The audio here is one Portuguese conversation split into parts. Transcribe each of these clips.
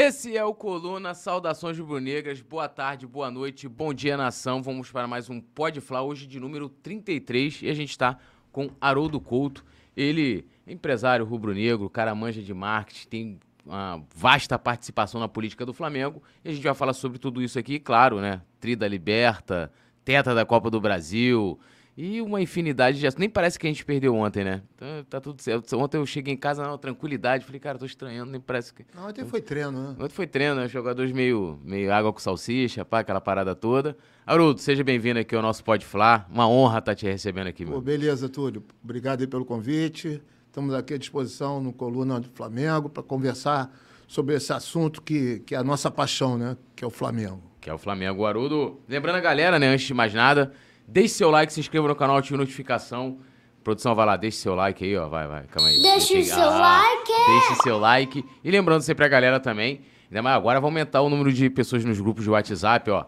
Esse é o Coluna, saudações rubro-negras, boa tarde, boa noite, bom dia nação. Vamos para mais um Pode hoje de número 33 e a gente está com Haroldo Couto. Ele é empresário rubro-negro, cara manja de marketing, tem uma vasta participação na política do Flamengo e a gente vai falar sobre tudo isso aqui, claro, né? Trida Liberta, Teta da Copa do Brasil, e uma infinidade de assuntos. Nem parece que a gente perdeu ontem, né? Então, tá tudo certo. Ontem eu cheguei em casa na tranquilidade, falei, cara, tô estranhando, nem parece que. Não, ontem foi treino, né? Ontem foi treino, né? Jogadores meio, meio água com salsicha, pá, aquela parada toda. Haroldo, seja bem-vindo aqui ao nosso Pode Falar. Uma honra estar tá te recebendo aqui, meu. beleza, Túlio. Obrigado aí pelo convite. Estamos aqui à disposição no Coluna do Flamengo para conversar sobre esse assunto que, que é a nossa paixão, né? Que é o Flamengo. Que é o Flamengo. Haroldo, lembrando a galera, né, antes de mais nada, Deixe seu like, se inscreva no canal, ative notificação. Produção, vai lá, deixe seu like aí, ó. Vai, vai, calma aí. Deixe o seu ah, like. Deixe seu like. E lembrando sempre a galera também, ainda mais agora vai aumentar o número de pessoas nos grupos de WhatsApp, ó.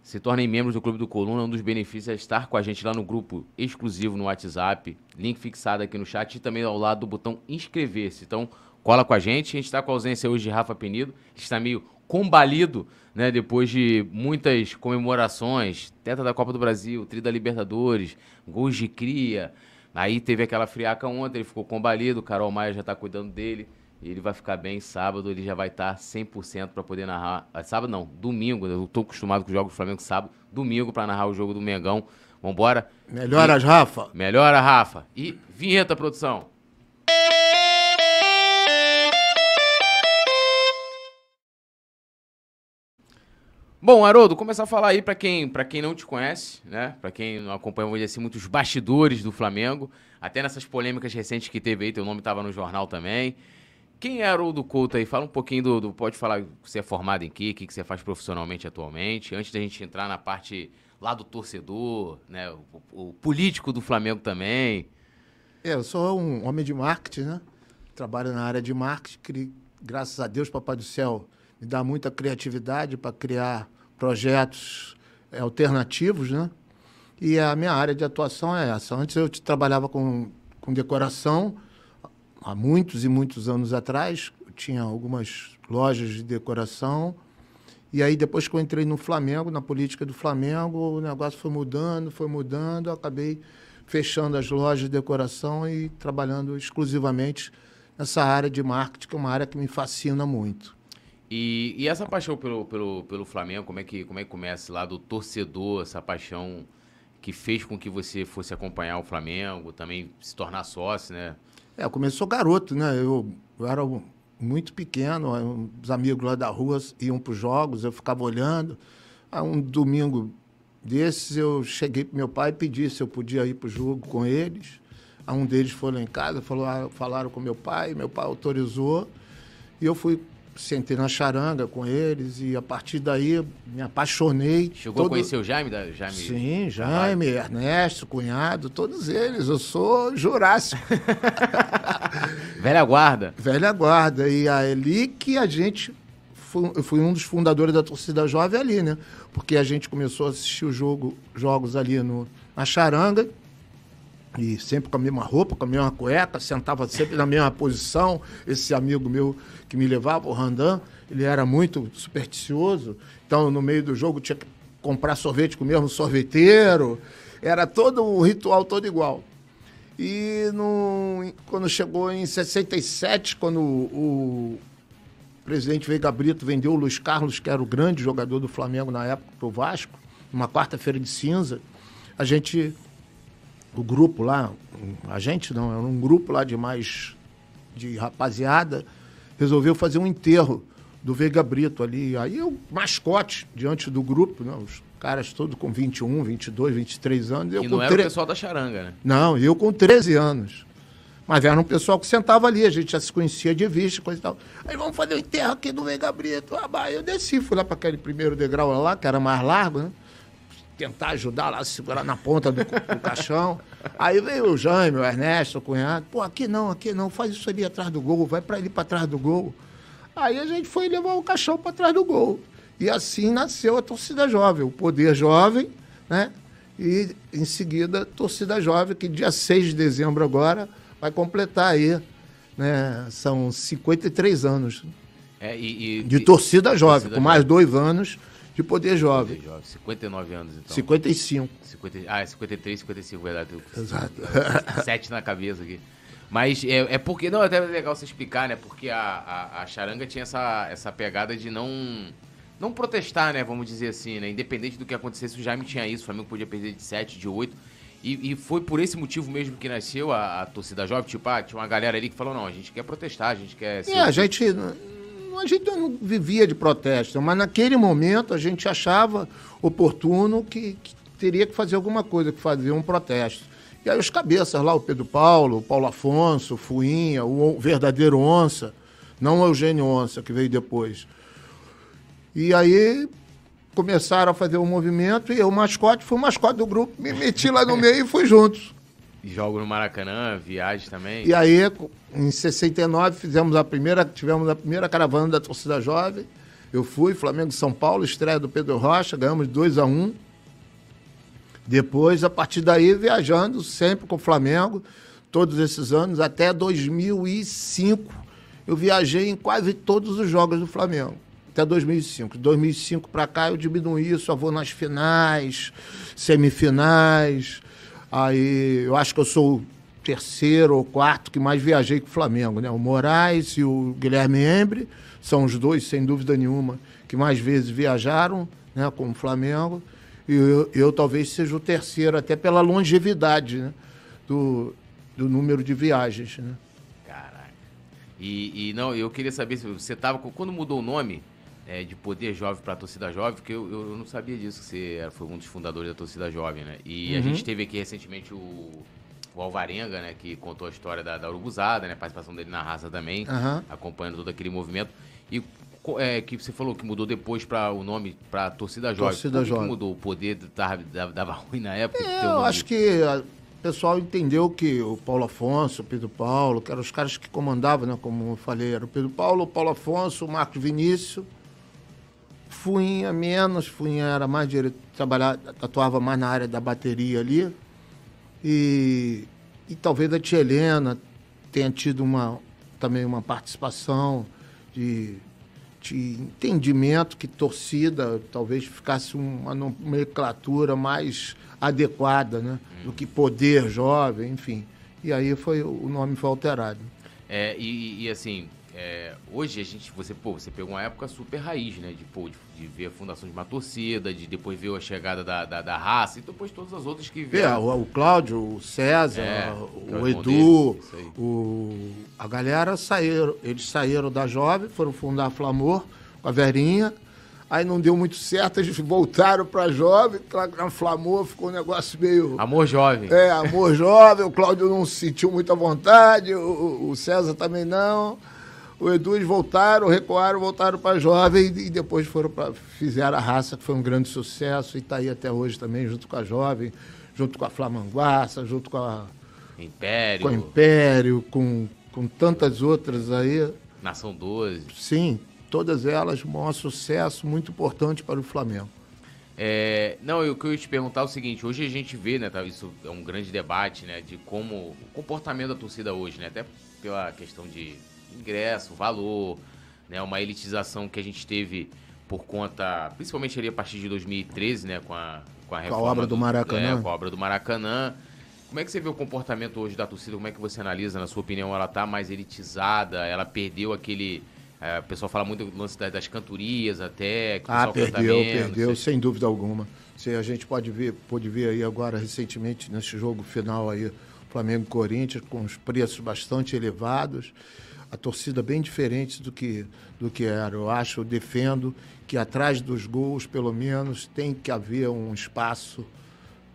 Se tornem membros do Clube do Coluna. Um dos benefícios é estar com a gente lá no grupo exclusivo no WhatsApp. Link fixado aqui no chat e também ao lado do botão inscrever-se. Então, cola com a gente. A gente está com a ausência hoje de Rafa Penido. Está meio combalido, né? Depois de muitas comemorações, teta da Copa do Brasil, tri da Libertadores, gols de cria. Aí teve aquela friaca ontem, ele ficou combalido, Carol Maia já está cuidando dele. Ele vai ficar bem sábado, ele já vai estar tá 100% para poder narrar. Ah, sábado não, domingo. Eu estou acostumado com os jogos do Flamengo sábado, domingo para narrar o jogo do Mengão. Vambora. Melhoras, e... Rafa. Melhora, Rafa. E vinheta, produção. Bom, Haroldo, começar a falar aí para quem, quem não te conhece, né? Para quem não acompanha, vamos dizer assim, muitos bastidores do Flamengo, até nessas polêmicas recentes que teve aí, teu nome estava no jornal também. Quem é Haroldo Couto aí? Fala um pouquinho do, do pode falar que você é formado em quê, o que, que você faz profissionalmente atualmente, antes da gente entrar na parte lá do torcedor, né? O, o político do Flamengo também. É, eu sou um homem de marketing, né? Trabalho na área de marketing, graças a Deus, Papai do Céu me dá muita criatividade para criar projetos é, alternativos, né? E a minha área de atuação é essa. Antes eu trabalhava com, com decoração, há muitos e muitos anos atrás. Eu tinha algumas lojas de decoração. E aí, depois que eu entrei no Flamengo, na política do Flamengo, o negócio foi mudando, foi mudando. Eu acabei fechando as lojas de decoração e trabalhando exclusivamente nessa área de marketing, que é uma área que me fascina muito. E, e, essa paixão pelo, pelo, pelo Flamengo, como é, que, como é que começa lá do torcedor, essa paixão que fez com que você fosse acompanhar o Flamengo, também se tornar sócio, né? É, comecei garoto, né? Eu, eu era muito pequeno, os amigos lá da rua iam para os jogos, eu ficava olhando. Aí um domingo desses eu cheguei para meu pai e pedi se eu podia ir para o jogo com eles. Aí um deles foi lá em casa, falou, falaram com meu pai, meu pai autorizou. E eu fui sentei na charanga com eles e a partir daí me apaixonei. Chegou todo... a conhecer o Jaime? Da, Jaime... Sim, Jaime, Ernesto, cunhado, todos eles. Eu sou Jurássico. Velha guarda. Velha guarda. E ali que a gente. eu fui um dos fundadores da torcida jovem ali, né? Porque a gente começou a assistir o jogo, jogos ali no, na charanga e sempre com a mesma roupa, com a mesma cueca, sentava sempre na mesma posição. Esse amigo meu que me levava, o Randan, ele era muito supersticioso, então no meio do jogo tinha que comprar sorvete com o mesmo sorveteiro. Era todo um ritual todo igual. E no, quando chegou em 67, quando o, o presidente Veiga Brito vendeu o Luiz Carlos, que era o grande jogador do Flamengo na época, para o Vasco, numa quarta-feira de cinza, a gente o grupo lá, a gente não, era um grupo lá de mais de rapaziada, resolveu fazer um enterro do Veiga Brito ali. Aí o mascote diante do grupo, né? os caras todos com 21, 22, 23 anos. E não era tre... o pessoal da charanga, né? Não, eu com 13 anos. Mas era um pessoal que sentava ali, a gente já se conhecia de vista, coisa e tal. Aí vamos fazer o enterro aqui do Veiga Brito. Ah, eu desci, fui lá para aquele primeiro degrau lá, que era mais largo, né? Tentar ajudar lá, segurar na ponta do, do caixão. Aí veio o Jaime, o Ernesto, o cunhado. Pô, aqui não, aqui não, faz isso ali atrás do gol, vai para ali para trás do gol. Aí a gente foi levar o caixão para trás do gol. E assim nasceu a torcida jovem, o poder jovem, né? E em seguida, a torcida jovem, que dia 6 de dezembro agora vai completar aí, né? São 53 anos. É, e, e, de torcida jovem, torcida com mais dois anos de poder jovem. Jovem, 59 anos, então. 55. 50, ah, é 53, 55, verdade. Exato. Sete na cabeça aqui. Mas é, é porque. Não, é até legal você explicar, né? Porque a, a, a charanga tinha essa, essa pegada de não. Não protestar, né? Vamos dizer assim, né? Independente do que acontecesse, o Jaime tinha isso. O Flamengo podia perder de 7, de 8. E, e foi por esse motivo mesmo que nasceu a, a torcida jovem. Tipo, ah, tinha uma galera ali que falou: não, a gente quer protestar, a gente quer. É, a gente, a gente não vivia de protesto, mas naquele momento a gente achava oportuno que, que teria que fazer alguma coisa, que fazer um protesto. E aí os cabeças lá, o Pedro Paulo, o Paulo Afonso, o Fuinha, o verdadeiro Onça, não o Eugênio Onça, que veio depois. E aí começaram a fazer o movimento e eu, mascote, fui o mascote do grupo, me meti lá no meio e fui juntos. Jogo no Maracanã, viagem também. E aí, em 69, fizemos a primeira, tivemos a primeira caravana da torcida jovem. Eu fui, Flamengo São Paulo, estreia do Pedro Rocha, ganhamos 2 a 1 um. Depois, a partir daí, viajando sempre com o Flamengo, todos esses anos, até 2005, eu viajei em quase todos os jogos do Flamengo. Até 2005. De 2005 para cá eu diminuí, só vou nas finais, semifinais. Aí eu acho que eu sou o terceiro ou quarto que mais viajei com o Flamengo, né? O Moraes e o Guilherme Embre são os dois, sem dúvida nenhuma, que mais vezes viajaram, né, com o Flamengo. E eu, eu talvez seja o terceiro, até pela longevidade, né, do, do número de viagens, né? Caraca. E, e não, eu queria saber se você tava. com- Quando mudou o nome é, de Poder Jovem para Torcida Jovem, porque eu, eu não sabia disso, que você era- foi um dos fundadores da Torcida Jovem, né? E a gente teve aqui recentemente o, o Alvarenga, né? Que contou a história da, da Urubuzada, né? A participação dele na raça também, Aham. acompanhando todo aquele movimento. E é, que você falou que mudou depois para o nome para Torcida Jovem. Torcida Por Jovem. mudou? O poder dava, dava, ruim na época? É, eu acho que a- o pessoal entendeu que o Paulo Afonso, o Pedro Paulo, que eram os caras que comandavam, né? Como eu falei, era o Pedro Paulo, o Paulo Afonso, o Marcos Vinícius. Fuinha menos, Fuinha era mais direito, trabalhava, atuava mais na área da bateria ali. E, e talvez a tia Helena tenha tido uma, também uma participação de, de entendimento que torcida talvez ficasse uma nomenclatura mais adequada, né? Do que poder jovem, enfim. E aí foi o nome foi alterado. É, e, e, assim, é, hoje a gente, você, pô, você pegou uma época super raiz, né? De, pô, de, de ver a fundação de uma torcida, de depois ver a chegada da, da, da raça e depois todas as outras que É, vieram. o, o Cláudio, o César, É, é o o Edu, dele, o, a galera saíram, eles saíram da Jovem, foram fundar a Flamor com a Verinha, aí não deu muito certo, eles voltaram pra Jovem, na Flamor ficou um negócio meio... Amor jovem. É, amor jovem, o Cláudio não se sentiu muita vontade, o, o César também não. O Edu eles voltaram, recuaram, voltaram para jovem e depois foram para fizeram a raça, que foi um grande sucesso e está aí até hoje também, junto com a jovem, junto com a Flamanguaça, junto com a, Império, com a Império, com, com tantas outras aí. Nação 12. Sim, todas elas um maior sucesso, muito importante para o Flamengo. É, não, o que eu ia te perguntar é o seguinte, hoje a gente vê, né, tá, isso é um grande debate, né, de como o comportamento da torcida hoje, né, até pela questão de ingresso, valor, né, uma elitização que a gente teve por conta, principalmente ali a partir de 2013, né, com a, com a reforma obra do Maracanã. é, com a obra do Maracanã. Como é que você vê o comportamento hoje da torcida? Como é que você analisa, na sua opinião, ela tá mais elitizada? Ela perdeu aquele... é, o pessoal fala muito do lance das, cantorias até, que Ah, perdeu, menos, perdeu, sem dúvida alguma. Se a gente pode ver, pôde ver aí agora recentemente nesse jogo final aí, Flamengo e Corinthians, com os preços bastante elevados, a torcida bem diferente do que, do que era. Eu acho, eu defendo que atrás dos gols, pelo menos, tem que haver um espaço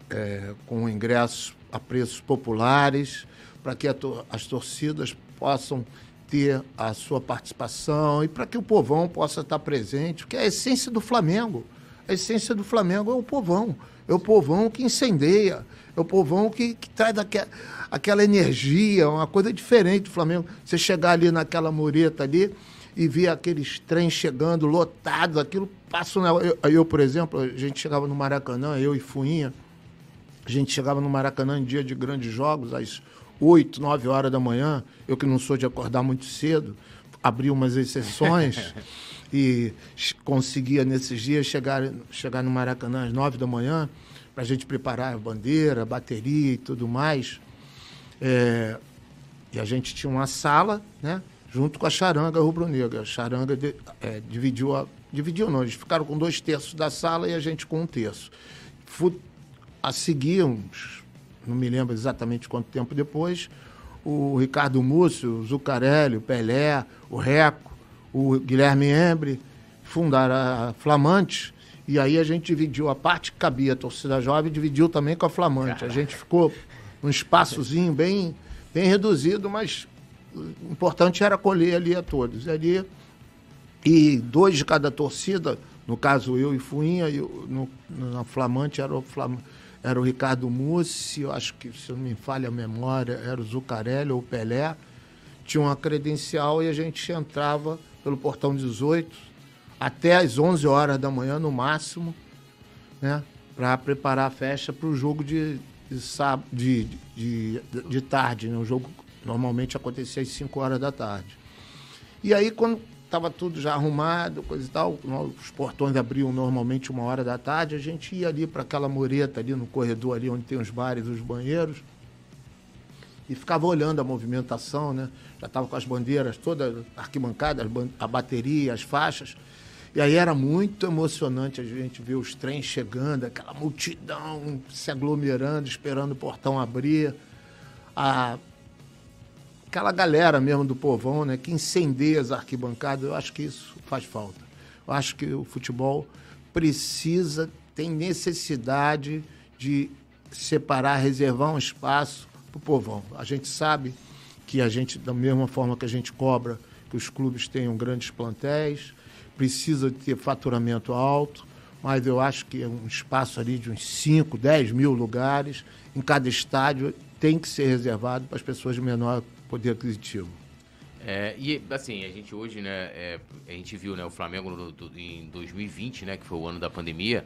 é, com ingressos a preços populares, para que a tor- as torcidas possam ter a sua participação e para que o povão possa estar presente, porque é a essência do Flamengo. A essência do Flamengo é o povão. É o povão que incendeia, é o povão que, que traz aque- aquela energia, uma coisa diferente do Flamengo. Você chegar ali naquela mureta ali e ver aqueles trens chegando lotados, aquilo passa. negócio- Eu, eu, por exemplo, a gente chegava no Maracanã, eu e Fuinha, a gente chegava no Maracanã em dia de grandes jogos, às 8, 9 horas da manhã. Eu que não sou de acordar muito cedo, abriu umas exceções e conseguia nesses dias chegar, chegar no Maracanã às nove da manhã para a gente preparar a bandeira, a bateria e tudo mais. É, e a gente tinha uma sala, né? Junto com a charanga rubro-negra. A charanga de, é, dividiu, a, dividiu não, eles ficaram com dois terços da sala e a gente com um terço. Fu a seguir, uns, não me lembro exatamente quanto tempo depois, o Ricardo Múcio, o Zucarelli, o Pelé, o Reco, o Guilherme Embre fundaram a Flamante. E aí a gente dividiu a parte que cabia a torcida jovem, dividiu também com a Flamante. A gente ficou num espaçozinho bem, bem reduzido, mas o importante era acolher ali a todos. E, ali, e dois de cada torcida, no caso eu e Fuinha, e no, na Flamante era o, Flam, era o Ricardo Mussi, eu acho que, se não me falha a memória, era o Zucarelli ou o Pelé. Tinha uma credencial e a gente entrava pelo portão 18 até às 11 horas da manhã, no máximo, né, para preparar a festa para o jogo de, de, de, de, de tarde. Né? O jogo normalmente acontecia às 5 horas da tarde. E aí, quando estava tudo já arrumado, coisa e tal, os portões abriam normalmente uma hora da tarde, a gente ia ali para aquela mureta ali no corredor ali onde tem os bares e os banheiros e ficava olhando a movimentação, né? Já estava com as bandeiras todas arquibancadas, a bateria, as faixas. E aí era muito emocionante a gente ver os trens chegando, aquela multidão se aglomerando, esperando o portão abrir. A, aquela galera mesmo do povão, né, que incendeia as arquibancadas, eu acho que isso faz falta. Eu acho que o futebol precisa, tem necessidade de separar, reservar um espaço para o povão. A gente sabe que a gente, da mesma forma que a gente cobra que os clubes tenham grandes plantéis, precisa ter faturamento alto, mas eu acho que é um espaço ali de uns 5, 10 mil lugares em cada estádio tem que ser reservado para as pessoas de menor poder aquisitivo. É, e assim, a gente hoje, né, é, a gente viu né, o Flamengo no, do, em 2020, né, que foi o ano da pandemia,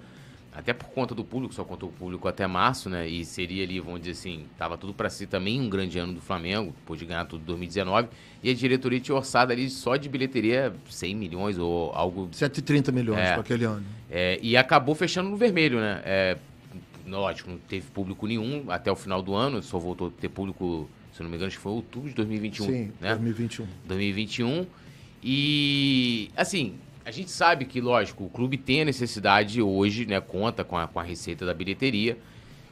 até por conta do público, só contou o público até março, né? E seria ali, vamos dizer assim, tava tudo para ser também um grande ano do Flamengo, pôde ganhar tudo em 2019. E a diretoria tinha orçado ali só de bilheteria 100 milhões ou algo. 130 milhões é, para aquele ano. É, e acabou fechando no vermelho, né? É, lógico, não teve público nenhum até o final do ano, só voltou a ter público, se não me engano, acho que foi outubro de 2021. Sim, né? 2021. 2021. E, assim, a gente sabe que, lógico, o clube tem a necessidade hoje, né? Conta com a, com a receita da bilheteria.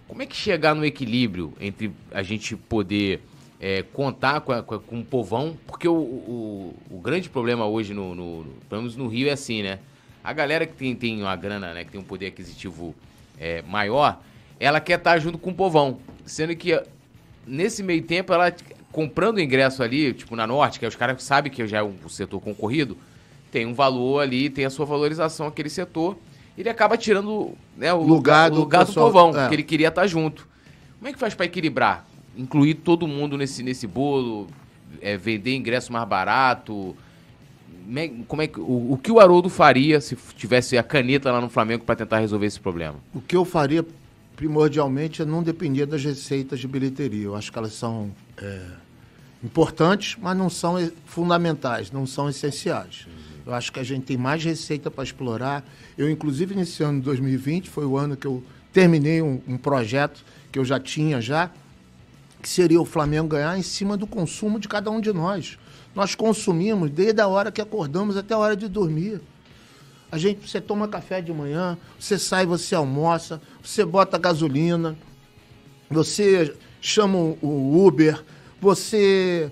Como é que chegar no equilíbrio entre a gente poder é, contar com, a, com, o povão? Porque o, o, o grande problema hoje, no, no, no, pelo menos no Rio, é assim, né? A galera que tem, tem uma grana, né? Que tem um poder aquisitivo é, maior, ela quer estar junto com o povão. Sendo que nesse meio tempo, ela comprando ingresso ali, tipo na Norte, que é os caras sabem que já é um setor concorrido, tem um valor ali, tem a sua valorização aquele setor, ele acaba tirando né, o lugar, do, lugar do povão, é. que ele queria estar junto. Como é que faz para equilibrar? Incluir todo mundo nesse, nesse bolo, é, vender ingresso mais barato? Como é que, o, o que o Haroldo faria se tivesse a caneta lá no Flamengo para tentar resolver esse problema? O que eu faria primordialmente é não depender das receitas de bilheteria. Eu acho que elas são é, importantes, mas não são fundamentais, não são essenciais. Eu acho que a gente tem mais receita para explorar. Eu, inclusive, nesse ano de 2020, foi o ano que eu terminei um, um projeto que eu já tinha já, que seria o Flamengo ganhar em cima do consumo de cada um de nós. Nós consumimos desde a hora que acordamos até a hora de dormir. A gente, você toma café de manhã, você sai, você almoça, você bota gasolina, você chama o Uber, você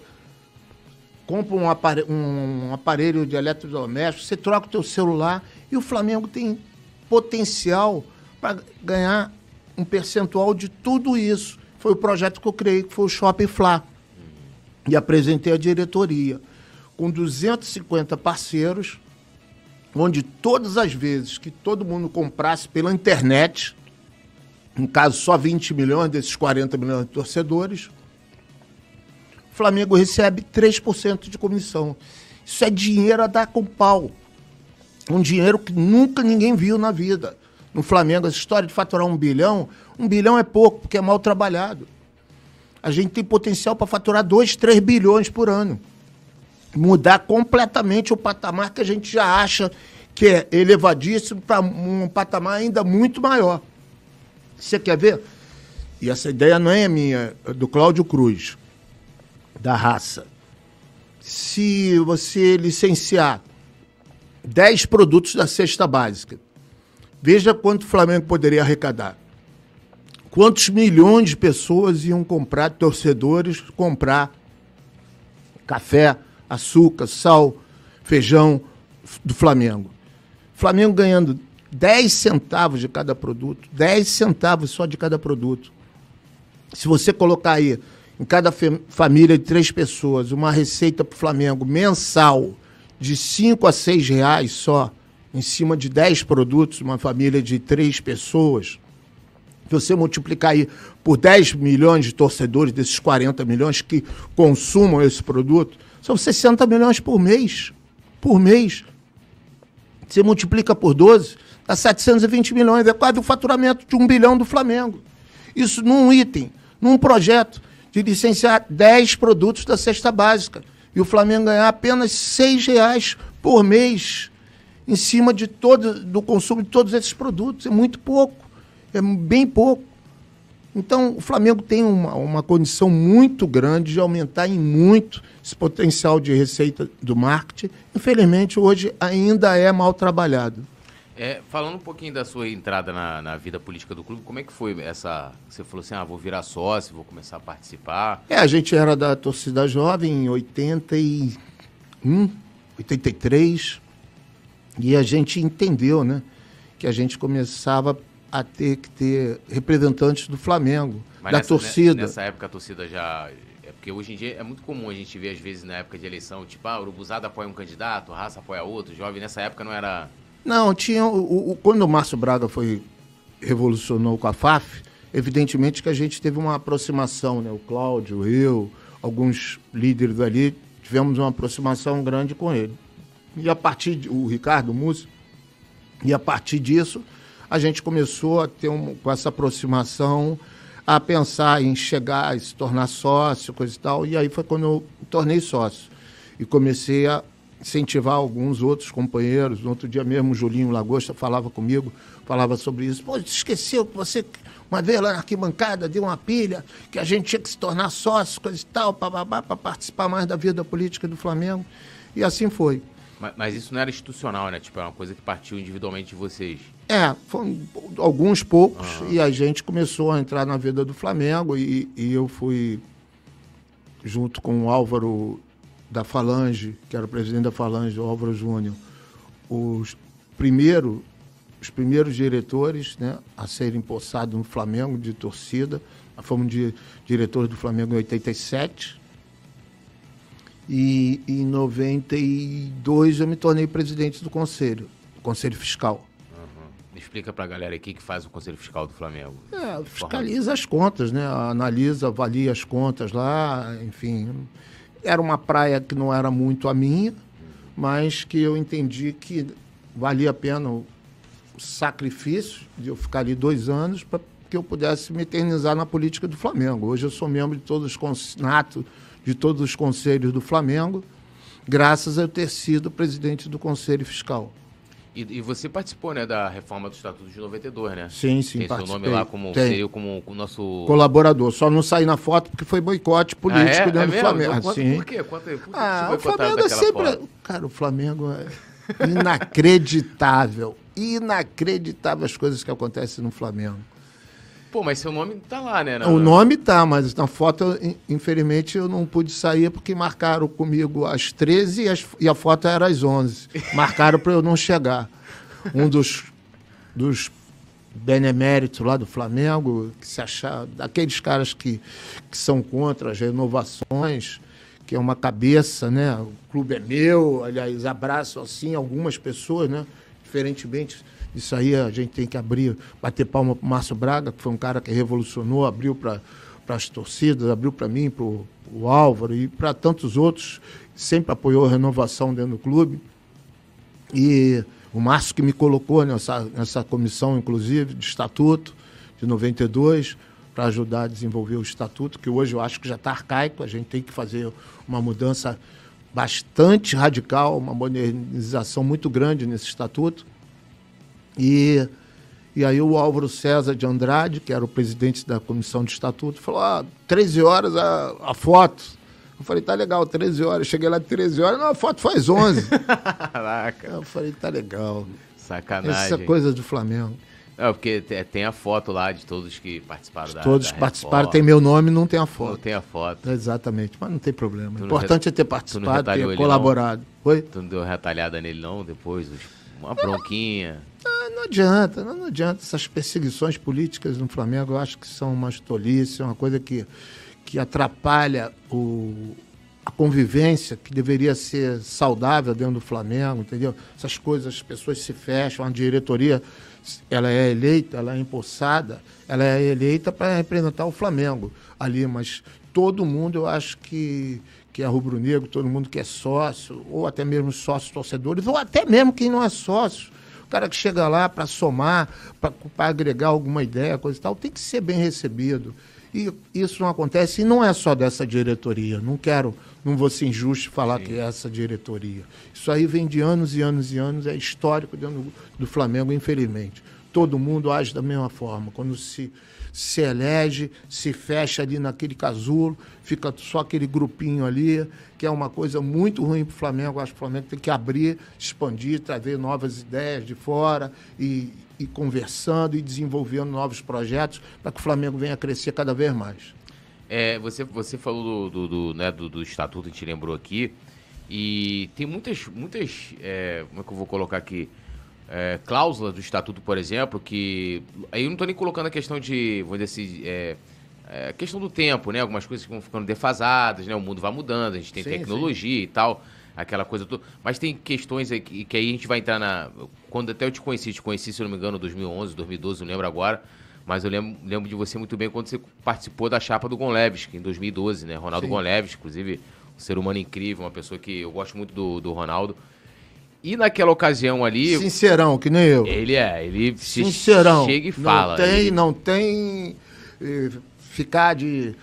compra um aparelho, um aparelho de eletrodoméstico, você troca o teu celular e o Flamengo tem potencial para ganhar um percentual de tudo isso. Foi o projeto que eu criei, que foi o Shopping Fla. E apresentei a diretoria com 250 parceiros, onde todas as vezes que todo mundo comprasse pela internet, no caso só 20 milhões desses 40 milhões de torcedores, Flamengo recebe 3% de comissão. Isso é dinheiro a dar com pau. Um dinheiro que nunca ninguém viu na vida. No Flamengo, essa história de faturar um bilhão, um bilhão é pouco, porque é mal trabalhado. A gente tem potencial para faturar 2, 3 bilhões por ano. mudar completamente o patamar que a gente já acha que é elevadíssimo para um patamar ainda muito maior. Você quer ver? E essa ideia não é minha, é do Cláudio Cruz, da raça. Se você licenciar 10 produtos da cesta básica, veja quanto o Flamengo poderia arrecadar. Quantos milhões de pessoas iam comprar, torcedores, comprar café, açúcar, sal, feijão do Flamengo. Flamengo ganhando 10 centavos de cada produto, 10 centavos só de cada produto. Se você colocar aí em cada família de três pessoas uma receita para o Flamengo mensal de 5 a 6 reais só, em cima de 10 produtos, uma família de três pessoas, se você multiplicar aí por 10 milhões de torcedores, desses 40 milhões que consumam esse produto, são 60 milhões por mês. Por mês. Você multiplica por 12, dá 720 milhões. É quase o faturamento de um bilhão do Flamengo. Isso num item, num projeto de licenciar 10 produtos da cesta básica. E o Flamengo ganhar apenas 6 reais por mês em cima de todo, do consumo de todos esses produtos. É muito pouco. É bem pouco. Então, o Flamengo tem uma, uma condição muito grande de aumentar em muito esse potencial de receita do marketing. Infelizmente, hoje ainda é mal trabalhado. É, falando um pouquinho da sua entrada na, na, vida política do clube, como é que foi essa. Você falou assim: ah, vou virar sócio, vou começar a participar. É, a gente era da torcida jovem em 81, 83, e a gente entendeu, né? Que a gente começava a ter que ter representantes do Flamengo, Mas da nessa, torcida. Nessa época a torcida já. É porque hoje em dia é muito comum a gente ver, às vezes, na época de eleição, tipo, ah, o Urubuzada apoia um candidato, Raça apoia outro, jovem. Nessa época não era. Não, tinha. O, o, quando o Márcio Braga foi. revolucionou com a FAF, evidentemente que a gente teve uma aproximação, né? O Cláudio, eu, alguns líderes ali, tivemos uma aproximação grande com ele. E a partir. De, o Ricardo Múcio, e a partir disso a gente começou a ter um, com essa aproximação a pensar em chegar se tornar sócio, coisa e tal. E aí foi quando eu tornei sócio. E comecei a incentivar alguns outros companheiros. No outro dia mesmo, o Julinho Lagosta falava comigo, falava sobre isso. Pô, esqueceu que você, uma vez lá na arquibancada, deu uma pilha, que a gente tinha que se tornar sócio, coisa e tal, para participar mais da vida política do Flamengo. E assim foi. Mas, mas, isso não era institucional, né? Tipo, é uma coisa que partiu individualmente de vocês. É, foram alguns poucos, uhum. e a gente começou a entrar na vida do Flamengo, e, e, eu fui, junto com o Álvaro da Falange, que era o presidente da Falange, o Álvaro Júnior, os, primeiro, os primeiros diretores né, a serem possados no Flamengo de torcida. Nós fomos de, diretores do Flamengo em 87, e em 92 eu me tornei presidente do conselho, do conselho fiscal. Uhum. Explica para a galera aqui que faz o conselho fiscal do Flamengo. É, fiscaliza as contas, né? Analisa, avalia as contas lá, enfim. Era uma praia que não era muito a minha, mas que eu entendi que valia a pena o sacrifício de eu ficar ali dois anos para que eu pudesse me eternizar na política do Flamengo. Hoje eu sou membro de todos os nato de todos os conselhos do Flamengo, graças a eu ter sido presidente do Conselho Fiscal. E, e, você participou, né, da reforma do Estatuto de 92, né? Sim, sim. Tem seu nome lá como seria como o nosso colaborador. Só não saí na foto porque foi boicote político ah, é? dentro é do Flamengo. Então, sim. Por quê? Quanto, por que ah, o Flamengo é sempre. Foto? Cara, o Flamengo é inacreditável. inacreditável as coisas que acontecem no Flamengo. Pô, mas seu nome tá lá, né? O nome tá, mas na foto, infelizmente, eu não pude sair porque marcaram comigo às 13 e, as, e a foto era às 11. Marcaram para eu não chegar. Um dos, dos beneméritos lá do Flamengo, que se achar, daqueles caras que, que são contra as renovações, que é uma cabeça, né? O clube é meu, aliás, abraço assim algumas pessoas, né? Diferentemente isso aí a gente tem que abrir, bater palma para o Márcio Braga, que foi um cara que revolucionou, abriu para as torcidas, abriu para mim, para o Álvaro e para tantos outros, sempre apoiou a renovação dentro do clube. E o Márcio que me colocou nessa, nessa comissão, inclusive, de estatuto, de 92, para ajudar a desenvolver o estatuto, que hoje eu acho que já está arcaico, a gente tem que fazer uma mudança bastante radical, uma modernização muito grande nesse estatuto. E, e aí o Álvaro César de Andrade, que era o presidente da comissão de estatuto, falou: ah, 13 horas a, a foto. Eu falei, tá legal, 13 horas. Cheguei lá 13 horas, não, a foto faz 11. Caraca. Eu falei, tá legal. Sacanagem. Essa coisa do Flamengo. É, porque tem a foto lá de todos que participaram da Todos da participaram, reforma. tem meu nome não tem a Não foto. tem a foto. Exatamente, mas não tem problema. Tu O não importante re- é ter não participado, ter colaborado. Oi? Tu não deu retalhada nele não depois? Uma bronquinha. Não adianta, não, não adianta. Essas perseguições políticas no Flamengo, eu acho que são uma tolice, é uma coisa que, que atrapalha o, a convivência, que deveria ser saudável dentro do Flamengo, entendeu? Essas coisas, as pessoas se fecham, a diretoria, ela é eleita, ela é empossada, ela é eleita para representar o Flamengo ali, mas todo mundo, eu acho que, que é rubro-negro, todo mundo que é sócio, ou até mesmo sócios torcedores, ou até mesmo quem não é sócio. O cara que chega lá para somar, para agregar alguma ideia, coisa e tal, tem que ser bem recebido. E isso não acontece, e não é só dessa diretoria. Não quero, não vou ser injusto falar que é essa diretoria. Isso aí vem de anos e anos e anos, é histórico dentro do, do Flamengo, infelizmente. Todo mundo age da mesma forma. Quando se, se elege, se fecha ali naquele casulo, fica só aquele grupinho ali, que é uma coisa muito ruim para o Flamengo. Acho que o Flamengo tem que abrir, expandir, trazer novas ideias de fora e, e conversando e desenvolvendo novos projetos para que o Flamengo venha a crescer cada vez mais. É, você, você falou do, do, do, né, do, do estatuto, a gente lembrou aqui, e tem muitas, muitas é, como é que eu vou colocar aqui, é, cláusulas do estatuto, por exemplo, que aí eu não estou nem colocando a questão de, vou dizer assim, é, é, questão do tempo, né? Algumas coisas que vão ficando defasadas, né? O mundo vai mudando, a gente tem Sim, tecnologia e tal, aquela coisa toda. Mas tem questões aí que, que aí a gente vai entrar na. Quando até eu te conheci, te conheci, se eu não me engano, 2011, 2012, não lembro agora. Mas eu lembro, lembro de você muito bem quando você participou da chapa do Gonlevski, em 2012, né? Ronaldo Sim. Gonlevski, inclusive, um ser humano incrível, uma pessoa que eu gosto muito do, do Ronaldo. E naquela ocasião ali, Sincerão, que nem eu. ele é, ele se Sincerão. chega e fala. Não tem, ele- não tem eh, ficar de.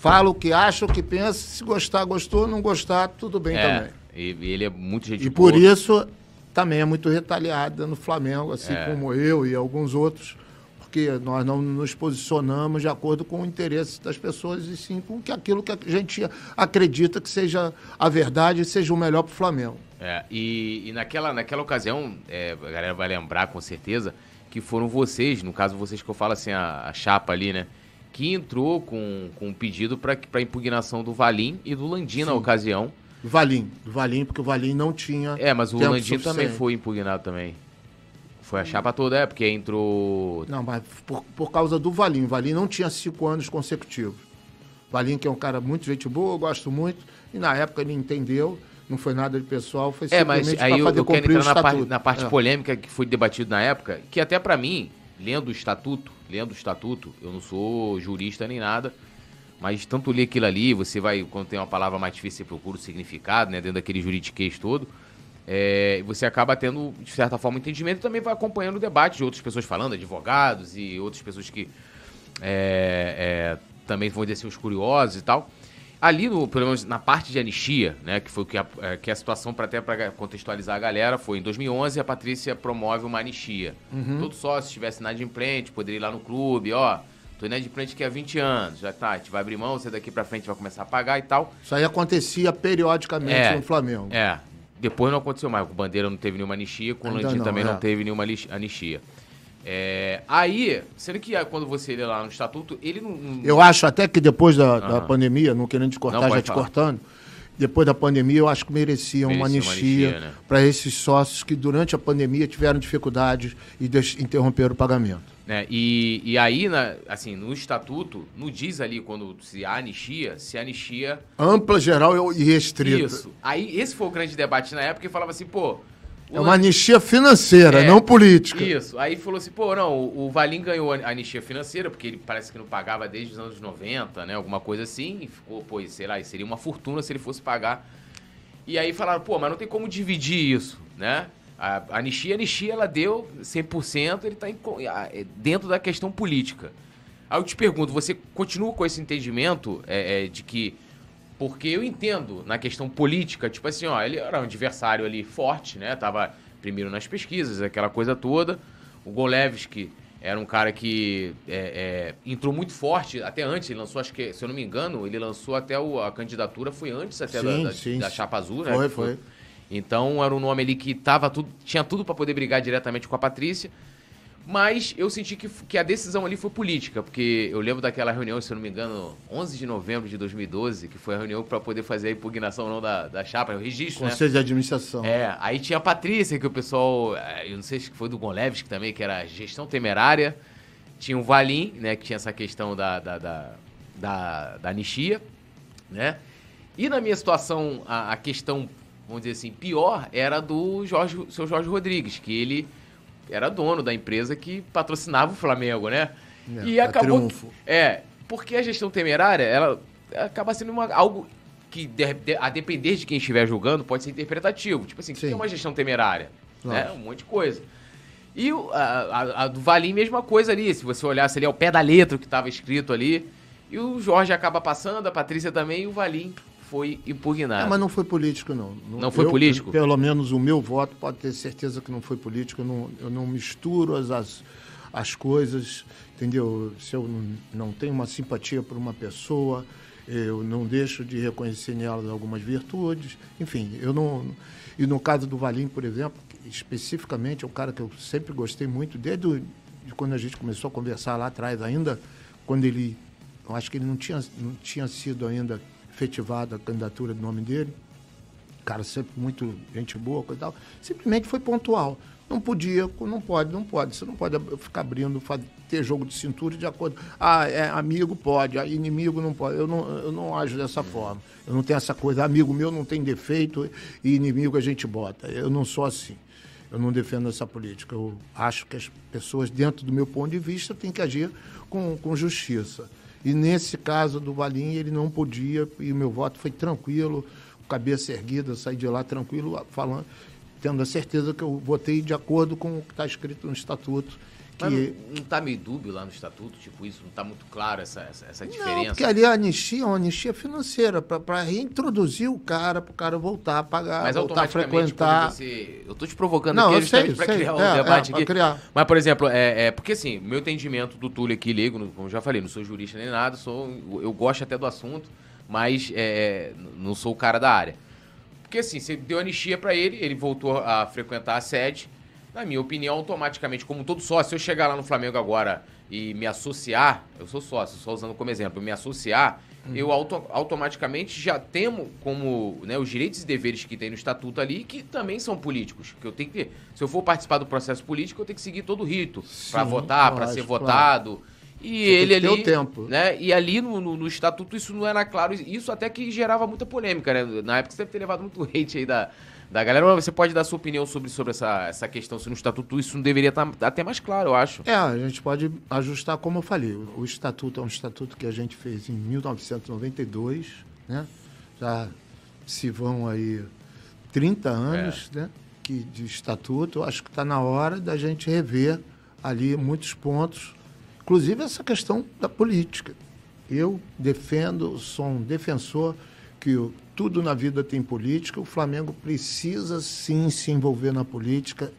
Fala o que acha, o que pensa. Se gostar, gostou. Não gostar, tudo bem é, também. e- ele é muito gente E por boa. isso também é muito retaliada no Flamengo, assim É. como eu e alguns outros, porque nós não nos posicionamos de acordo com o interesse das pessoas e sim com que aquilo que a gente acredita que seja a verdade e seja o melhor para o Flamengo. É, e, e naquela, naquela ocasião, é, a galera vai lembrar com certeza, que foram vocês, no caso vocês que eu falo assim, a, a chapa ali, né? Que entrou com, com um pedido para impugnação do Valim e do Landim na ocasião. Do Valim, do Valim, porque o Valim não tinha. É, mas o Landim também foi impugnado também. Foi a chapa toda, é, porque entrou. Não, mas por, por causa do Valim. O Valim não tinha cinco anos consecutivos. Valim, que é um cara muito gente boa, eu gosto muito, e na época ele entendeu, não foi nada de pessoal, foi É, mas simplesmente aí para eu, eu quero entrar na na parte É. polêmica que foi debatido na época, que até pra mim, lendo o estatuto, lendo o estatuto, eu não sou jurista nem nada, mas tanto ler aquilo ali, você vai, quando tem uma palavra mais difícil, você procura o significado, né, dentro daquele juridiquês todo, é, você acaba tendo, de certa forma, um entendimento e também vai acompanhando o debate de outras pessoas falando, advogados e outras pessoas que é, é, também vão dizer assim, os curiosos e tal. Ali, no, pelo menos na parte de anistia, né, que foi o que a, é, que a situação, para até para contextualizar a galera, foi em 2011 a Patrícia promove uma anistia. Todo sócio, se tivesse inadimplente, poderia ir lá no clube, ó, tô inadimplente aqui há 20 anos, já tá, a gente vai abrir mão, você daqui para frente vai começar a pagar e tal. Isso aí acontecia periodicamente É, no Flamengo. É, depois não aconteceu mais, com o Bandeira não teve nenhuma anistia, com o Landim também é. não teve nenhuma anistia. É, aí, sendo que ah, quando você lê lá no estatuto, ele não... Eu acho até que depois da, da pandemia, não querendo te cortar, Não, já te falar. cortando, depois da pandemia eu acho que merecia uma Merecia uma anistia, anistia, né? para esses sócios que durante a pandemia tiveram dificuldades e interromperam o pagamento. né? E, e aí, na- assim, no estatuto, não diz ali quando se há anistia, se anistia. Ampla, geral e restrita. Isso. Aí, esse foi o grande debate na época e falava assim, pô. O É uma anistia financeira, É, não política. Isso. Aí falou assim, pô, não, o, o Valim ganhou a anistia financeira, porque ele parece que não pagava desde os anos 90, né? Alguma coisa assim. E ficou, pô, sei lá, seria uma fortuna se ele fosse pagar. E aí falaram, pô, mas não tem como dividir isso, né? A a anistia, a anistia, ela deu 100%, ele tá ah, é dentro da questão política. Aí eu te pergunto, você continua com esse entendimento é, é, de que Porque eu entendo na questão política, tipo assim, ó, ele era um adversário ali forte, né? Tava primeiro nas pesquisas, aquela coisa toda. O Golevski era um cara que é, é, entrou muito forte, até antes, ele lançou, acho que, se eu não me engano, ele lançou até o, a candidatura, foi antes até sim, da, da, sim. da, Chapa Azul, né? Foi, foi. Então era um nome ali que tava tudo, tinha tudo para poder brigar diretamente com a Patrícia. Mas eu senti que, que a decisão ali foi política, porque eu lembro daquela reunião, se eu não me engano, 11 de novembro de 2012, que foi a reunião para poder fazer a impugnação não da, da chapa, o registro, né? Conselho né? de administração. É, aí tinha a Patrícia, que o pessoal, é, eu não sei se foi do Gonlevski também, que era gestão temerária. Tinha o Valim, né, que tinha essa questão da, da, da, da, da anistia, né? E na minha situação, a, a questão, vamos dizer assim, pior era do Jorge, seu Jorge Rodrigues, que ele era dono da empresa que patrocinava o Flamengo, né? É, e acabou. Triunfo. É, porque a gestão temerária, ela acaba sendo uma, algo que, de, de, a depender de quem estiver julgando, pode ser interpretativo. Tipo assim, o que é uma gestão temerária? Né? Um monte de coisa. E a, a, a, do Valim, mesma coisa ali. Se você olhasse ali, é o pé da letra que estava escrito ali. E o Jorge acaba passando, a Patrícia também, e o Valim foi impugnado. É, mas não foi político, não. Não, foi eu, político? Pelo menos o meu voto pode ter certeza que não foi político. Eu não, eu não misturo as, as, as coisas, entendeu? Se eu não, não tenho uma simpatia por uma pessoa, eu não deixo de reconhecer nela algumas virtudes. Enfim, eu não. E no caso do Valim, por exemplo, especificamente, é um cara que eu sempre gostei muito, desde o, de quando a gente começou a conversar lá atrás ainda, quando ele. Eu acho que ele não tinha, não tinha sido ainda efetivada a candidatura do nome dele. Cara, sempre muito gente boa, coisa e tal. Simplesmente foi pontual. Não podia, não pode, não pode. Você não pode ficar abrindo, ter jogo de cintura de acordo. Ah, é amigo pode, ah, inimigo não pode. Eu não, eu não ajo dessa forma. Eu não tenho essa coisa, amigo meu não tem defeito e inimigo a gente bota. Eu não sou assim. Eu não defendo essa política. Eu acho que as pessoas, dentro do meu ponto de vista, têm que agir com, com justiça. E nesse caso do Valim, ele não podia, e o meu voto foi tranquilo, cabeça erguida, saí de lá tranquilo, falando, tendo a certeza que eu votei de acordo com o que está escrito no estatuto. Que... não está meio dúbio lá no estatuto, tipo, isso não está muito claro essa, essa, essa diferença? Não, porque ali a anistia é uma anistia financeira, para reintroduzir o cara, para o cara voltar a pagar, Mas voltar a frequentar. Você... Eu estou te provocando não, aqui justamente para criar um é, debate é, aqui. Criar. Mas, por exemplo, é, é, porque assim, meu entendimento do Túlio aqui, ligo, como já falei, não sou jurista nem nada, sou, eu gosto até do assunto, mas é, não sou o cara da área. Porque assim, você deu anistia para ele, ele voltou a frequentar a sede, na minha opinião, automaticamente, como todo sócio, se eu chegar lá no Flamengo agora e me associar, eu sou sócio, só usando como exemplo, me associar, uhum. eu auto, automaticamente já temo como né, os direitos e deveres que tem no estatuto ali, que também são políticos. Que eu tenho que, se eu for participar do processo político, eu tenho que seguir todo o rito para votar, para ser claro. votado. E Você ele ali. tempo. Né? E ali no, no, no, estatuto isso não era claro. Isso até que gerava muita polêmica, né? Na época você deve ter levado muito hate aí da, da galera. Você pode dar sua opinião sobre, sobre essa, essa questão, se no estatuto isso não deveria estar tá até mais claro, eu acho. É, a gente pode ajustar, como eu falei. O estatuto é um estatuto que a gente fez em 1992, né? Já se vão aí 30 anos é. né? que, de estatuto. Acho que está na hora da gente rever ali muitos pontos, inclusive essa questão da política. Eu defendo, sou um defensor que tudo na vida tem política, o Flamengo precisa sim se envolver na política,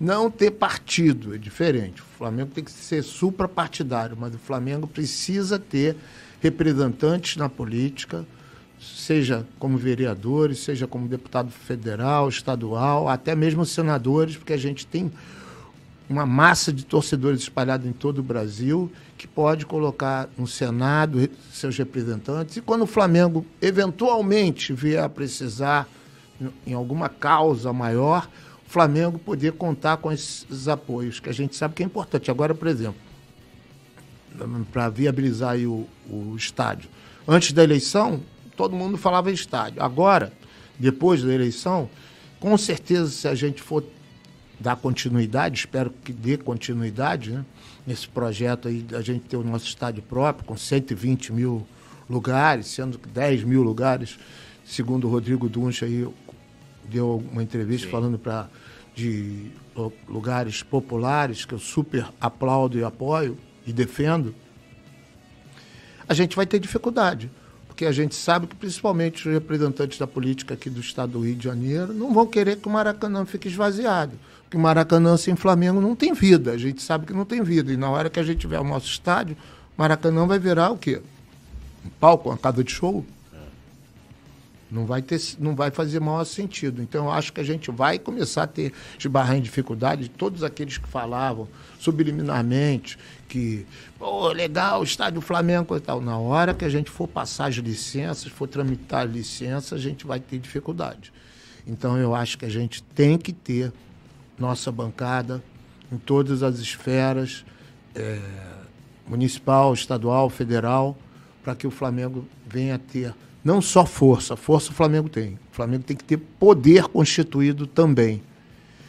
não ter partido, é diferente. O Flamengo tem que ser suprapartidário, mas o Flamengo precisa ter representantes na política, seja como vereadores, seja como deputado federal, estadual, até mesmo senadores, porque a gente tem uma massa de torcedores espalhada em todo o Brasil que pode colocar no Senado seus representantes. E quando o Flamengo eventualmente vier a precisar em alguma causa maior, o Flamengo poder contar com esses apoios, que a gente sabe que é importante. Agora, por exemplo, para viabilizar o, o estádio. Antes da eleição, todo mundo falava em estádio. Agora, depois da eleição, com certeza, se a gente for dar continuidade, espero que dê continuidade né, nesse projeto aí, a gente ter o nosso estádio próprio, com 120 mil lugares, sendo que 10 mil lugares, segundo o Rodrigo Duncha aí, deu uma entrevista Sim. falando para de lugares populares, que eu super aplaudo e apoio e defendo, a gente vai ter dificuldade. porque a gente sabe que principalmente os representantes da política aqui do estado do Rio de Janeiro não vão querer que o Maracanã fique esvaziado. O Maracanã sem Flamengo não tem vida, a gente sabe que não tem vida. E na hora que a gente tiver o nosso estádio, Maracanã vai virar o quê? Um palco, uma casa de show? Não vai, ter, não vai fazer maior sentido. Então, eu acho que a gente vai começar a ter esbarrar em dificuldade. Todos aqueles que falavam subliminarmente que, pô, legal, estádio Flamengo e tal. Na hora que a gente for passar as licenças, for tramitar as licenças, a gente vai ter dificuldade. Então, eu acho que a gente tem que ter nossa bancada em todas as esferas, é, municipal, estadual, federal, para que o Flamengo venha a ter não só força, força o Flamengo tem. O Flamengo tem que ter poder constituído também.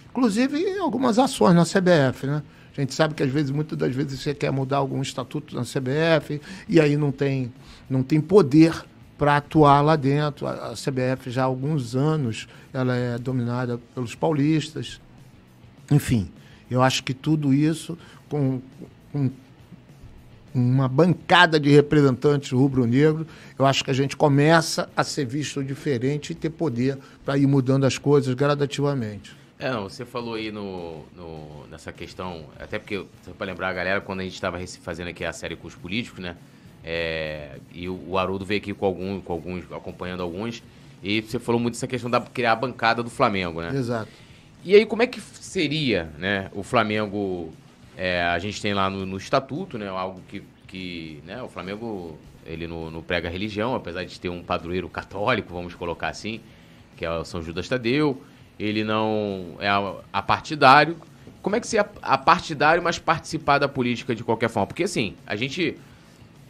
Inclusive algumas ações na CBF, né? A gente sabe que às vezes, muitas das vezes, você quer mudar algum estatuto na CBF e aí não tem, não tem poder para atuar lá dentro. A, a CBF já há alguns anos ela é dominada pelos paulistas. Enfim, eu acho que tudo isso com, com uma bancada de representantes rubro-negro, eu acho que a gente começa a ser visto diferente e ter poder para ir mudando as coisas gradativamente. É, não, você falou aí no, no nessa questão, até porque, para lembrar a galera, quando a gente estava fazendo aqui a série com os políticos, né? É, e o, o Haroldo veio aqui com, algum, com alguns, acompanhando alguns, e você falou muito dessa questão da criar a bancada do Flamengo, né? Exato. E aí, como é que seria, né, o Flamengo é, a gente tem lá no, no, estatuto, né, algo que, que né, o Flamengo ele não, não, prega religião, apesar de ter um padroeiro católico, vamos colocar assim, que é o São Judas Tadeu. Ele não é a, partidário. Como é que você é a partidário, mas participar da política de qualquer forma? Porque assim, a gente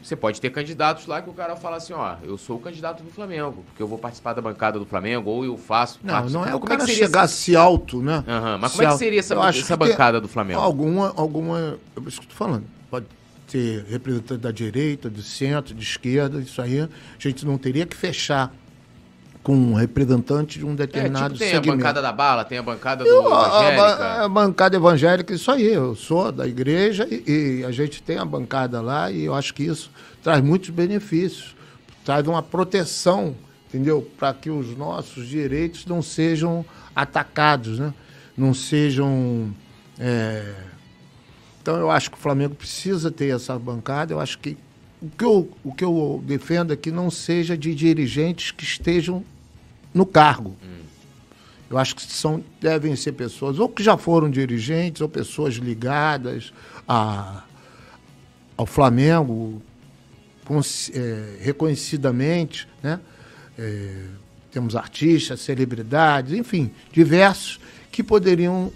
você pode ter candidatos lá que o cara fala assim, ó, eu sou o candidato do Flamengo, porque eu vou participar da bancada do Flamengo, ou eu faço. Não, não é o como cara é que chegar essa... se alto, né? Uhum, mas como é que seria essa, essa bancada do Flamengo? Alguma, alguma. É isso que eu tô falando. Pode ter representante da direita, do centro, de esquerda, isso aí. A gente não teria que fechar com um representante de um determinado é, tipo, tem segmento. a bancada da bala, tem a bancada eu, do evangélica. A, a, bancada evangélica, isso aí. Eu sou da igreja e, e, a gente tem a bancada lá e eu acho que isso traz muitos benefícios. Traz uma proteção, entendeu? Para que os nossos direitos não sejam atacados, né? Não sejam... É... Então eu acho que o Flamengo precisa ter essa bancada. Eu acho que o que eu, o que eu defendo é que não seja de dirigentes que estejam no cargo. Eu acho que são, devem ser pessoas ou que já foram dirigentes, ou pessoas ligadas a, ao Flamengo com, é, reconhecidamente. Né? É, temos artistas, celebridades, enfim, diversos que poderiam,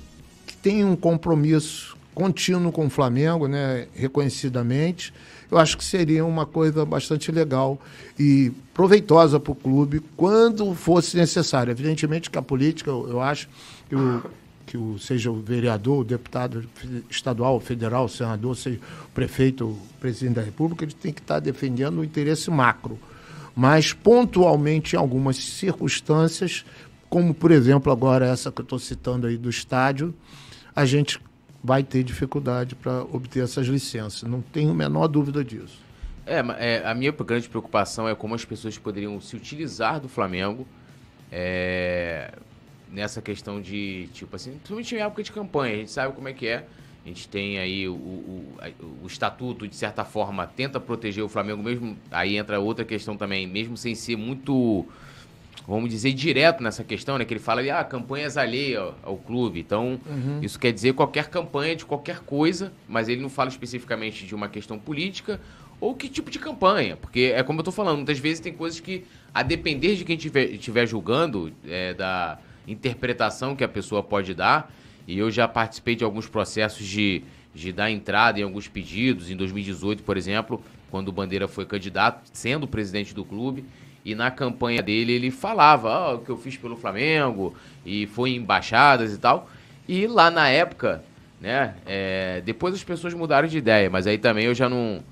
que têm um compromisso contínuo com o Flamengo, né, reconhecidamente, eu acho que seria uma coisa bastante legal e proveitosa para o clube quando fosse necessário. Evidentemente que a política, eu acho que o, que o, seja o vereador, o deputado estadual, federal, o senador, seja o prefeito, o presidente da República, ele tem que estar defendendo o interesse macro. Mas, pontualmente, em algumas circunstâncias, como, por exemplo, agora essa que eu estou citando aí do estádio, a gente vai ter dificuldade para obter essas licenças. Não tenho a menor dúvida disso. É, é, a minha grande preocupação é como as pessoas poderiam se utilizar do Flamengo é, nessa questão de, tipo assim, principalmente em época de campanha, a gente sabe como é que é. A gente tem aí o, o, o, estatuto, de certa forma, tenta proteger o Flamengo mesmo. Aí entra outra questão também, mesmo sem ser muito vamos dizer, direto nessa questão, né? Que ele fala ali, ah, campanhas alheias ao, ao clube. Então, uhum. isso quer dizer qualquer campanha de qualquer coisa, mas ele não fala especificamente de uma questão política ou que tipo de campanha. Porque é como eu tô falando, muitas vezes tem coisas que, a depender de quem estiver julgando, é, da interpretação que a pessoa pode dar, e eu já participei de alguns processos de, de dar entrada em alguns pedidos, em 2018, por exemplo, quando o Bandeira foi candidato, sendo presidente do clube, e na campanha dele ele falava oh, o que eu fiz pelo Flamengo e foi em embaixadas e tal. E lá na época, né? É, depois as pessoas mudaram de ideia, mas aí também eu já não.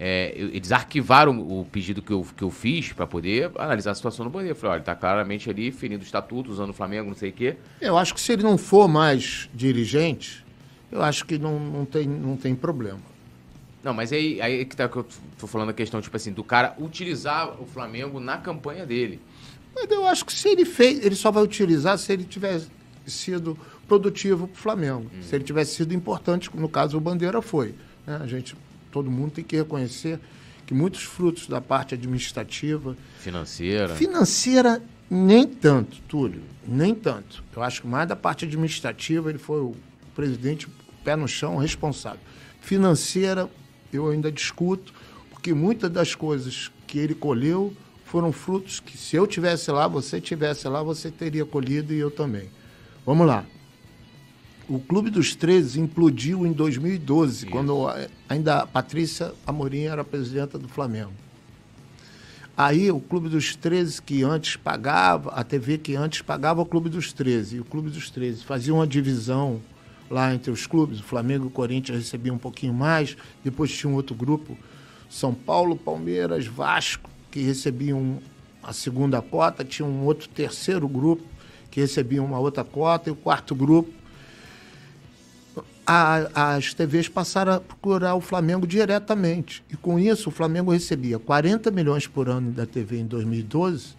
É, eles arquivaram o pedido que eu, que eu fiz para poder analisar a situação do Bandeira. Falei, olha, tá claramente ali ferindo o estatuto, usando o Flamengo, não sei o quê. Eu acho que se ele não for mais dirigente, eu acho que não, não, tem, não tem problema. Não, mas aí, aí que tá que eu tô falando a questão, tipo assim, do cara utilizar o Flamengo na campanha dele. Mas eu acho que se ele fez, ele só vai utilizar se ele tiver sido produtivo para o Flamengo. Hum. Se ele tivesse sido importante, no caso o Bandeira foi. Né? A gente, todo mundo tem que reconhecer que muitos frutos da parte administrativa. Financeira. Financeira, nem tanto, Túlio. Nem tanto. Eu acho que mais da parte administrativa ele foi o presidente pé no chão responsável. Financeira, eu ainda discuto, porque muitas das coisas que ele colheu foram frutos que, se eu tivesse lá, você tivesse lá, você teria colhido e eu também. Vamos lá. O Clube dos 13 implodiu em 2012, Isso. quando ainda a Patrícia Amorim era presidenta do Flamengo. Aí o Clube dos 13 que antes pagava, a TV que antes pagava o Clube dos 13, e o Clube dos 13 fazia uma divisão lá entre os clubes, o Flamengo e o Corinthians recebiam um pouquinho mais, depois tinha um outro grupo, São Paulo, Palmeiras, Vasco, que recebiam a segunda cota, tinha um outro terceiro grupo que recebia uma outra cota, e o quarto grupo. As TVs passaram a procurar o Flamengo diretamente. E com isso, o Flamengo recebia 40 milhões por ano da TV em 2012.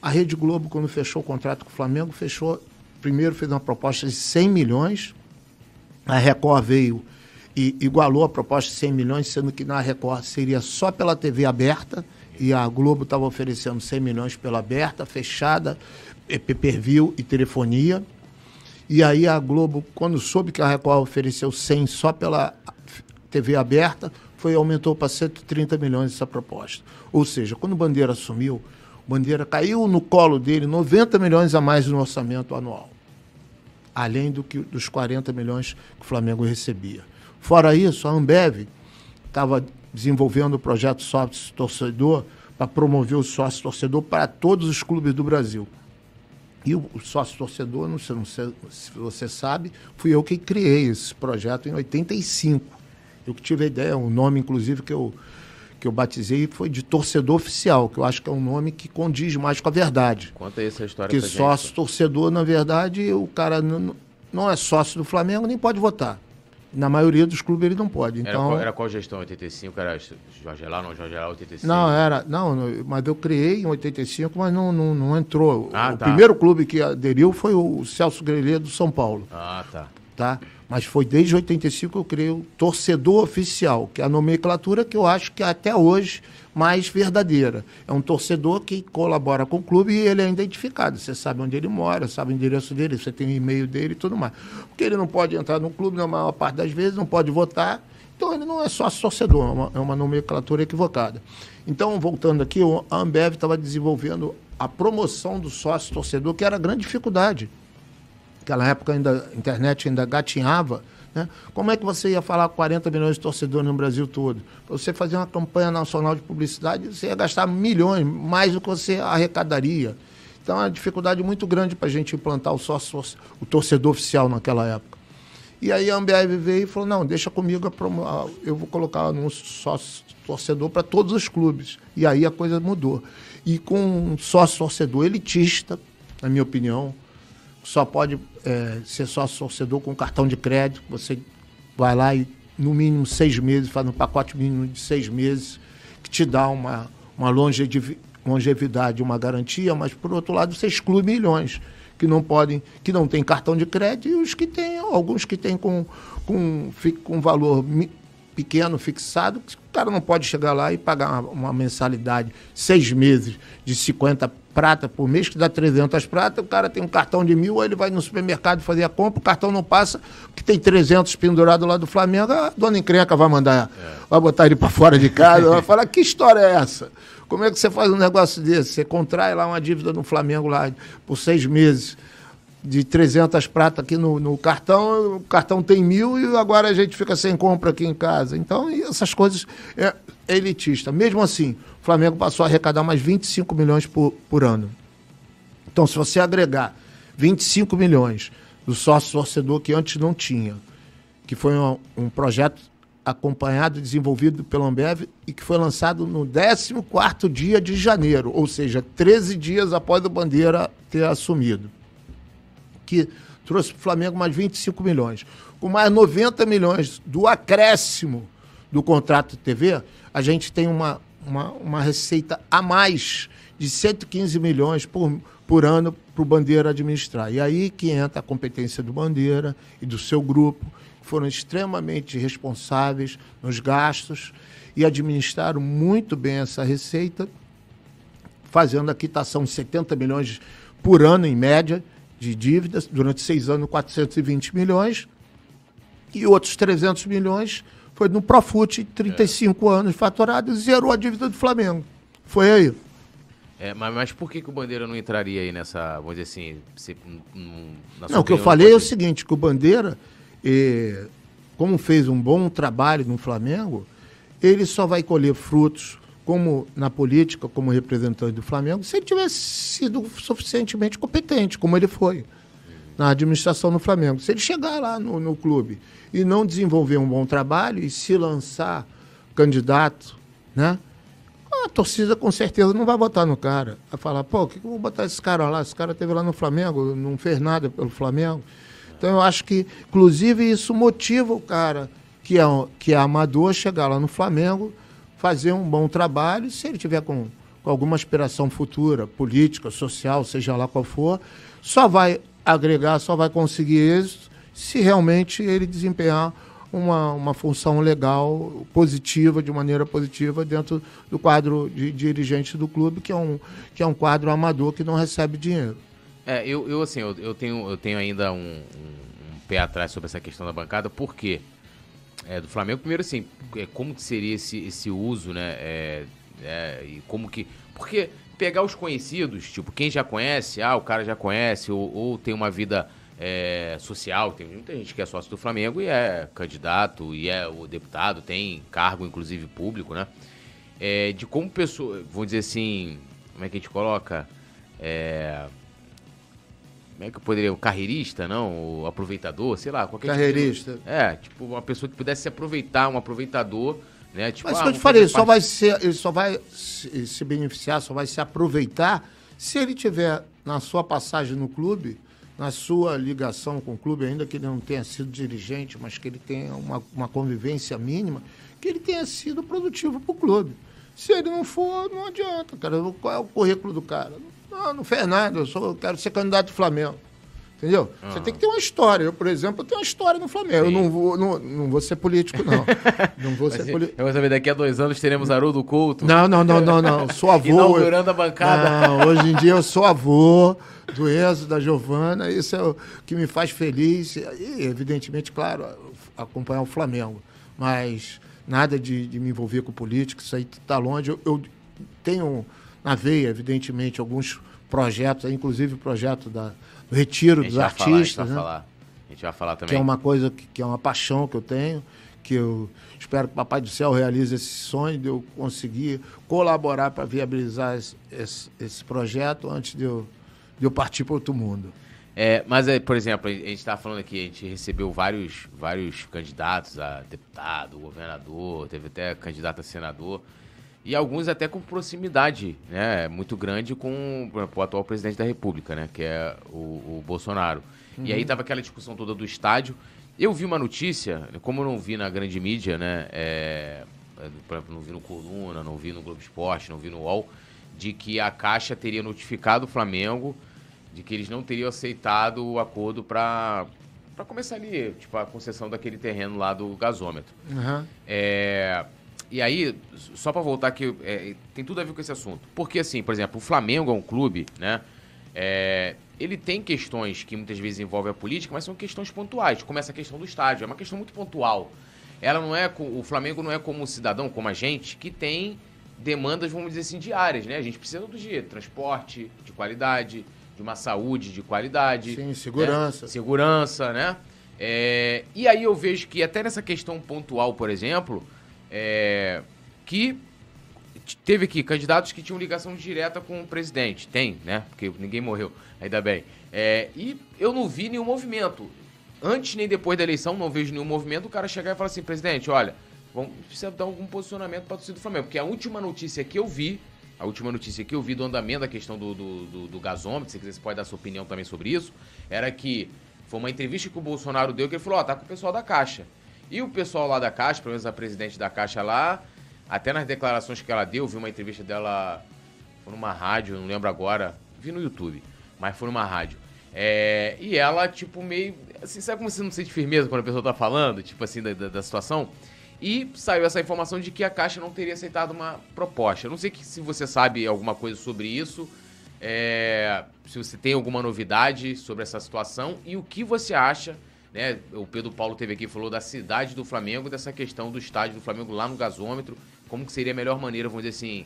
A Rede Globo, quando fechou o contrato com o Flamengo, fechou. Primeiro fez uma proposta de 100 milhões. A Record veio e igualou a proposta de 100 milhões, sendo que na Record seria só pela TV aberta e a Globo estava oferecendo 100 milhões pela aberta, fechada, pay-per-view e telefonia. E aí a Globo, quando soube que a Record ofereceu 100 só pela TV aberta, foi aumentou para 130 milhões essa proposta. Ou seja, quando o Bandeira assumiu, Bandeira caiu no colo dele 90 milhões a mais no orçamento anual, além do que dos 40 milhões que o Flamengo recebia. Fora isso, a Ambev estava desenvolvendo o projeto Sócio Torcedor para promover o sócio torcedor para todos os clubes do Brasil. E o, sócio torcedor, não sei, não sei se você sabe, fui eu que criei esse projeto em 85. Eu que tive a ideia, o um nome, inclusive, que eu, que eu batizei foi de torcedor oficial, que eu acho que é um nome que condiz mais com a verdade. Conta aí essa história Que sócio gente. torcedor, na verdade, o cara não, não é sócio do Flamengo, nem pode votar. Na maioria dos clubes ele não pode. Então, era, qual, era qual gestão? 85? Era Jorge Lá, não? Jorge Lá, 85? Não, era. Não, mas eu criei em 85, mas não, não, não entrou. Ah, o tá. primeiro clube que aderiu foi o Celso Grelê do São Paulo. Ah, tá. Tá? Mas foi desde 85 que eu criei o torcedor oficial, que é a nomenclatura que eu acho que até hoje mais verdadeira. É um torcedor que colabora com o clube e ele é identificado. Você sabe onde ele mora, sabe o endereço dele, você tem o e-mail dele e tudo mais. Porque ele não pode entrar no clube na maior parte das vezes, não pode votar. Então ele não é só torcedor, é uma, é uma nomenclatura equivocada. Então, voltando aqui, a Ambev estava desenvolvendo a promoção do sócio torcedor, que era a grande dificuldade. Naquela época ainda, a internet ainda gatinhava né? Como é que você ia falar 40 milhões de torcedores no Brasil todo? Para você fazer uma campanha nacional de publicidade, você ia gastar milhões, mais do que você arrecadaria. Então, é uma dificuldade muito grande para a gente implantar o, sócio, o torcedor oficial naquela época. E aí a Ambev veio e falou, não, deixa comigo, eu vou colocar um sócio torcedor para todos os clubes. E aí a coisa mudou. E com um sócio torcedor elitista, na minha opinião, só pode é, ser sócio torcedor com cartão de crédito. Você vai lá e, no mínimo, seis meses, faz um pacote mínimo de seis meses, que te dá uma, uma longevidade, uma garantia, mas, por outro lado, você exclui milhões que não podem, que não têm cartão de crédito e os que têm, alguns que têm com, com, com valor pequeno, fixado, que o cara não pode chegar lá e pagar uma, uma mensalidade seis meses de 50 prata por mês, que dá 300 prata, o cara tem um cartão de mil, aí ele vai no supermercado fazer a compra, o cartão não passa, porque tem 300 pendurado lá do Flamengo, a dona encrenca vai mandar, é. vai botar ele para fora de casa, vai falar, que história é essa? Como é que você faz um negócio desse? Você contrai lá uma dívida no Flamengo lá por seis meses, de 300 pratas aqui no, no, cartão, o cartão tem mil e agora a gente fica sem compra aqui em casa. Então, essas coisas é, é elitista. Mesmo assim, Flamengo passou a arrecadar mais 25 milhões por, por ano. Então, se você agregar 25 milhões do sócio torcedor que antes não tinha, que foi um, um projeto acompanhado e desenvolvido pela Ambev e que foi lançado no 14º dia de janeiro, ou seja, 13 dias após o Bandeira ter assumido que trouxe para o Flamengo mais 25 milhões. Com mais 90 milhões do acréscimo do contrato de TV, a gente tem uma, uma, uma receita a mais de 115 milhões por, por ano para o Bandeira administrar. E aí que entra a competência do Bandeira e do seu grupo, que foram extremamente responsáveis nos gastos e administraram muito bem essa receita, fazendo a quitação de 70 milhões por ano, em média, de dívidas, durante seis anos, 420 milhões, e outros 300 milhões foi no Profut, 35 é. anos faturado, e zerou a dívida do Flamengo. Foi aí. É, mas, mas por que, que o Bandeira não entraria aí nessa, vamos dizer assim, se, Não, o que eu falei é o seguinte, que o Bandeira, eh, como fez um bom trabalho no Flamengo, ele só vai colher frutos como na política, como representante do Flamengo, se ele tivesse sido suficientemente competente, como ele foi na administração no Flamengo. Se ele chegar lá no, no clube e não desenvolver um bom trabalho e se lançar candidato, né? A torcida com certeza não vai votar no cara. Vai falar, pô, o que, que eu vou botar esse cara lá? Esse cara teve lá no Flamengo, não fez nada pelo Flamengo. Então eu acho que, inclusive, isso motiva o cara que é, que é amador chegar lá no Flamengo, fazer um bom trabalho. Se ele tiver com, com alguma aspiração futura, política, social, seja lá qual for, só vai agregar, só vai conseguir êxito se realmente ele desempenhar uma, uma função legal, positiva, de maneira positiva, dentro do quadro de dirigente do clube, que é um, que é um quadro amador que não recebe dinheiro. É, eu, eu assim, eu, eu tenho, eu tenho ainda um, um, um, pé atrás sobre essa questão da bancada, porque é, do Flamengo, primeiro assim, é, como que seria esse, esse uso, né? É, é, e como que. Porque pegar os conhecidos, tipo, quem já conhece, ah, o cara já conhece, ou, ou tem uma vida é, social, tem muita gente que é sócio do Flamengo e é candidato, e é o deputado, tem cargo, inclusive, público, né? É, de como pessoa, vou dizer assim, como é que a gente coloca? É, como é que eu poderia, o carreirista, não? O aproveitador, sei lá, qualquer tipo Carreirista. Tipo, é, tipo, uma pessoa que pudesse se aproveitar, um aproveitador, né? Tipo, Mas ah, que eu te falei, ele só vai ser, ele só vai se, se beneficiar, só vai se aproveitar se ele tiver na sua passagem no clube na sua ligação com o clube, ainda que ele não tenha sido dirigente, mas que ele tenha uma, uma convivência mínima, que ele tenha sido produtivo para o clube. Se ele não for, não adianta, cara. Qual é o currículo do cara? Não, não fez nada, eu, sou, eu quero ser candidato do Flamengo. Entendeu? Uhum. Você tem que ter uma história. Eu, por exemplo, eu tenho uma história no Flamengo. Sim. Eu não vou, não, não vou ser político, não. não vou ser político. Eu vou saber, daqui a dois anos teremos Haroldo Couto. Não, não, não, não, não. Sou avô. Inaugurando a bancada. Não, hoje em dia eu sou avô do Enzo, da Giovana. Isso é o que me faz feliz. E, evidentemente, claro, acompanhar o Flamengo. Mas nada de, de me envolver com política, isso aí está longe. Eu, eu tenho na veia, evidentemente, alguns projetos, inclusive o projeto da retiro dos artistas. Falar, né? A gente vai falar também. Que é uma coisa que, que, é uma paixão que eu tenho, que eu espero que o Papai do Céu realize esse sonho de eu conseguir colaborar para viabilizar esse, esse, esse, projeto antes de eu, de eu partir para outro mundo. É, mas, é, por exemplo, a gente estava falando aqui, a gente recebeu vários, vários candidatos a deputado, governador, teve até candidato a senador. E alguns até com proximidade né, muito grande com o atual presidente da República, né, que é o, o Bolsonaro. Uhum. E aí tava aquela discussão toda do estádio. Eu vi uma notícia, como eu não vi na grande mídia, né, é, não vi no Coluna, não vi no Globo Esporte, não vi no UOL, de que a Caixa teria notificado o Flamengo de que eles não teriam aceitado o acordo para para começar ali, tipo, a concessão daquele terreno lá do gasômetro. Uhum. É, e aí, só para voltar aqui, é, tem tudo a ver com esse assunto. Porque, assim, por exemplo, o Flamengo é um clube, né? É, ele tem questões que muitas vezes envolvem a política, mas são questões pontuais, como essa questão do estádio. É uma questão muito pontual. Ela não é. O Flamengo não é como um cidadão, como a gente, que tem demandas, vamos dizer assim, diárias, né? A gente precisa todo dia. Transporte de qualidade, de uma saúde de qualidade. Sim, segurança. Né? Segurança, né? É, e aí eu vejo que até nessa questão pontual, por exemplo é, que teve aqui candidatos que tinham ligação direta com o presidente. Tem, né? Porque ninguém morreu, ainda bem. É, e eu não vi nenhum movimento. Antes nem depois da eleição, não vejo nenhum movimento. O cara chegar e falar assim: presidente, olha, vamos, precisa dar algum posicionamento para a torcida do Flamengo. Porque a última notícia que eu vi, a última notícia que eu vi do andamento da questão do, do, do, do gasômetro, se quiser, você pode dar sua opinião também sobre isso, era que foi uma entrevista que o Bolsonaro deu que ele falou: ó, oh, tá com o pessoal da Caixa. E o pessoal lá da Caixa, pelo menos a presidente da Caixa lá, até nas declarações que ela deu, vi uma entrevista dela, foi numa rádio, não lembro agora, vi no YouTube, mas foi numa rádio. É, e ela, tipo, meio. Assim, sabe como você não sente firmeza quando a pessoa tá falando, tipo assim, da, da, da situação? E saiu essa informação de que a Caixa não teria aceitado uma proposta. Não sei que, se você sabe alguma coisa sobre isso, é, se você tem alguma novidade sobre essa situação e o que você acha. Né? O Pedro Paulo teve aqui falou da cidade do Flamengo, dessa questão do estádio do Flamengo lá no gasômetro, como que seria a melhor maneira, vamos dizer assim,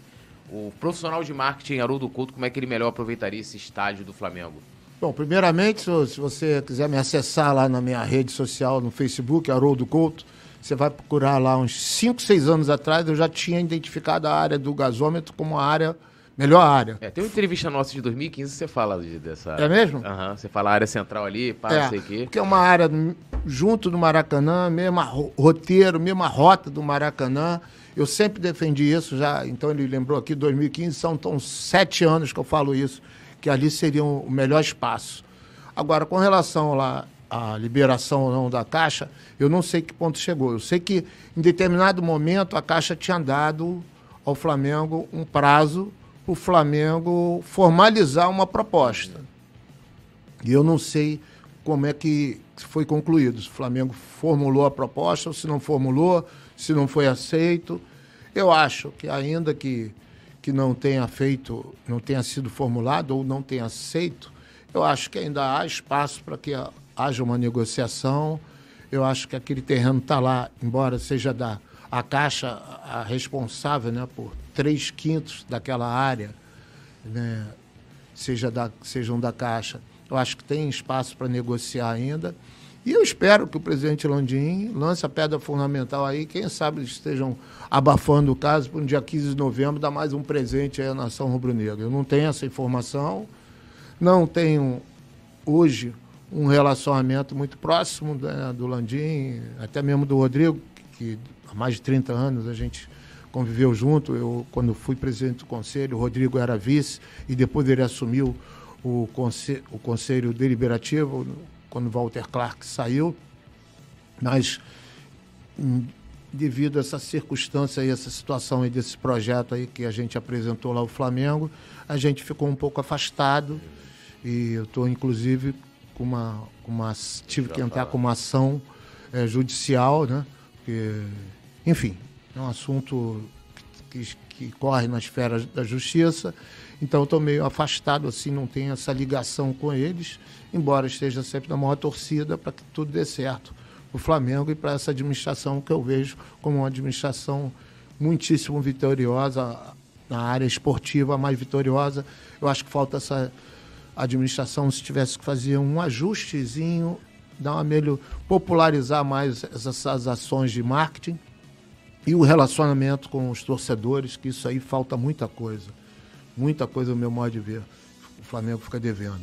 o profissional de marketing Haroldo Couto, como é que ele melhor aproveitaria esse estádio do Flamengo? Bom, primeiramente, se você quiser me acessar lá na minha rede social, no Facebook, Haroldo Couto, você vai procurar lá uns 5, 6 anos atrás, eu já tinha identificado a área do gasômetro como a área, melhor área. É, tem uma entrevista nossa de 2015 que você fala de, dessa. É mesmo? Aham, você fala a área central ali, pá, É, não sei o quê. porque é uma área junto do Maracanã, mesma ro- roteiro, mesma rota do Maracanã. Eu sempre defendi isso já, então ele lembrou aqui, 2015, são então, sete anos que eu falo isso, que ali seria o melhor espaço. Agora, com relação lá à liberação ou não da Caixa, eu não sei que ponto chegou. Eu sei que em determinado momento a Caixa tinha dado ao Flamengo um prazo o Flamengo formalizar uma proposta. E eu não sei como é que foi concluído. Se o Flamengo formulou a proposta ou se não formulou, se não foi aceito. Eu acho que ainda que, que não tenha feito, não tenha sido formulado ou não tenha aceito, eu acho que ainda há espaço para que ha- haja uma negociação. Eu acho que aquele terreno está lá, embora seja da a Caixa a responsável né, por três quintos daquela área, né, seja da, sejam da Caixa. Eu acho que tem espaço para negociar ainda. E eu espero que o presidente Landim lance a pedra fundamental aí. Quem sabe eles estejam abafando o caso para no dia 15 de novembro dar mais um presente à nação rubro-negra. Eu não tenho essa informação, não tenho hoje um relacionamento muito próximo né, do Landim, até mesmo do Rodrigo, que há mais de 30 anos a gente conviveu junto. Eu, quando fui presidente do conselho, o Rodrigo era vice e depois ele assumiu o, conse o conselho deliberativo quando Walter Clark saiu. Mas, hum, devido a essa circunstância e essa situação aí desse projeto aí que a gente apresentou lá ao Flamengo, a gente ficou um pouco afastado e eu estou inclusive com uma, com uma tive que entrar com uma ação eh, judicial, né? Porque, enfim, é um assunto que, que corre na esfera da justiça. Então, estou meio afastado, assim, não tenho essa ligação com eles, embora esteja sempre na maior torcida para que tudo dê certo para o Flamengo e para essa administração que eu vejo como uma administração muitíssimo vitoriosa, na área esportiva mais vitoriosa. Eu acho que falta essa administração, se tivesse que fazer um ajustezinho, dar uma melhor, popularizar mais essas ações de marketing e o relacionamento com os torcedores, que isso aí falta muita coisa. Muita coisa, no meu modo de ver. O Flamengo fica devendo.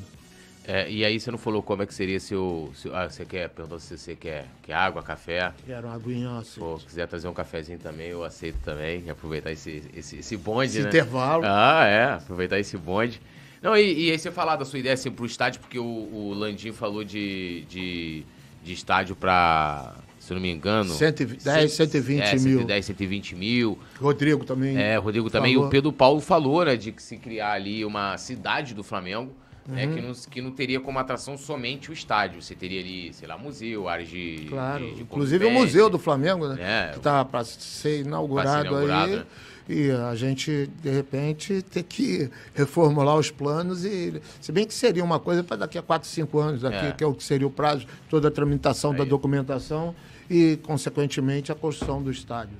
É, e aí você não falou como é que seria se o. Se, ah, você quer, perguntou se você quer, quer água, café. Quero uma aguinha assim. Pô, se quiser trazer um cafezinho também, eu aceito também. e Aproveitar esse, esse, esse bonde, Esse né? intervalo. Ah, é. Aproveitar esse bonde. Não, e, e aí você falar da sua ideia assim, pro estádio, porque o, o Landim falou de, de, de estádio pra, se não me engano... 110, 120 é, mil. 110, 120 mil. Rodrigo também. É, Rodrigo também. falou. E o Pedro Paulo falou, né, de que se criar ali uma cidade do Flamengo, né, Uhum. que, não, que não teria como atração somente o estádio. Você teria ali, sei lá, museu, áreas de. Claro. de- de Inclusive o. Museu do Flamengo, né? É. que está para ser inaugurado, inaugurado, aí. né? E a gente, de repente, ter que reformular os planos e. Se bem que seria uma coisa para daqui a 4, 5 anos, daqui, É. que é o que seria o prazo, toda a tramitação da Aí. documentação e, consequentemente, a construção do estádio.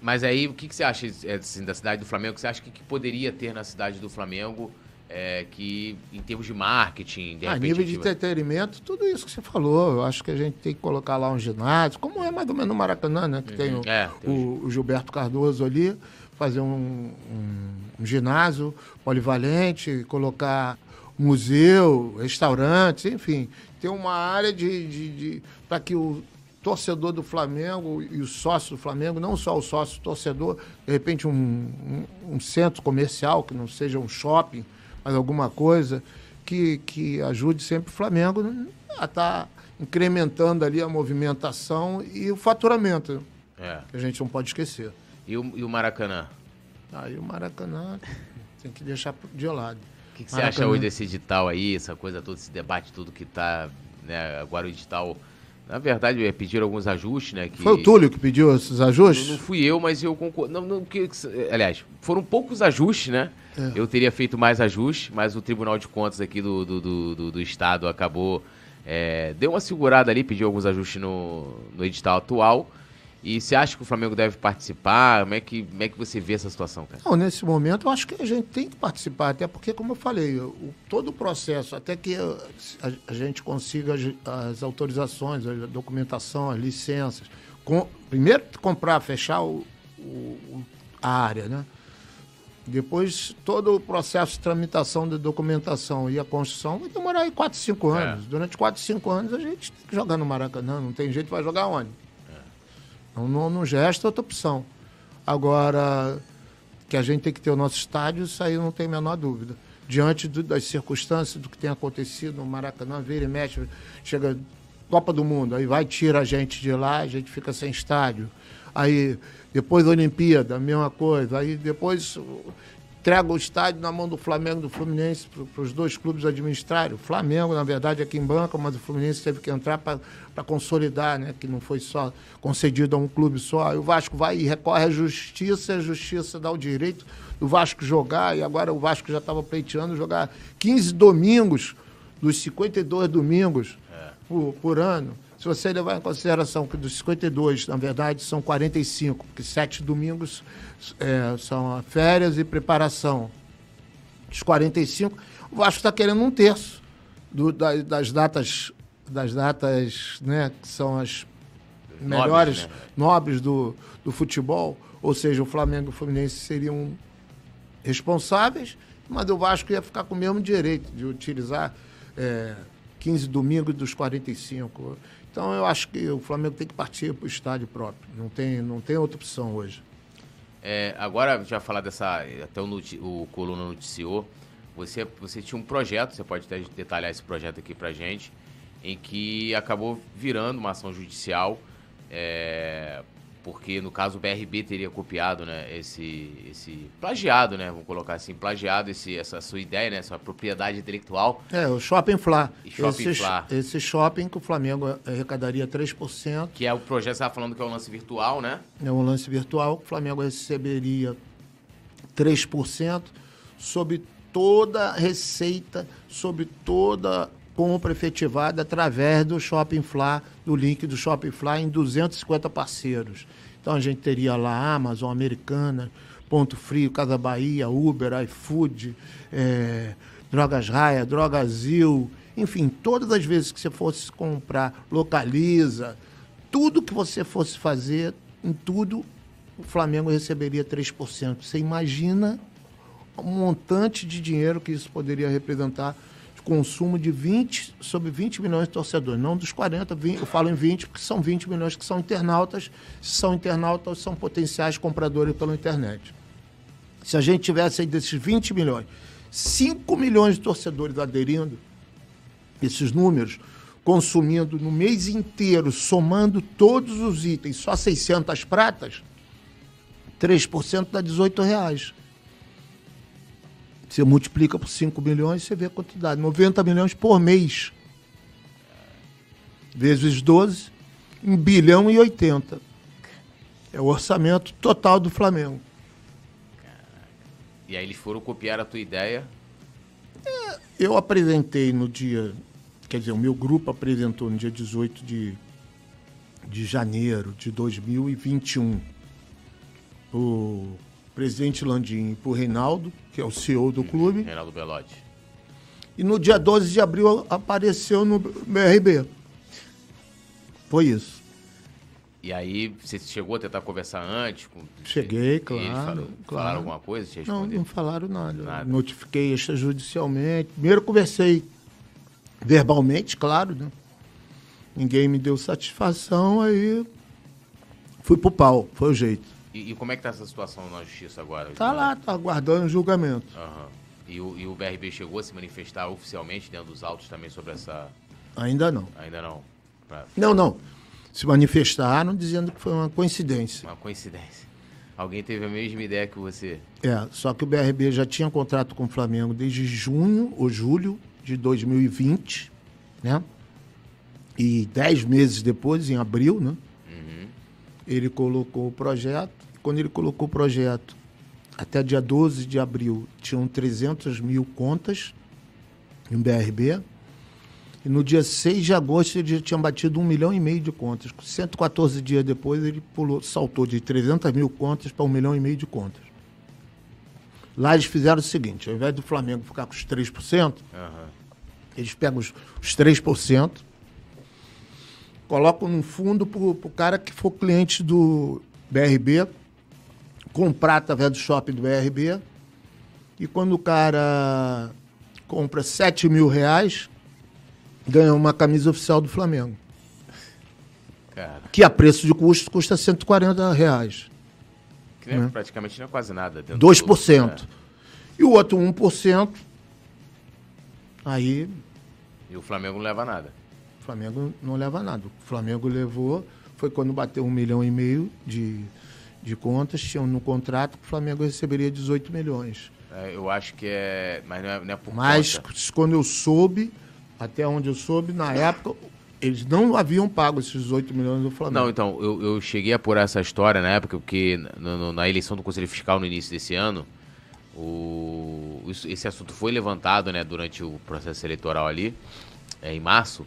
Mas aí, o que, que você acha é, assim, da cidade do Flamengo? Você acha que, que poderia ter na cidade do Flamengo é, que, em termos de marketing, de a repente, nível de ativa- entretenimento, tudo isso que você falou. Eu acho que a gente tem que colocar lá um ginásio, como é mais ou menos no Maracanã, né? Que tem, o, É, tem o- o Gilberto Cardoso ali, fazer um, um- um ginásio polivalente, colocar museu, restaurantes, enfim, ter uma área de, de, de para que o torcedor do Flamengo e o sócio do Flamengo, não só o sócio o torcedor, de repente um, um, um centro comercial, que não seja um shopping, mas alguma coisa que, que ajude sempre o Flamengo a estar incrementando ali a movimentação e o faturamento, É. que a gente não pode esquecer. E o, e o Maracanã? Aí o Maracanã tem que deixar de lado. O que, que você acha hoje desse edital aí, essa coisa toda, esse debate tudo que tá, né, agora o edital... Na verdade, é, pediram alguns ajustes, né? Que... Foi o Túlio que pediu esses Não, ajustes? não fui eu, mas eu concordo. Não, não, que, aliás, foram poucos ajustes, né? É. Eu teria feito mais ajustes, mas o Tribunal de Contas aqui do, do, do, do- do Estado acabou. é, deu uma segurada ali, pediu alguns ajustes no, no edital atual. E você acha que o Flamengo deve participar? Como é que, como é que você vê essa situação, cara? Não, nesse momento eu acho que a gente tem que participar, até porque, como eu falei, o, todo o processo, até que a, a gente consiga as, as autorizações, a documentação, as licenças. Com, primeiro comprar, fechar o, o- a área, né? Depois todo o processo de tramitação da documentação e a construção vai demorar aí 4, 5 É. anos. Durante 4, 5 anos a gente tem que jogar no Maracanã, não tem jeito, vai jogar onde? Não, não, não gesta outra opção. Agora, que a gente tem que ter o nosso estádio, isso aí não tem a menor dúvida. Diante do- das circunstâncias, do que tem acontecido no Maracanã, vira e mexe, chega Copa do Mundo, aí vai, tira a gente de lá, a gente fica sem estádio. Aí, depois da Olimpíada, a mesma coisa. Aí, depois, entrega o estádio na mão do Flamengo e do Fluminense para os dois clubes administrarem. O Flamengo, na verdade, aqui em banca, mas o Fluminense teve que entrar para consolidar, né? Que não foi só concedido a um clube só. Aí o Vasco vai e recorre à justiça, e a justiça dá o direito do Vasco jogar, e agora o Vasco já estava pleiteando jogar 15 domingos dos 52 domingos por, por ano. Se você levar em consideração que dos 52, na verdade, são 45, porque sete domingos é, são férias e preparação. Dos 45, o Vasco está querendo um terço do- da- das datas, das datas né, que são as melhores, né? nobres do, do futebol. Ou seja, o Flamengo e o Fluminense seriam responsáveis, mas o Vasco ia ficar com o mesmo direito de utilizar é, 15 domingos dos 45. Então eu acho que o Flamengo tem que partir para o estádio próprio. Não tem, não tem outra opção hoje. É, agora, já falar dessa. Até o, noti- o Coluna noticiou. Você, você tinha um projeto, você pode até detalhar esse projeto aqui pra gente, em que acabou virando uma ação judicial, é, porque no caso o BRB teria copiado, né, esse, esse plagiado, né, vamos colocar assim, plagiado esse, essa sua ideia, né, essa propriedade intelectual. É, o Shopping Flá. E Shopping esse, Flá. esse shopping que o Flamengo arrecadaria 3%, Que é o projeto você estava falando que é o lance virtual, né? é um lance virtual, que o Flamengo receberia 3% sobre toda a receita, sobre toda compra efetivada através do Shopping Flá, do link do Shopping Flá em 250 parceiros. Então a gente teria lá Amazon, Americana, Ponto Frio, Casa Bahia, Uber, iFood, eh, Drogas Raia, Drogazil, enfim, todas as vezes que você fosse comprar, localiza, tudo que você fosse fazer, em tudo, o Flamengo receberia 3%. Você imagina o montante de dinheiro que isso poderia representar consumo de 20, sobre 20 milhões de torcedores, não dos 40, 20, eu falo em 20 porque são 20 milhões que são internautas, se são internautas, são potenciais compradores pela internet. Se a gente tivesse aí desses 20 milhões, 5 milhões de torcedores aderindo, esses números, consumindo no mês inteiro, somando todos os itens, só 600 pratas, 3% dá 18 reais. Você multiplica por 5 milhões, você vê a quantidade. 90 milhões por mês. Vezes 12, 1 bilhão e 80. É o orçamento total do Flamengo. E aí eles foram copiar a tua ideia. Eu apresentei no dia, quer dizer, o meu grupo apresentou no dia 18 de, de janeiro de 2021 o presidente Landim e para o Reinaldo, que é o CEO do clube, Reinaldo Belotti. e no dia 12 de abril apareceu no BRB. Foi isso. E aí, você chegou a tentar conversar antes? Com... Cheguei, Eles claro, falaram, claro. falaram alguma coisa? Te Não, não falaram nada. Nada. Notifiquei extrajudicialmente. Primeiro conversei verbalmente, claro, né? Ninguém me deu satisfação, aí fui pro pau, foi o jeito. E, e como é que tá essa situação na justiça agora? Tá lá, tá aguardando o julgamento. Aham. E, o, e o BRB chegou a se manifestar oficialmente dentro dos autos também sobre essa. Ainda não. Ainda não. Pra- Não, não. Se manifestaram dizendo que foi uma coincidência. Uma coincidência. Alguém teve a mesma ideia que você. É, só que o BRB já tinha contrato com o Flamengo desde junho ou julho de 2020, né? E dez meses depois, em abril, né? Ele colocou o projeto. Quando ele colocou o projeto, até dia 12 de abril, tinham 300 mil contas no BRB. E no dia 6 de agosto ele já tinha batido um milhão e meio de contas. 114 dias depois ele pulou, saltou de 300 mil contas para um milhão e meio de contas. Lá eles fizeram o seguinte, ao invés do Flamengo ficar com os 3%, Aham. eles pegam os, os 3%, colocam num fundo para o cara que for cliente do BRB, comprar através do shopping do BRB, e quando o cara compra 7 mil reais, ganha uma camisa oficial do Flamengo. Cara, Que a preço de custo custa 140 reais. que nem- Né? praticamente não é quase nada. dentro 2%. do- E o outro 1%, aí é. E o Flamengo não leva nada. o Flamengo não leva nada. O Flamengo levou, foi quando bateu um milhão e meio de, de contas, tinham no contrato que o Flamengo receberia 18 milhões. É, eu acho que é. Mas não é, não é por Mas conta. quando eu soube, até onde eu soube, na época, eles não haviam pago esses 18 milhões do Flamengo. Não, então, eu, eu cheguei a apurar essa história na época, porque no- no- na eleição do Conselho Fiscal no início desse ano, o, esse assunto foi levantado né, durante o processo eleitoral ali, é, em março,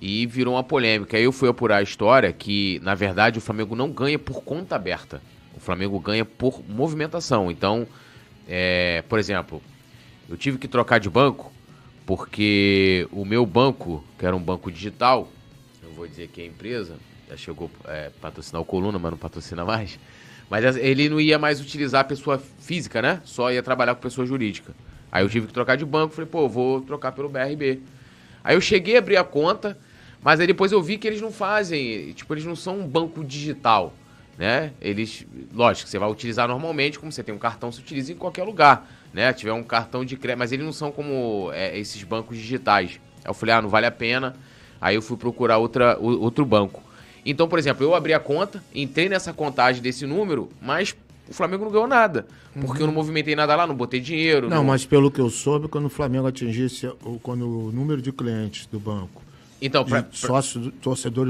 e virou uma polêmica. Aí eu fui apurar a história que, na verdade, o Flamengo não ganha por conta aberta. O Flamengo ganha por movimentação. Então, é, por exemplo, eu tive que trocar de banco porque o meu banco, que era um banco digital, não vou dizer que é a empresa, já chegou a patrocinar o Coluna, mas não patrocina mais. Mas ele não ia mais utilizar a pessoa física, né? Só ia trabalhar com pessoa jurídica. Aí eu tive que trocar de banco, falei, pô, vou trocar pelo BRB. Aí eu cheguei a abrir a conta, mas aí depois eu vi que eles não fazem, tipo, eles não são um banco digital, né? Eles, lógico, você vai utilizar normalmente, como você tem um cartão, você utiliza em qualquer lugar, né? Tiver um cartão de crédito, mas eles não são como é, esses bancos digitais. Aí eu falei, ah, não vale a pena. Aí eu fui procurar outra, outro banco. Então, por exemplo, eu abri a conta, entrei nessa contagem desse número, mas o Flamengo não ganhou nada. Porque eu não movimentei nada lá, não botei dinheiro. Não, mas pelo que eu soube, quando o Flamengo atingisse, quando o número de clientes do banco, Então, pra, pra- sócios, do-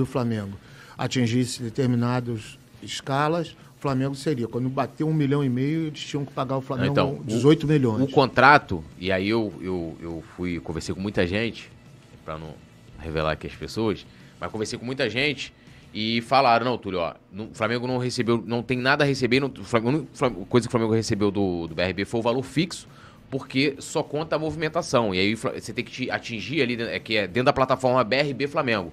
Flamengo, atingisse determinadas escalas, o Flamengo seria. Quando bateu um milhão e meio, eles tinham que pagar o Flamengo Então, o- 18 milhões. O contrato, e aí eu, eu, eu fui, conversei com muita gente, pra não revelar aqui as pessoas, mas conversei com muita gente e falaram, não, Túlio, ó, não- o Flamengo não recebeu, não tem nada a receber, não, o Flamengo- a coisa que o Flamengo recebeu do, do BRB foi o valor fixo, porque só conta a movimentação. E aí você tem que te atingir ali, é, que é dentro da plataforma BRB Flamengo.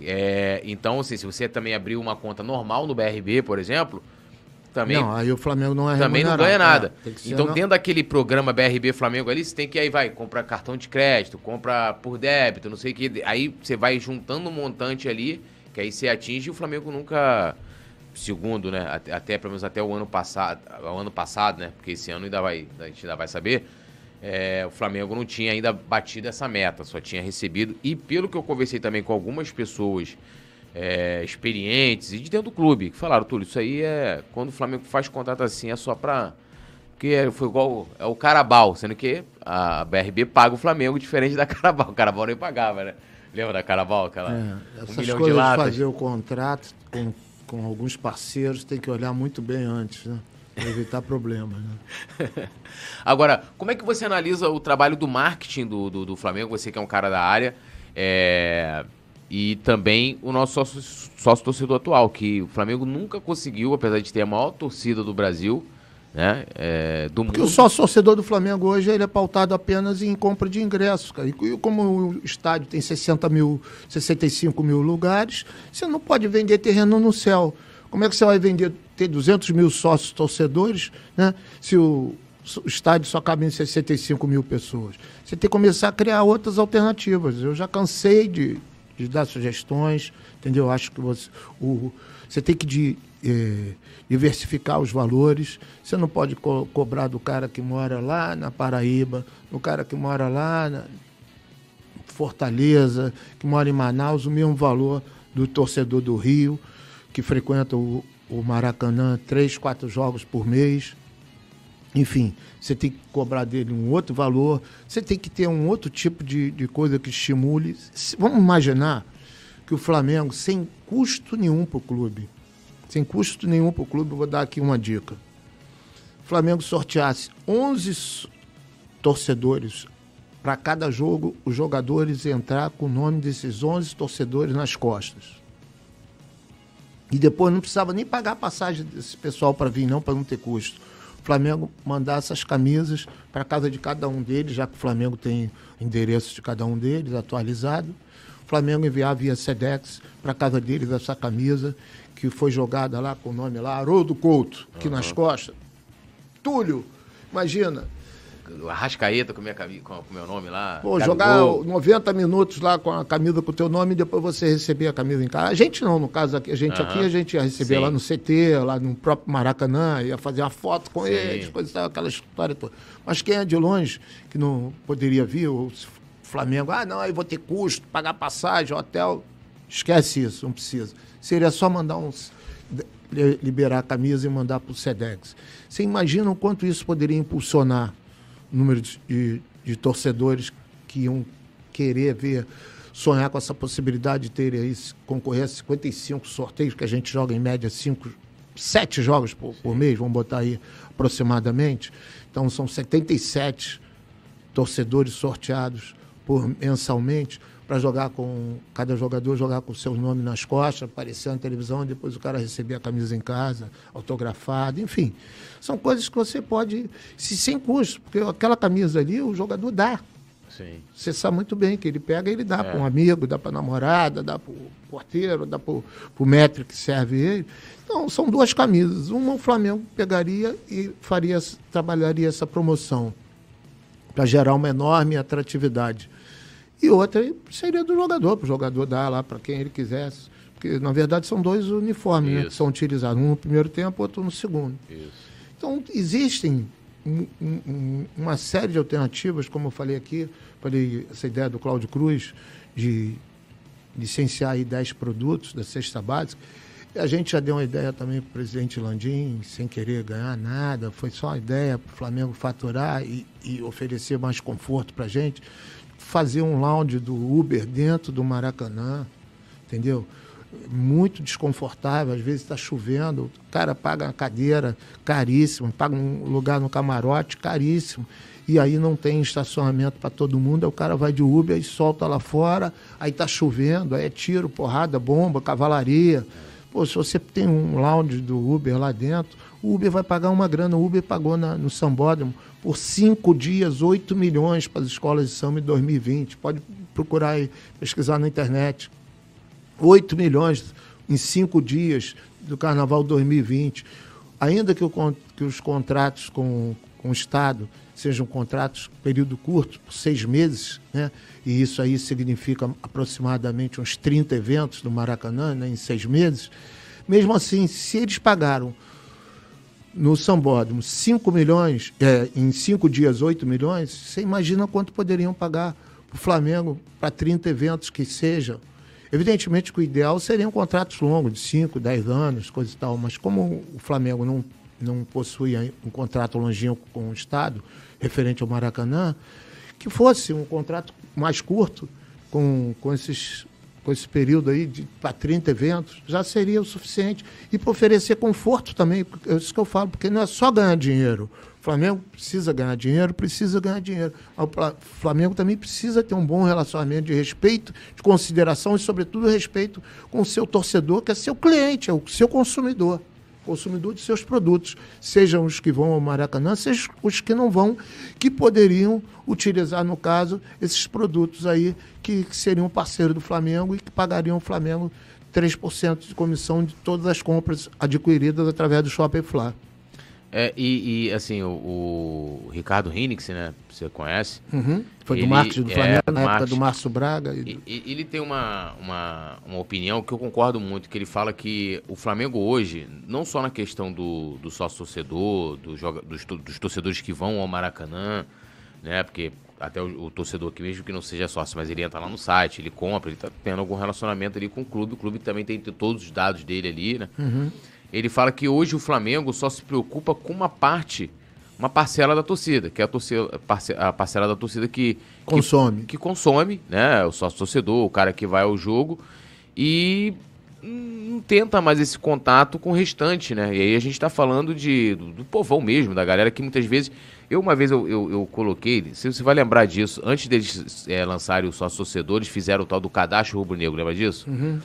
É, então, assim, se você também abrir uma conta normal no BRB, por exemplo, também Não, aí o Flamengo não é também não ganha nada. É, que ser então, na- dentro daquele programa BRB Flamengo ali, você tem que aí vai comprar cartão de crédito, compra por débito, não sei o que. Aí você vai juntando um montante ali, que aí você atinge e o Flamengo nunca, segundo, né? Até, até pelo menos até o ano passado, o ano passado, né? Porque esse ano ainda vai, a gente ainda vai saber. é, o Flamengo não tinha ainda batido essa meta, só tinha recebido. E pelo que eu conversei também com algumas pessoas é, experientes e de dentro do clube, que falaram, Túlio, isso aí é. Quando o Flamengo faz contrato assim, é só pra. Porque foi igual. É o Carabal, sendo que a BRB paga o Flamengo diferente da Carabal. O Carabal nem pagava, né? Lembra da Carabal? Aquela, É, um essas milhão de coisas de latas. fazer o contrato com, com alguns parceiros tem que olhar muito bem antes, né? Pra evitar problemas, né? Agora, como é que você analisa o trabalho do marketing do, do, do Flamengo? Você que é um cara da área. é, E também o nosso sócio, sócio torcedor atual, que o Flamengo nunca conseguiu, apesar de ter a maior torcida do Brasil, né? é, do Porque mundo. o sócio torcedor do Flamengo hoje ele é pautado apenas em compra de ingressos, cara. E como o estádio tem 60 mil, 65 mil lugares, você não pode vender terreno no céu. Como é que você vai vender, ter 200 mil sócios torcedores, né? Se o, o estádio só cabe em 65 mil pessoas. Você tem que começar a criar outras alternativas. Eu já cansei de, de dar sugestões, entendeu? Acho que você, o, você tem que de, eh, diversificar os valores. Você não pode co- cobrar do cara que mora lá na Paraíba, do cara que mora lá na Fortaleza, que mora em Manaus, o mesmo valor do torcedor do Rio, que frequenta o, o Maracanã três, quatro jogos por mês. Enfim, você tem que cobrar dele um outro valor, você tem que ter um outro tipo de, de coisa que estimule. Vamos imaginar que o Flamengo, sem custo nenhum para o clube, sem custo nenhum para o clube, vou dar aqui uma dica. O Flamengo sorteasse 11 torcedores para cada jogo, os jogadores entrar com o nome desses 11 torcedores nas costas. E depois não precisava nem pagar a passagem desse pessoal para vir, não, para não ter custo. O Flamengo mandar essas camisas para casa de cada um deles, já que o Flamengo tem endereço de cada um deles atualizado. O Flamengo enviar via SEDEX para casa deles essa camisa que foi jogada lá com o nome lá, Haroldo Couto, aqui uhum. nas costas. Túlio, imagina, o Arrascaeta com, minha, com o meu nome lá. Pô, jogar gol. 90 minutos lá com a camisa com o teu nome e depois você receber a camisa em casa. A gente não, no caso aqui, a gente aqui, a gente ia receber Sim. lá no CT, lá no próprio Maracanã, ia fazer uma foto com Sim. eles, coisa aquela história toda. Mas quem é de longe, que não poderia vir, ou Flamengo, ah, não, aí vou ter custo, pagar passagem, hotel. Esquece isso, não precisa. Seria só mandar uns liberar a camisa e mandar para o SEDEX. Você imagina o quanto isso poderia impulsionar número de, de torcedores que iam querer ver, sonhar com essa possibilidade de ter aí, concorrer a 55 sorteios, que a gente joga em média 5, 7 jogos por, por mês, vamos botar aí aproximadamente. Então são 77 torcedores sorteados por mensalmente para jogar com cada jogador jogar com seus nomes nas costas, aparecer na televisão, depois o cara receber a camisa em casa, autografada, enfim. São coisas que você pode, se sem custo, porque aquela camisa ali o jogador dá. Sim. Você sabe muito bem que ele pega e ele dá é. para um amigo, dá para namorada, dá para o porteiro, dá para o metro que serve ele. Então, são duas camisas. Uma o Flamengo pegaria e faria, trabalharia essa promoção para gerar uma enorme atratividade e outra seria do jogador, para o jogador dar lá para quem ele quisesse. Porque, na verdade, são dois uniformes né, que são utilizados, um no primeiro tempo, outro no segundo. Isso. Então, existem um, um, uma série de alternativas, como eu falei aqui, falei essa ideia do Cláudio Cruz, de licenciar aí 10 produtos da cesta básica. E a gente já deu uma ideia também para o presidente Landim, sem querer ganhar nada, foi só uma ideia para o Flamengo faturar e, e oferecer mais conforto para a gente fazer um lounge do Uber dentro do Maracanã, entendeu? Muito desconfortável, às vezes está chovendo, o cara paga uma cadeira caríssima, paga um lugar no camarote caríssimo, e aí não tem estacionamento para todo mundo, aí o cara vai de Uber e solta lá fora, aí está chovendo, aí é tiro, porrada, bomba, cavalaria. Pô, se você tem um lounge do Uber lá dentro, o Uber vai pagar uma grana. O Uber pagou na, no Sambódromo por cinco dias, 8 milhões para as escolas de samba em 2020. Pode procurar e pesquisar na internet. 8 milhões em cinco dias do Carnaval 2020. Ainda que, o, que os contratos com, com o Estado sejam contratos período curto, por seis meses, né? e isso aí significa aproximadamente uns 30 eventos no Maracanã né? em seis meses, mesmo assim, se eles pagaram no Sambódromo 5 milhões, é, em cinco dias 8 milhões, você imagina quanto poderiam pagar o Flamengo para 30 eventos que sejam. Evidentemente que o ideal seriam contratos longos, de 5, 10 anos, coisa e tal, mas como o Flamengo não, não possui um contrato longínquo com o Estado, referente ao Maracanã, que fosse um contrato mais curto, com, com esses com esse período aí para 30 eventos, já seria o suficiente. E para oferecer conforto também, é isso que eu falo, porque não é só ganhar dinheiro. O Flamengo precisa ganhar dinheiro, precisa ganhar dinheiro. O Flamengo também precisa ter um bom relacionamento de respeito, de consideração e, sobretudo, respeito com o seu torcedor, que é seu cliente, é o seu consumidor consumidor de seus produtos, sejam os que vão ao Maracanã, sejam os que não vão, que poderiam utilizar, no caso, esses produtos aí que, que seriam parceiro do Flamengo e que pagariam o Flamengo 3% de comissão de todas as compras adquiridas através do Shopping Flá. É, e, e, assim, o, o Ricardo Hinix, né? Você conhece? Uhum. Foi ele, do marketing do é, Flamengo, é, na época do Márcio Braga. E, do... e, ele tem uma, uma, uma opinião que eu concordo muito, que ele fala que o Flamengo hoje, não só na questão do, do sócio-torcedor, do dos, dos torcedores que vão ao Maracanã, né? Porque até o, o, torcedor aqui, mesmo que não seja sócio, mas ele entra lá no site, ele compra, ele tá tendo algum relacionamento ali com o clube, o clube também tem todos os dados dele ali, né? Uhum. Ele fala que hoje o Flamengo só se preocupa com uma parte, uma parcela da torcida, que é a, torcida, a parcela da torcida que consome, que, que consome, né? O sócio torcedor, o cara que vai ao jogo e não tenta mais esse contato com o restante, né? E aí a gente está falando de, do, do, povão mesmo, da galera que muitas vezes. Eu, uma vez, eu, eu, eu coloquei, se você vai lembrar disso, antes deles é, lançarem o sócio torcedores, fizeram o tal do cadastro rubro-negro, lembra disso? Uhum.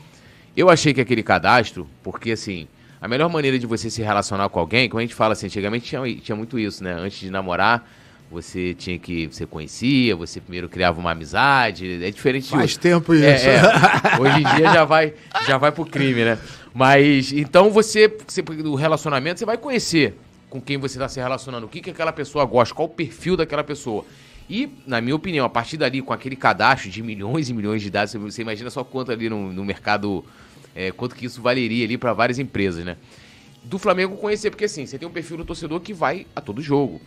Eu achei que aquele cadastro, porque assim, a melhor maneira de você se relacionar com alguém, como a gente fala assim, antigamente tinha, tinha muito isso, né? Antes de namorar, você tinha que. Você conhecia, você primeiro criava uma amizade. É diferente Faz de... tempo isso. É, é. Hoje em dia já vai, já vai pro crime, né? Mas então você, você. O relacionamento, você vai conhecer com quem você está se relacionando, o que, que aquela pessoa gosta, qual o perfil daquela pessoa. E, na minha opinião, a partir dali, com aquele cadastro de milhões e milhões de dados, você imagina só quanto ali no, no mercado, é, quanto que isso valeria ali para várias empresas, né? Do Flamengo conhecer, porque assim, você tem um perfil do torcedor que vai a todo jogo.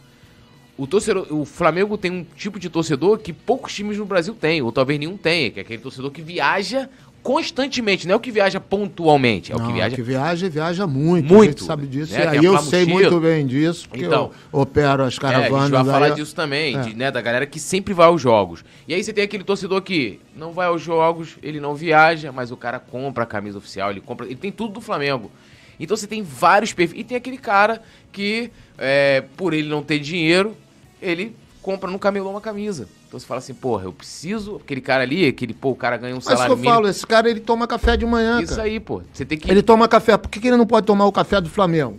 O, torcedor, o Flamengo tem um tipo de torcedor que poucos times no Brasil têm, ou talvez nenhum tenha, que é aquele torcedor que viaja constantemente, não é o que viaja pontualmente, é não, o que viaja. que viaja viaja muito. Muito. A gente sabe disso. Né? E aí eu sei muito bem disso, porque então, eu opero as caravanas. É, a gente vai falar disso também, é. de, né, da galera que sempre vai aos jogos. E aí você tem aquele torcedor que não vai aos jogos, ele não viaja, mas o cara compra a camisa oficial, ele compra. Ele tem tudo do Flamengo. Então você tem vários perfis. E tem aquele cara que, é, por ele não ter dinheiro, ele compra no camelô uma camisa. Então você fala assim, porra, eu preciso. Aquele cara ali, aquele, pô, o cara ganha um salário. Mas que eu falo, esse cara ele toma café de manhã. Isso cara. aí, pô. Você tem que. Ele toma café. Por que, que ele não pode tomar o café do Flamengo?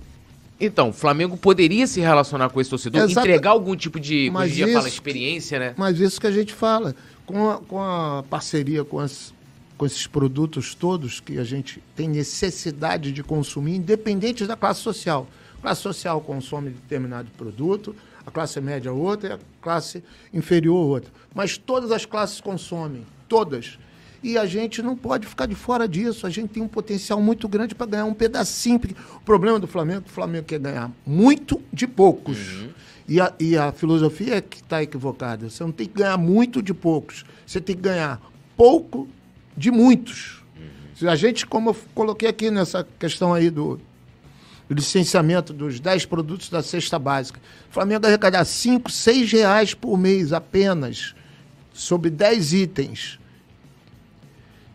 Então, o Flamengo poderia se relacionar com esse torcedor, Exato. entregar algum tipo de, mas em dia isso, fala, experiência, né? Mas isso que a gente fala. Com a, com a parceria com, as, com esses produtos todos que a gente tem necessidade de consumir, independente da classe social. A classe social consome determinado produto, a classe média outra e a classe inferior outra. Mas todas as classes consomem, todas. E a gente não pode ficar de fora disso. A gente tem um potencial muito grande para ganhar um pedacinho. O problema do Flamengo é que o Flamengo quer ganhar muito de poucos. Uhum. E, a, e a filosofia é que está equivocada. Você não tem que ganhar muito de poucos. Você tem que ganhar pouco de muitos. Uhum. A gente, como eu coloquei aqui nessa questão aí do, licenciamento dos 10 produtos da cesta básica. O Flamengo arrecadar 5, 6 reais por mês apenas sobre 10 itens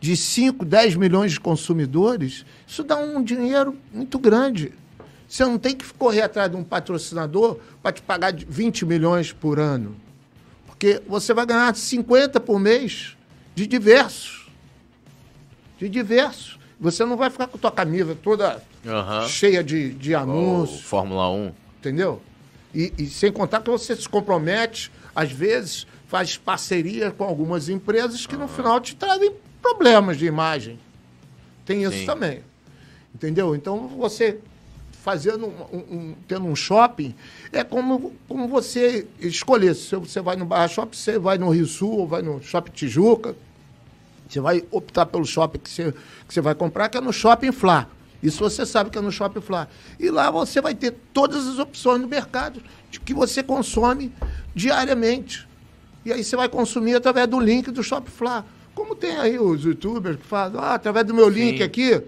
de 5, 10 milhões de consumidores, isso dá um dinheiro muito grande. Você não tem que correr atrás de um patrocinador para te pagar 20 milhões por ano. Porque você vai ganhar 50 por mês de diversos. De diversos. Você não vai ficar com a tua camisa toda uhum. cheia de, de anúncios. Oh, Fórmula 1. Entendeu? E, e, sem contar que você se compromete, às vezes faz parceria com algumas empresas que uhum. no final te trazem problemas de imagem. Tem isso Sim. também. Entendeu? Então você fazendo um, um, tendo um shopping, é como, como você escolher. Se você vai no Barra Shopping, você vai no Rio Sul, ou vai no Shopping Tijuca. Você vai optar pelo shopping que você, que você vai comprar, que é no Shopping Flá. Isso você sabe que é no Shopping Flá. E lá você vai ter todas as opções no mercado de que você consome diariamente. E aí você vai consumir através do link do Shopping Flá. Como tem aí os youtubers que falam, ah, através do meu link Sim. aqui,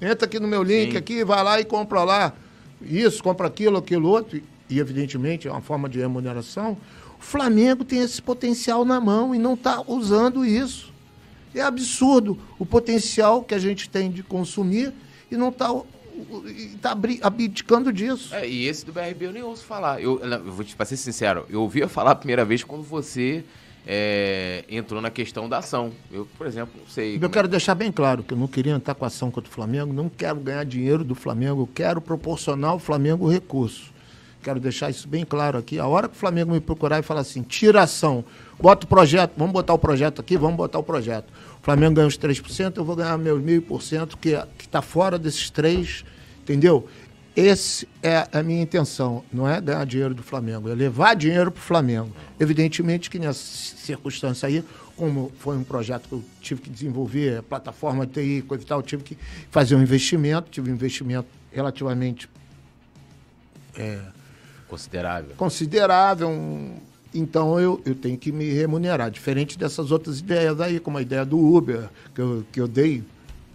entra aqui no meu link Sim. aqui, vai lá e compra lá isso, compra aquilo, aquilo outro. E, evidentemente, é uma forma de remuneração. O Flamengo tem esse potencial na mão e não está usando isso. É absurdo o potencial que a gente tem de consumir e não está tá abdicando disso. É, e esse do BRB eu nem ouço falar. Eu, eu vou te ser sincero, eu ouvia falar a primeira vez quando você é, entrou na questão da ação. Eu, por exemplo, não sei. Eu quero é. deixar bem claro que eu não queria entrar com a ação contra o Flamengo, não quero ganhar dinheiro do Flamengo, eu quero proporcionar ao Flamengo recurso. Quero deixar isso bem claro aqui. A hora que o Flamengo me procurar e falar assim, tira ação, bota o projeto, vamos botar o projeto aqui, vamos botar o projeto. Flamengo ganha os 3%, eu vou ganhar meus 1.500%, que está fora desses três, entendeu? Esse é a minha intenção, não é ganhar dinheiro do Flamengo, é levar dinheiro para o Flamengo. Evidentemente que nessa circunstância aí, como foi um projeto que eu tive que desenvolver, plataforma de TI, coisa e tal, eu tive que fazer um investimento, tive um investimento relativamente é, considerável. Considerável, um, Então eu, eu tenho que me remunerar. Diferente dessas outras ideias aí, como a ideia do Uber, que eu, que eu dei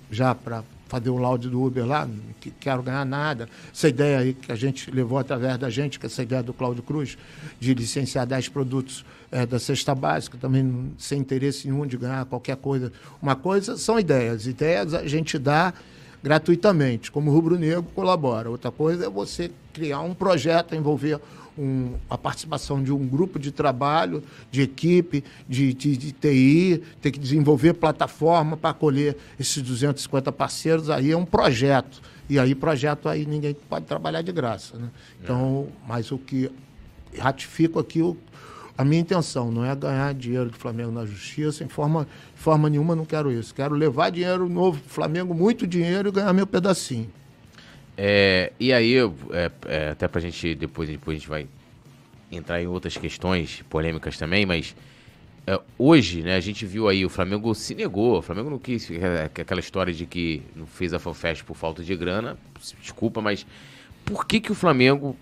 já para fazer o laudo do Uber lá, que quero ganhar nada. Essa ideia aí que a gente levou através da gente, que é essa ideia do Cláudio Cruz, de licenciar 10 produtos é, da cesta básica, também sem interesse nenhum de ganhar qualquer coisa. Uma coisa são ideias. Ideias a gente dá gratuitamente, como o Rubro Negro colabora. Outra coisa é você criar um projeto, envolver um, a participação de um grupo de trabalho, de equipe, de, de, de TI, ter que desenvolver plataforma para acolher esses 250 parceiros, aí é um projeto. E aí, projeto aí ninguém pode trabalhar de graça. Né? Então, é. mas o que ratifico aqui, o, a minha intenção não é ganhar dinheiro do Flamengo na justiça, em forma, forma nenhuma não quero isso. Quero levar dinheiro novo para Flamengo, muito dinheiro, e ganhar meu pedacinho. É, e aí, é, é, até pra gente, depois, depois a gente vai entrar em outras questões polêmicas também, mas é, hoje, né, a gente viu aí, o Flamengo se negou, o Flamengo não quis, é, é aquela história de que não fez a FanFest por falta de grana, desculpa, mas por que que o Flamengo,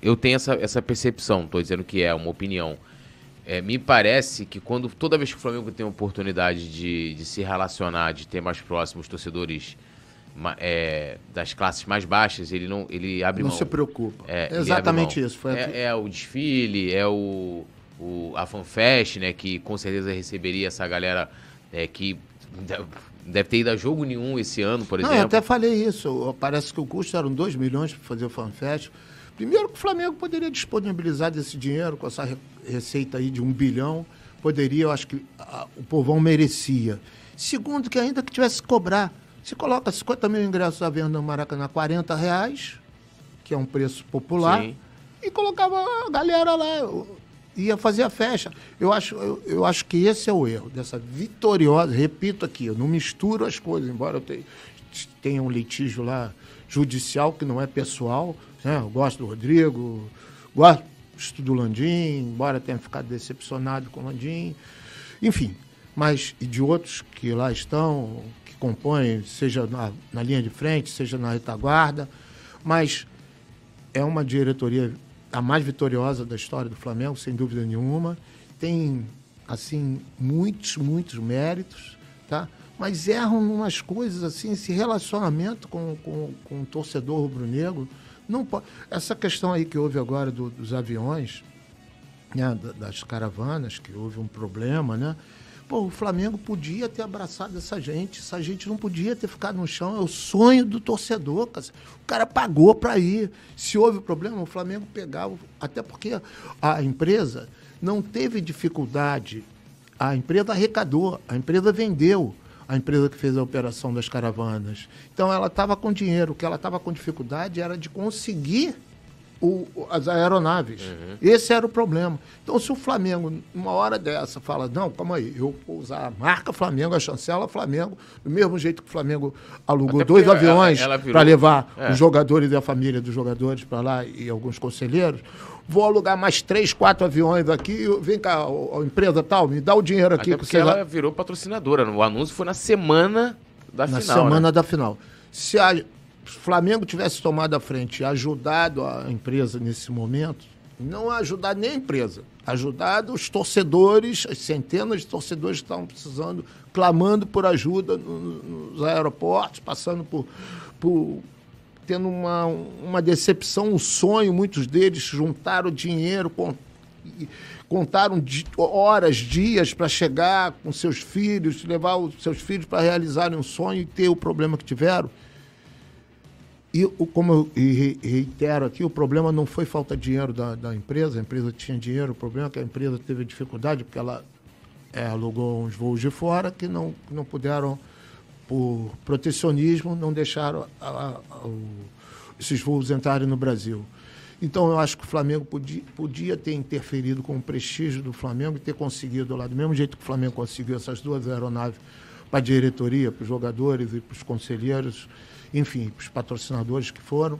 eu tenho essa, essa percepção, tô dizendo que é uma opinião, é, me parece que quando toda vez que o Flamengo tem a oportunidade de, de se relacionar, de ter mais próximos torcedores é, das classes mais baixas, ele não ele abre não mão. Não se preocupa. É, Exatamente isso. Foi é, é, o desfile, é o, o, a FanFest, né, que com certeza receberia essa galera é, que deve ter ido a jogo nenhum esse ano, por exemplo. Não, eu até falei isso. Parece que o custo eram 2 milhões para fazer o FanFest. Primeiro que o Flamengo poderia disponibilizar desse dinheiro com essa receita aí de um bilhão. Poderia, eu acho que a, o povão merecia. Segundo, que ainda que tivesse que cobrar se coloca 50 mil ingressos à venda no Maracanã, 40 reais, que é um preço popular, Sim. e colocava a galera lá, ia fazer a festa. Eu acho, eu, eu, acho que esse é o erro, dessa vitoriosa, repito aqui, eu não misturo as coisas, embora eu tenha, tenha um litígio lá judicial que não é pessoal, né? eu gosto do Rodrigo, gosto do Landim, embora tenha ficado decepcionado com o Landim, enfim, mas e de outros que lá estão, compõem, seja na, na linha de frente, seja na retaguarda, mas é uma diretoria a mais vitoriosa da história do Flamengo, sem dúvida nenhuma. Tem, assim, muitos, muitos méritos, tá? Mas erram umas coisas, assim, esse relacionamento com, com, com o torcedor rubro-negro. Não pode... Essa questão aí que houve agora do, dos aviões, né, das caravanas, que houve um problema, né? Pô, o Flamengo podia ter abraçado essa gente, essa gente não podia ter ficado no chão. É o sonho do torcedor, cara. O cara pagou para ir. Se houve problema, o Flamengo pegava. Até porque a empresa não teve dificuldade. A empresa arrecadou, a empresa vendeu a empresa que fez a operação das caravanas. Então ela estava com dinheiro, o que ela estava com dificuldade era de conseguir o, as aeronaves. Uhum. Esse era o problema. Então, se o Flamengo, numa hora dessa, fala: não, calma aí, eu vou usar a marca Flamengo, a chancela Flamengo, do mesmo jeito que o Flamengo alugou dois aviões para levar é. os jogadores e a família dos jogadores para lá e alguns conselheiros. Vou alugar mais três, quatro aviões aqui. Vem cá, a, a empresa tal, me dá o dinheiro aqui. Até porque ela lá... virou patrocinadora. O anúncio foi na semana da na final. Na semana né? da final. Se a, o Flamengo tivesse tomado a frente e ajudado a empresa nesse momento, não ajudar nem a empresa, ajudado os torcedores, as centenas de torcedores que estavam precisando, clamando por ajuda nos aeroportos, passando por, por tendo uma, uma decepção, um sonho, muitos deles juntaram dinheiro, contaram horas, dias para chegar com seus filhos, levar os seus filhos para realizarem um sonho e ter o problema que tiveram. E como eu reitero aqui, o problema não foi falta de dinheiro da, da empresa, a empresa tinha dinheiro, o problema é que a empresa teve dificuldade, porque ela é, alugou uns voos de fora que não, não puderam, por protecionismo, não deixaram a, a, a, esses voos entrarem no Brasil. Então eu acho que o Flamengo podia, podia ter interferido com o prestígio do Flamengo e ter conseguido lá, do mesmo jeito que o Flamengo conseguiu essas duas aeronaves para a diretoria, para os jogadores e para os conselheiros enfim, para os patrocinadores que foram,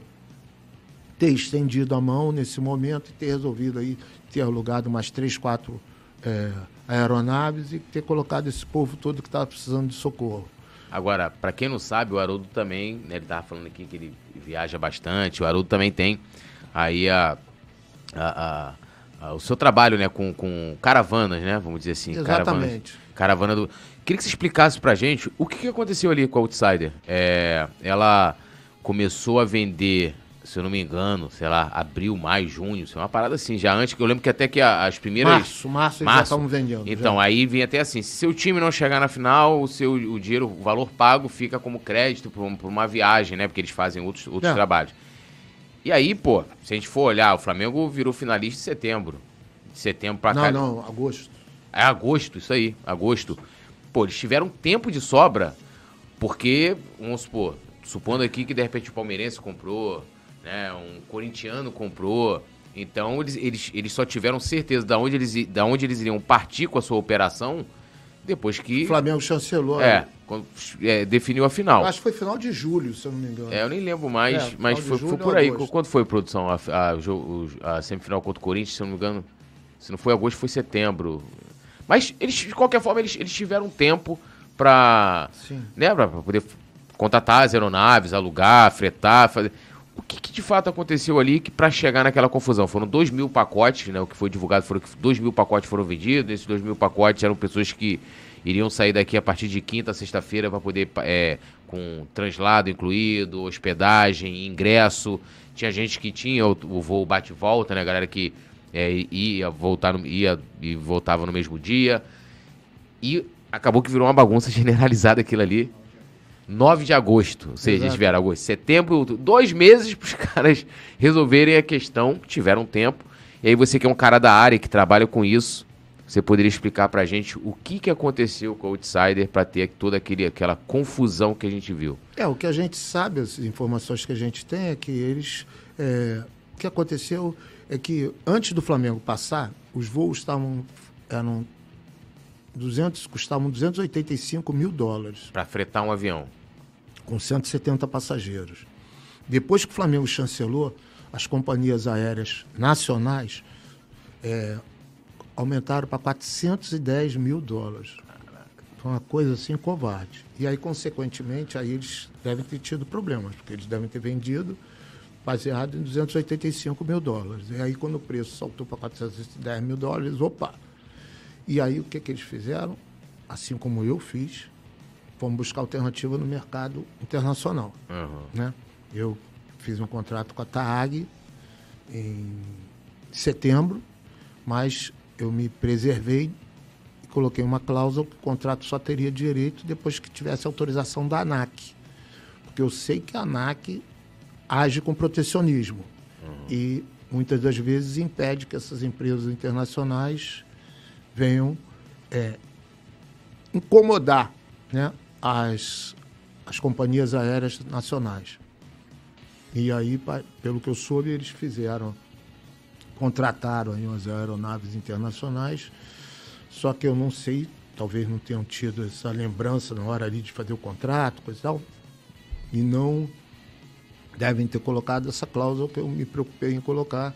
ter estendido a mão nesse momento e ter resolvido aí, ter alugado mais três, quatro é, aeronaves e ter colocado esse povo todo que estava precisando de socorro. Agora, para quem não sabe, o Haroldo também, né, ele estava falando aqui que ele viaja bastante, o Haroldo também tem aí a, a, a o seu trabalho, né, com, com caravanas, né, vamos dizer assim. Exatamente. Caravanas, caravana do... Queria que você explicasse pra gente o que, que aconteceu ali com a Outsider. É, ela começou a vender, se eu não me engano, sei lá, abril, maio, junho, sei uma parada assim, já antes, que eu lembro que até que as primeiras... Março, março, eles já estavam vendendo. Então, já. aí vinha até assim, se seu time não chegar na final, o seu o dinheiro, o valor pago fica como crédito por, por uma viagem, né, porque eles fazem outros, outros É. trabalhos. E aí, pô, se a gente for olhar, o Flamengo virou finalista em setembro. De setembro pra cá. Não, não, agosto. É agosto, isso aí, agosto. Pô, eles tiveram tempo de sobra, porque, vamos supor, supondo aqui que de repente o palmeirense comprou, né, um corintiano comprou, então eles, eles, eles só tiveram certeza da onde, eles, da onde eles iriam partir com a sua operação depois que O Flamengo chancelou. é, quando, é, definiu a final. Acho que foi final de julho, se eu não me engano. É, eu nem lembro mais, É, mas de foi, foi por aí. agosto. Quando foi a produção? A, a, a semifinal contra o Corinthians, se eu não me engano. Se não foi agosto, foi setembro. Mas eles, de qualquer forma, eles, eles tiveram tempo pra, Sim. né, pra, poder contratar as aeronaves, alugar, fretar, fazer. O que, que de fato aconteceu ali que para chegar naquela confusão? Foram 2 mil pacotes, né? O que foi divulgado foram que 2 mil pacotes foram vendidos. Esses 2 mil pacotes eram pessoas que iriam sair daqui a partir de quinta sexta-feira para poder, é, com translado incluído, hospedagem, ingresso. Tinha gente que tinha o, o voo bate-volta, né? Galera que é, ia voltar, no- ia e voltava no mesmo dia. E acabou que virou uma bagunça generalizada aquilo ali. 9 de agosto, ou seja, eles Exato. vieram agosto, setembro, outubro, dois meses para os caras resolverem a questão, tiveram tempo. E aí você que é um cara da área que trabalha com isso, você poderia explicar pra gente o que, que aconteceu com o Outsider para ter toda aquele, aquela confusão que a gente viu. É, o que a gente sabe, as informações que a gente tem é que eles. é, o que aconteceu é que antes do Flamengo passar, os voos estavam. eram 200, custavam 285 mil dólares, Para fretar um avião. com 170 passageiros. Depois que o Flamengo chancelou, as companhias aéreas nacionais é, aumentaram para 410 mil dólares. Foi uma coisa assim covarde. E aí, consequentemente, aí eles devem ter tido problemas, porque eles devem ter vendido baseado em 285 mil dólares. E aí, quando o preço saltou para 410 mil dólares, opa! E aí, o que, que eles fizeram? Assim como eu fiz, fomos buscar alternativa no mercado internacional. Uhum. Né? Eu fiz um contrato com a TAG em setembro, mas eu me preservei e coloquei uma cláusula que o contrato só teria direito depois que tivesse autorização da ANAC. Porque eu sei que a ANAC age com protecionismo e muitas das vezes impede que essas empresas internacionais venham é, incomodar né, as, as companhias aéreas nacionais. E aí, pelo que eu soube, eles fizeram, contrataram aí umas aeronaves internacionais, só que eu não sei, talvez não tenham tido essa lembrança na hora ali de fazer o contrato, coisa e tal, e não devem ter colocado essa cláusula que eu me preocupei em colocar,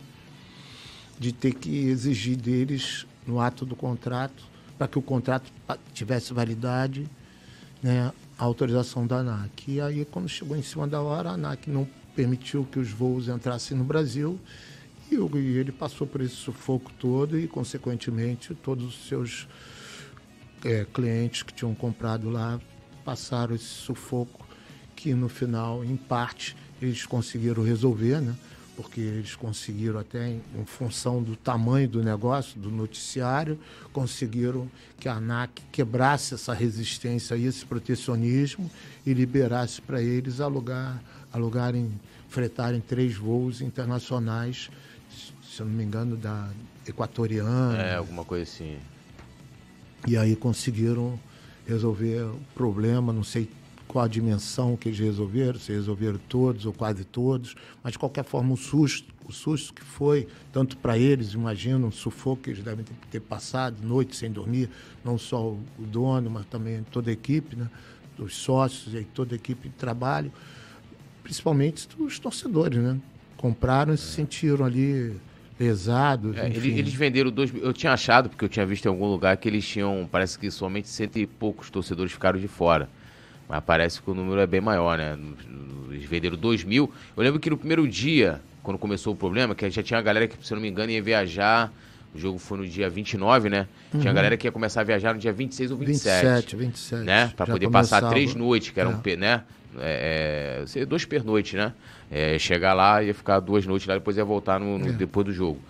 de ter que exigir deles, no ato do contrato, para que o contrato tivesse validade, né, a autorização da ANAC. E aí, quando chegou em cima da hora, a ANAC não permitiu que os voos entrassem no Brasil e, e ele passou por esse sufoco todo e, consequentemente, todos os seus é, clientes que tinham comprado lá passaram esse sufoco que, no final, em parte, eles conseguiram resolver, né? porque eles conseguiram até em, em função do tamanho do negócio, do noticiário, conseguiram que a ANAC quebrasse essa resistência e esse protecionismo e liberasse para eles alugar, alugarem, fretarem três voos internacionais, se eu não me engano, da Equatoriana. É, alguma coisa assim. E aí conseguiram resolver o problema, não sei qual a dimensão que eles resolveram, se resolveram todos ou quase todos, mas de qualquer forma o susto, o susto que foi, tanto para eles, imagino, um sufoco que eles devem ter, passado, noite sem dormir, não só o, o dono, mas também toda a equipe, né, os sócios e toda a equipe de trabalho, principalmente os torcedores, né? Compraram e se sentiram ali lesados. É, eles venderam dois. Eu tinha achado, porque eu tinha visto em algum lugar, que eles tinham. Parece que somente cento e poucos torcedores ficaram de fora. Mas parece que o número é bem maior, né? Eles venderam dois mil. Eu lembro que no primeiro dia, quando começou o problema, que já tinha uma galera que, se eu não me engano, ia viajar O jogo foi no dia 29, né? Tinha Uhum. galera que ia começar a viajar no dia 26 ou 27. 27, 27. Né? Pra Já poder passar começava. três noites, que eram, É. né? É, é, dois pernoites, né? É, chegar lá, ia ficar duas noites lá, depois ia voltar no, no- É. depois do jogo.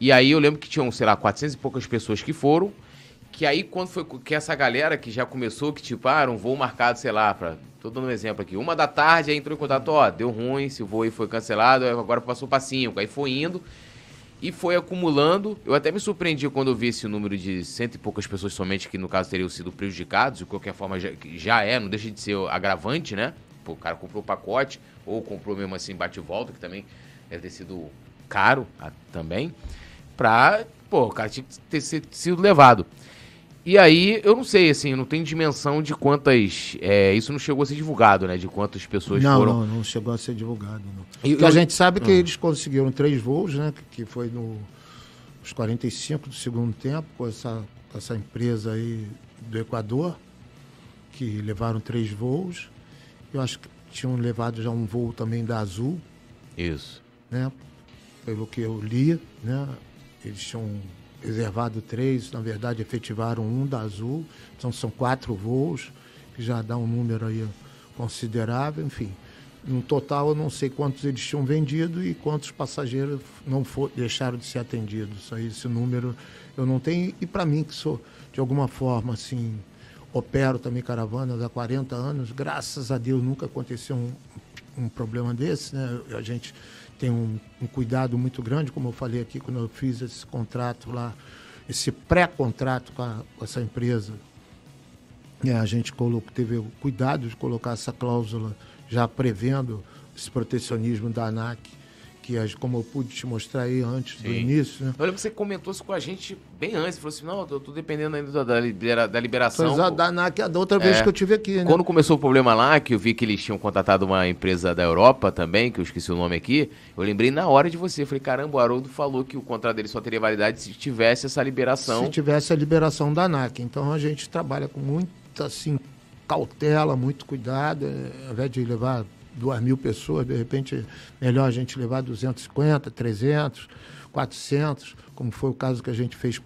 E aí eu lembro que tinham, sei lá, 400 e poucas pessoas que foram. Que aí, quando foi que essa galera que já começou, que tipo, ah, um voo marcado, sei lá, pra. Tô dando um exemplo aqui. Uma da tarde, aí entrou em contato, ó, deu ruim, esse voo aí foi cancelado, agora passou pra cinco. Aí foi indo e foi acumulando. Eu até me surpreendi quando eu vi esse número de cento e poucas pessoas somente que, no caso, teriam sido prejudicados. De qualquer forma, já, já é, não deixa de ser agravante, né? Pô, o cara comprou o pacote, ou comprou mesmo assim, bate e volta, que também deve ter sido caro ah, também. Pra, pô, o cara tinha que ter se- sido levado. E aí, eu não sei, assim, não tenho dimensão de quantas. é, isso não chegou a ser divulgado, né? De quantas pessoas Não, foram. não, não chegou a ser divulgado, não. E eu- a gente sabe que Hum. eles conseguiram três voos, né? Que, que foi no, nos 45 do segundo tempo, com essa, com essa empresa aí do Equador, que levaram três voos. Eu acho que tinham levado já um voo também da Azul, Isso. né? Pelo que eu li, né? Eles tinham reservado três, na verdade efetivaram um da Azul, então são quatro voos, que já dá um número aí considerável, enfim. No total eu não sei quantos eles tinham vendido e quantos passageiros não for, deixaram de ser atendidos. Aí, esse número eu não tenho. E para mim, que sou de alguma forma assim, opero também caravanas há 40 anos, graças a Deus nunca aconteceu um, um problema desse, né? A gente tem um, um cuidado muito grande, como eu falei aqui quando eu fiz esse contrato lá, esse pré-contrato com, com essa empresa. É, a gente colocou, teve o cuidado de colocar essa cláusula já prevendo esse protecionismo da ANAC, que as- como eu pude te mostrar aí antes do Sim. início, né? Eu lembro que você comentou isso com a gente bem antes. Falou assim: não, eu tô dependendo ainda da, libera- da liberação. Foi a da ANAC a da outra vez É. que eu tive aqui, né? Quando começou o problema lá, que eu vi que eles tinham contratado uma empresa da Europa também, que eu esqueci o nome aqui, eu lembrei na hora de você. Falei, caramba, o Haroldo falou que o contrato dele só teria validade se tivesse essa liberação. se tivesse a liberação da ANAC. Então a gente trabalha com muita assim, cautela, muito cuidado. Ao invés de levar duas mil pessoas, de repente melhor a gente levar 250, 300, 400, como foi o caso que a gente fez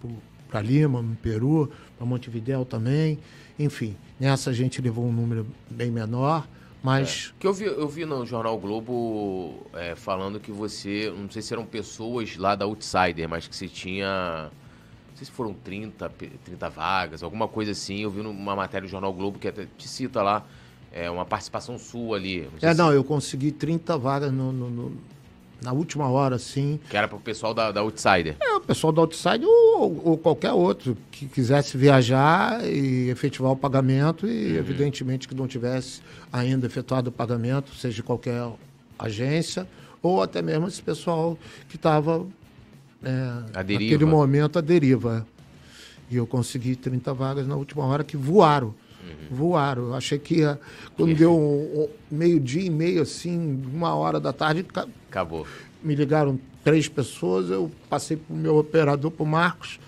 para Lima, no Peru, para Montevidéu também. Enfim, nessa a gente levou um número bem menor, mas Que eu vi, eu vi no Jornal Globo é, falando que você, não sei se eram pessoas lá da Outsider, mas que você tinha. Não sei se foram 30, pe- 30 vagas, alguma coisa assim. Eu vi numa matéria do Jornal Globo que até te cita lá é, uma participação sua ali. sei É, se- não, eu consegui 30 vagas no- no- no- na última hora, sim. Que era pro pessoal da, da Outsider. É, o pessoal do Outside ou, ou qualquer outro que quisesse viajar e efetivar o pagamento e, evidentemente, que não tivesse ainda efetuado o pagamento, seja de qualquer agência, ou até mesmo esse pessoal que estava deriva. naquele momento à deriva. E eu consegui 30 vagas na última hora que voaram. Voaram. Eu achei que ia, quando deu um- um meio-dia e meio, assim, uma hora da tarde, ca- Acabou. me ligaram três pessoas, eu passei para o meu operador, para o Marcos.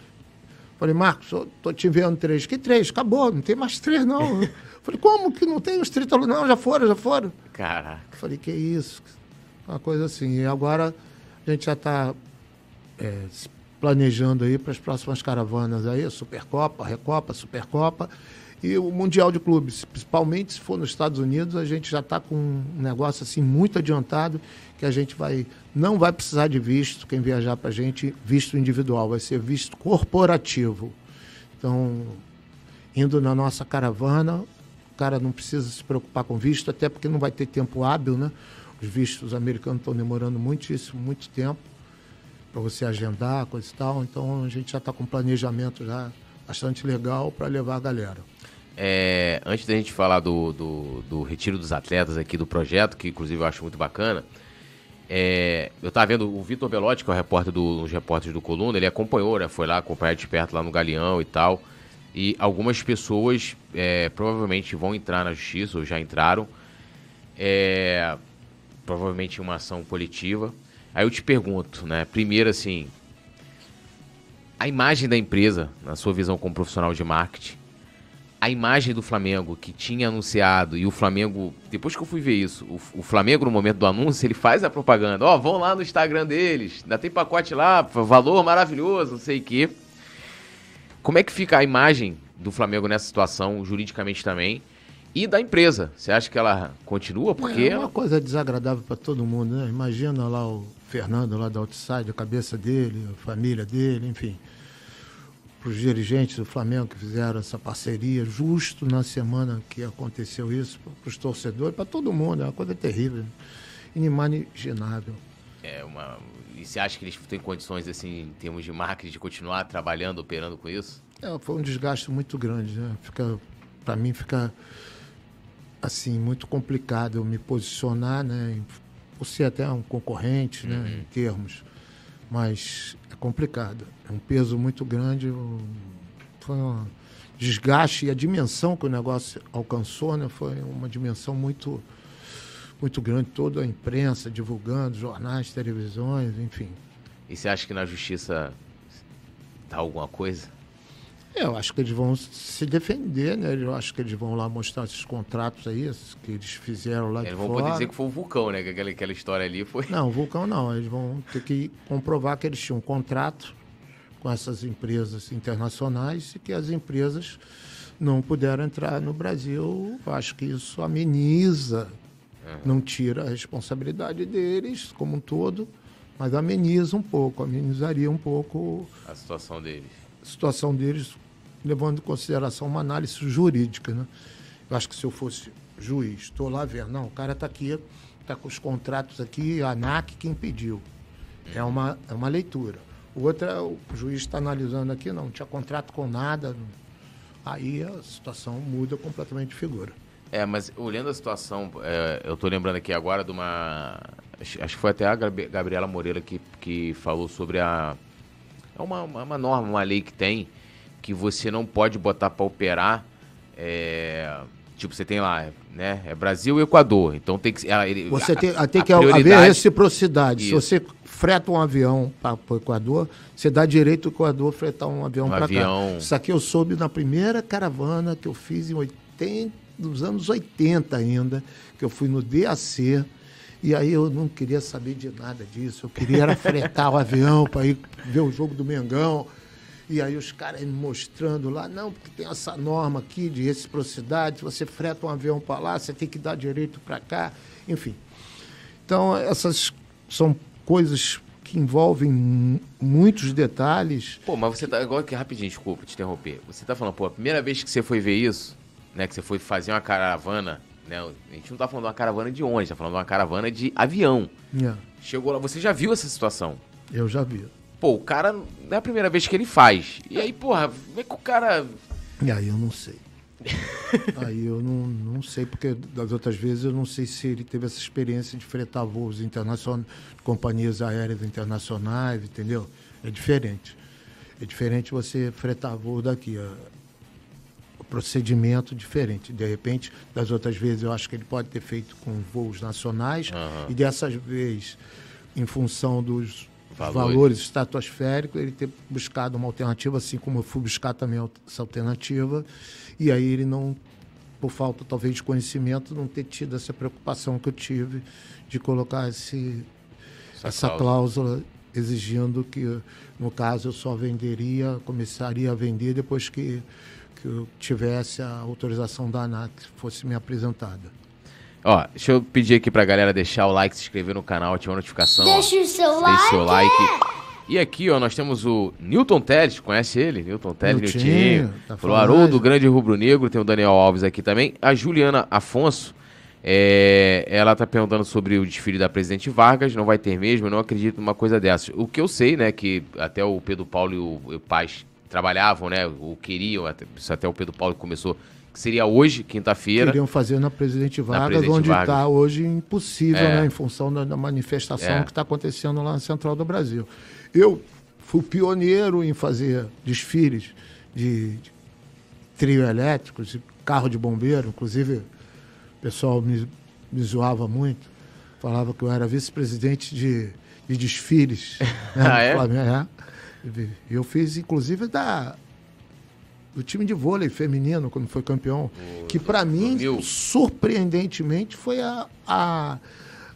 Falei, Marcos, eu tô te vendo três. Que três? Acabou, não tem mais três, não. Falei, como que não tem os 30 alunos? Não, já foram, já foram. Caraca. Falei, que isso? Uma coisa assim. E agora a gente já está planejando aí para as próximas caravanas aí, Supercopa, Recopa, Supercopa e o Mundial de Clubes. Principalmente se for nos Estados Unidos, a gente já está com um negócio assim muito adiantado que a gente vai não vai precisar de visto quem viajar para a gente visto individual, vai ser visto corporativo. Então, indo na nossa caravana, o cara não precisa se preocupar com visto, até porque não vai ter tempo hábil, né? Os vistos americanos estão demorando muitíssimo, muito tempo para você agendar, coisa e tal. Então a gente já está com planejamento já bastante legal para levar a galera. É, antes da gente falar do, do, do retiro dos atletas aqui do projeto, que inclusive eu acho muito bacana, é, eu tava vendo o Vitor Belotti, que é o repórter do, um dos repórteres do Coluna, ele acompanhou, né? Foi lá acompanhar de perto lá no Galeão e tal. E algumas pessoas é, provavelmente vão entrar na justiça, ou já entraram. É, provavelmente em uma ação coletiva. Aí eu te pergunto, né? Primeiro, assim, a imagem da empresa, na sua visão como profissional de marketing, a imagem do Flamengo que tinha anunciado e o Flamengo, depois que eu fui ver isso, o, o Flamengo no momento do anúncio, ele faz a propaganda, ó, oh, vão lá no Instagram deles, ainda tem pacote lá, valor maravilhoso, não sei o quê. Como é que fica a imagem do Flamengo nessa situação, juridicamente também, e da empresa? Você acha que ela continua? Porque é uma coisa desagradável para todo mundo, né? Imagina lá o Fernando lá da Outside, a cabeça dele, a família dele, enfim para os dirigentes do Flamengo que fizeram essa parceria, justo na semana que aconteceu isso, para os torcedores, para todo mundo, é uma coisa terrível, inimaginável. É uma. E você acha que eles têm condições, assim, em termos de marketing, de continuar trabalhando, operando com isso? É, foi um desgaste muito grande, né? Fica, para mim fica assim muito complicado eu me posicionar, né? Por ser até um concorrente, né? Uhum. Em termos, mas complicado. É um peso muito grande. Foi um desgaste e a dimensão que o negócio alcançou né, foi uma dimensão muito, muito grande. Toda a imprensa divulgando, jornais, televisões, enfim. E você acha que na justiça tá alguma coisa? Eu acho que eles vão se defender, né? Eu acho que eles vão lá mostrar esses contratos aí, que eles fizeram lá eles de fora. Eles vão poder dizer que foi o vulcão, né? Que aquela, aquela história ali foi... Não, o vulcão não. Eles vão ter que comprovar que eles tinham um contrato com essas empresas internacionais e que as empresas não puderam entrar no Brasil. Eu acho que isso ameniza, uhum. não tira a responsabilidade deles como um todo, mas ameniza um pouco, amenizaria um pouco... A situação deles situação deles, levando em consideração uma análise jurídica. Né? Eu acho que se eu fosse juiz, estou lá vendo, não, o cara está aqui, está com os contratos aqui, a ANAC quem pediu. É uma, é uma leitura. Outra, o juiz está analisando aqui, não, não tinha contrato com nada. Aí a situação muda completamente de figura. É, mas olhando a situação, é, eu estou lembrando aqui agora de uma. Acho que foi até a Gabriela Moreira que, que falou sobre a é uma, uma norma, uma lei que tem que você não pode botar para operar. É, tipo, você tem lá, né? É Brasil e Equador. Então tem que. Ele, você tem, a, tem que haver reciprocidade. Isso. Se você freta um avião para o Equador, você dá direito ao Equador fretar um avião um para cá. Isso aqui eu soube na primeira caravana que eu fiz em 80, nos anos 80 ainda, que eu fui no DAC e aí eu não queria saber de nada disso. Eu queria era fretar o avião para ir ver o jogo do Mengão. E aí os caras me mostrando lá, não, porque tem essa norma aqui de reciprocidade, você freta um avião para lá, você tem que dar direito para cá, enfim. Então, essas são coisas que envolvem muitos detalhes. Pô, mas você tá. Agora que rapidinho, desculpa te interromper. Você tá falando, pô, a primeira vez que você foi ver isso, né? Que você foi fazer uma caravana né? A gente não tá falando de uma caravana de ônibus, tá falando de uma caravana de avião. Yeah. Chegou lá, você já viu essa situação? Eu já vi. Pô, o cara não é a primeira vez que ele faz. E aí, porra, é que o cara. E aí eu não sei. aí eu não, não sei, porque das outras vezes eu não sei se ele teve essa experiência de fretar voos internacionais, companhias aéreas internacionais, entendeu? É diferente. É diferente você fretar voo daqui procedimento diferente. De repente, das outras vezes, eu acho que ele pode ter feito com voos nacionais uhum. e dessas vezes, em função dos valores. valores estratosféricos, ele ter buscado uma alternativa, assim como eu fui buscar também essa alternativa, e aí ele não, por falta talvez de conhecimento, não ter tido essa preocupação que eu tive de colocar esse, essa, essa cláusula. cláusula exigindo que, no caso, eu só venderia, começaria a vender depois que que eu tivesse a autorização da ANAC fosse me apresentada. Ó, deixa eu pedir aqui pra galera deixar o like, se inscrever no canal, ativar a notificação. Deixa ó. o seu like. Deixa o like. E aqui, ó, nós temos o Newton Teles, conhece ele? Newton Teles, Newtinho. Tá o Haroldo, grande rubro-negro, tem o Daniel Alves aqui também. A Juliana Afonso, é, ela tá perguntando sobre o desfile da Presidente Vargas, não vai ter mesmo, eu não acredito numa coisa dessas. O que eu sei, né, que até o Pedro Paulo e o, o Paz trabalhavam, né? Ou queriam, até, até o Pedro Paulo começou, que seria hoje, quinta-feira. Queriam fazer na Presidente Vargas, na Presidente onde está hoje impossível, é. né? Em função da, da manifestação é. que está acontecendo lá na Central do Brasil. Eu fui pioneiro em fazer desfiles de, de trio elétricos, de carro de bombeiro, inclusive o pessoal me, me zoava muito, falava que eu era vice-presidente de, de desfiles. Né, ah, é? Flamengo, é? Eu fiz, inclusive, da do time de vôlei feminino, quando foi campeão. O, que para mim, surpreendentemente, foi a, a,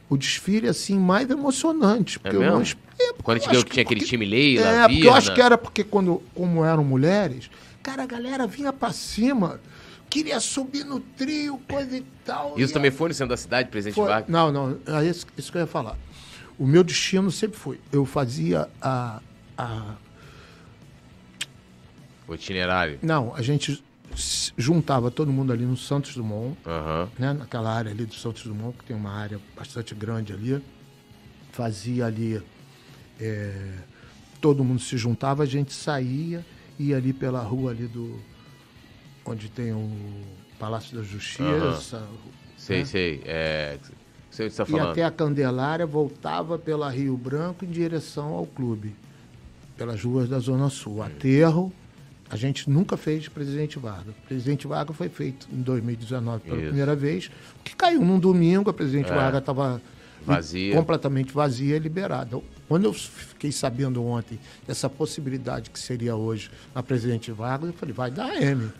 o desfile assim mais emocionante. Porque é mesmo? Não, é, quando a gente viu que tinha porque, aquele time Leila, É, porque eu acho que era porque quando, como eram mulheres, cara, a galera vinha para cima queria subir no trio, coisa e tal. Isso e também foi no centro da cidade, Presidente foi, Vargas? Não, não, é isso, isso que eu ia falar. O meu destino sempre foi, eu fazia a, a o itinerário? Não, a gente juntava todo mundo ali no Santos Dumont, uhum. né, naquela área ali do Santos Dumont, que tem uma área bastante grande ali. Fazia ali. É, todo mundo se juntava, a gente saía, ia ali pela rua ali do. onde tem o Palácio da Justiça. Uhum. Sei, né? sei. É, sei o que você está falando. E até a Candelária voltava pela Rio Branco em direção ao clube. Pelas ruas da Zona Sul. Aterro a gente nunca fez Presidente Vargas. Presidente Vargas foi feito em 2019 pela Isso. primeira vez, que caiu num domingo, a Presidente é. Vargas estava vazia. completamente vazia e liberada. Quando eu fiquei sabendo ontem dessa possibilidade que seria hoje a Presidente Vargas, eu falei, vai dar M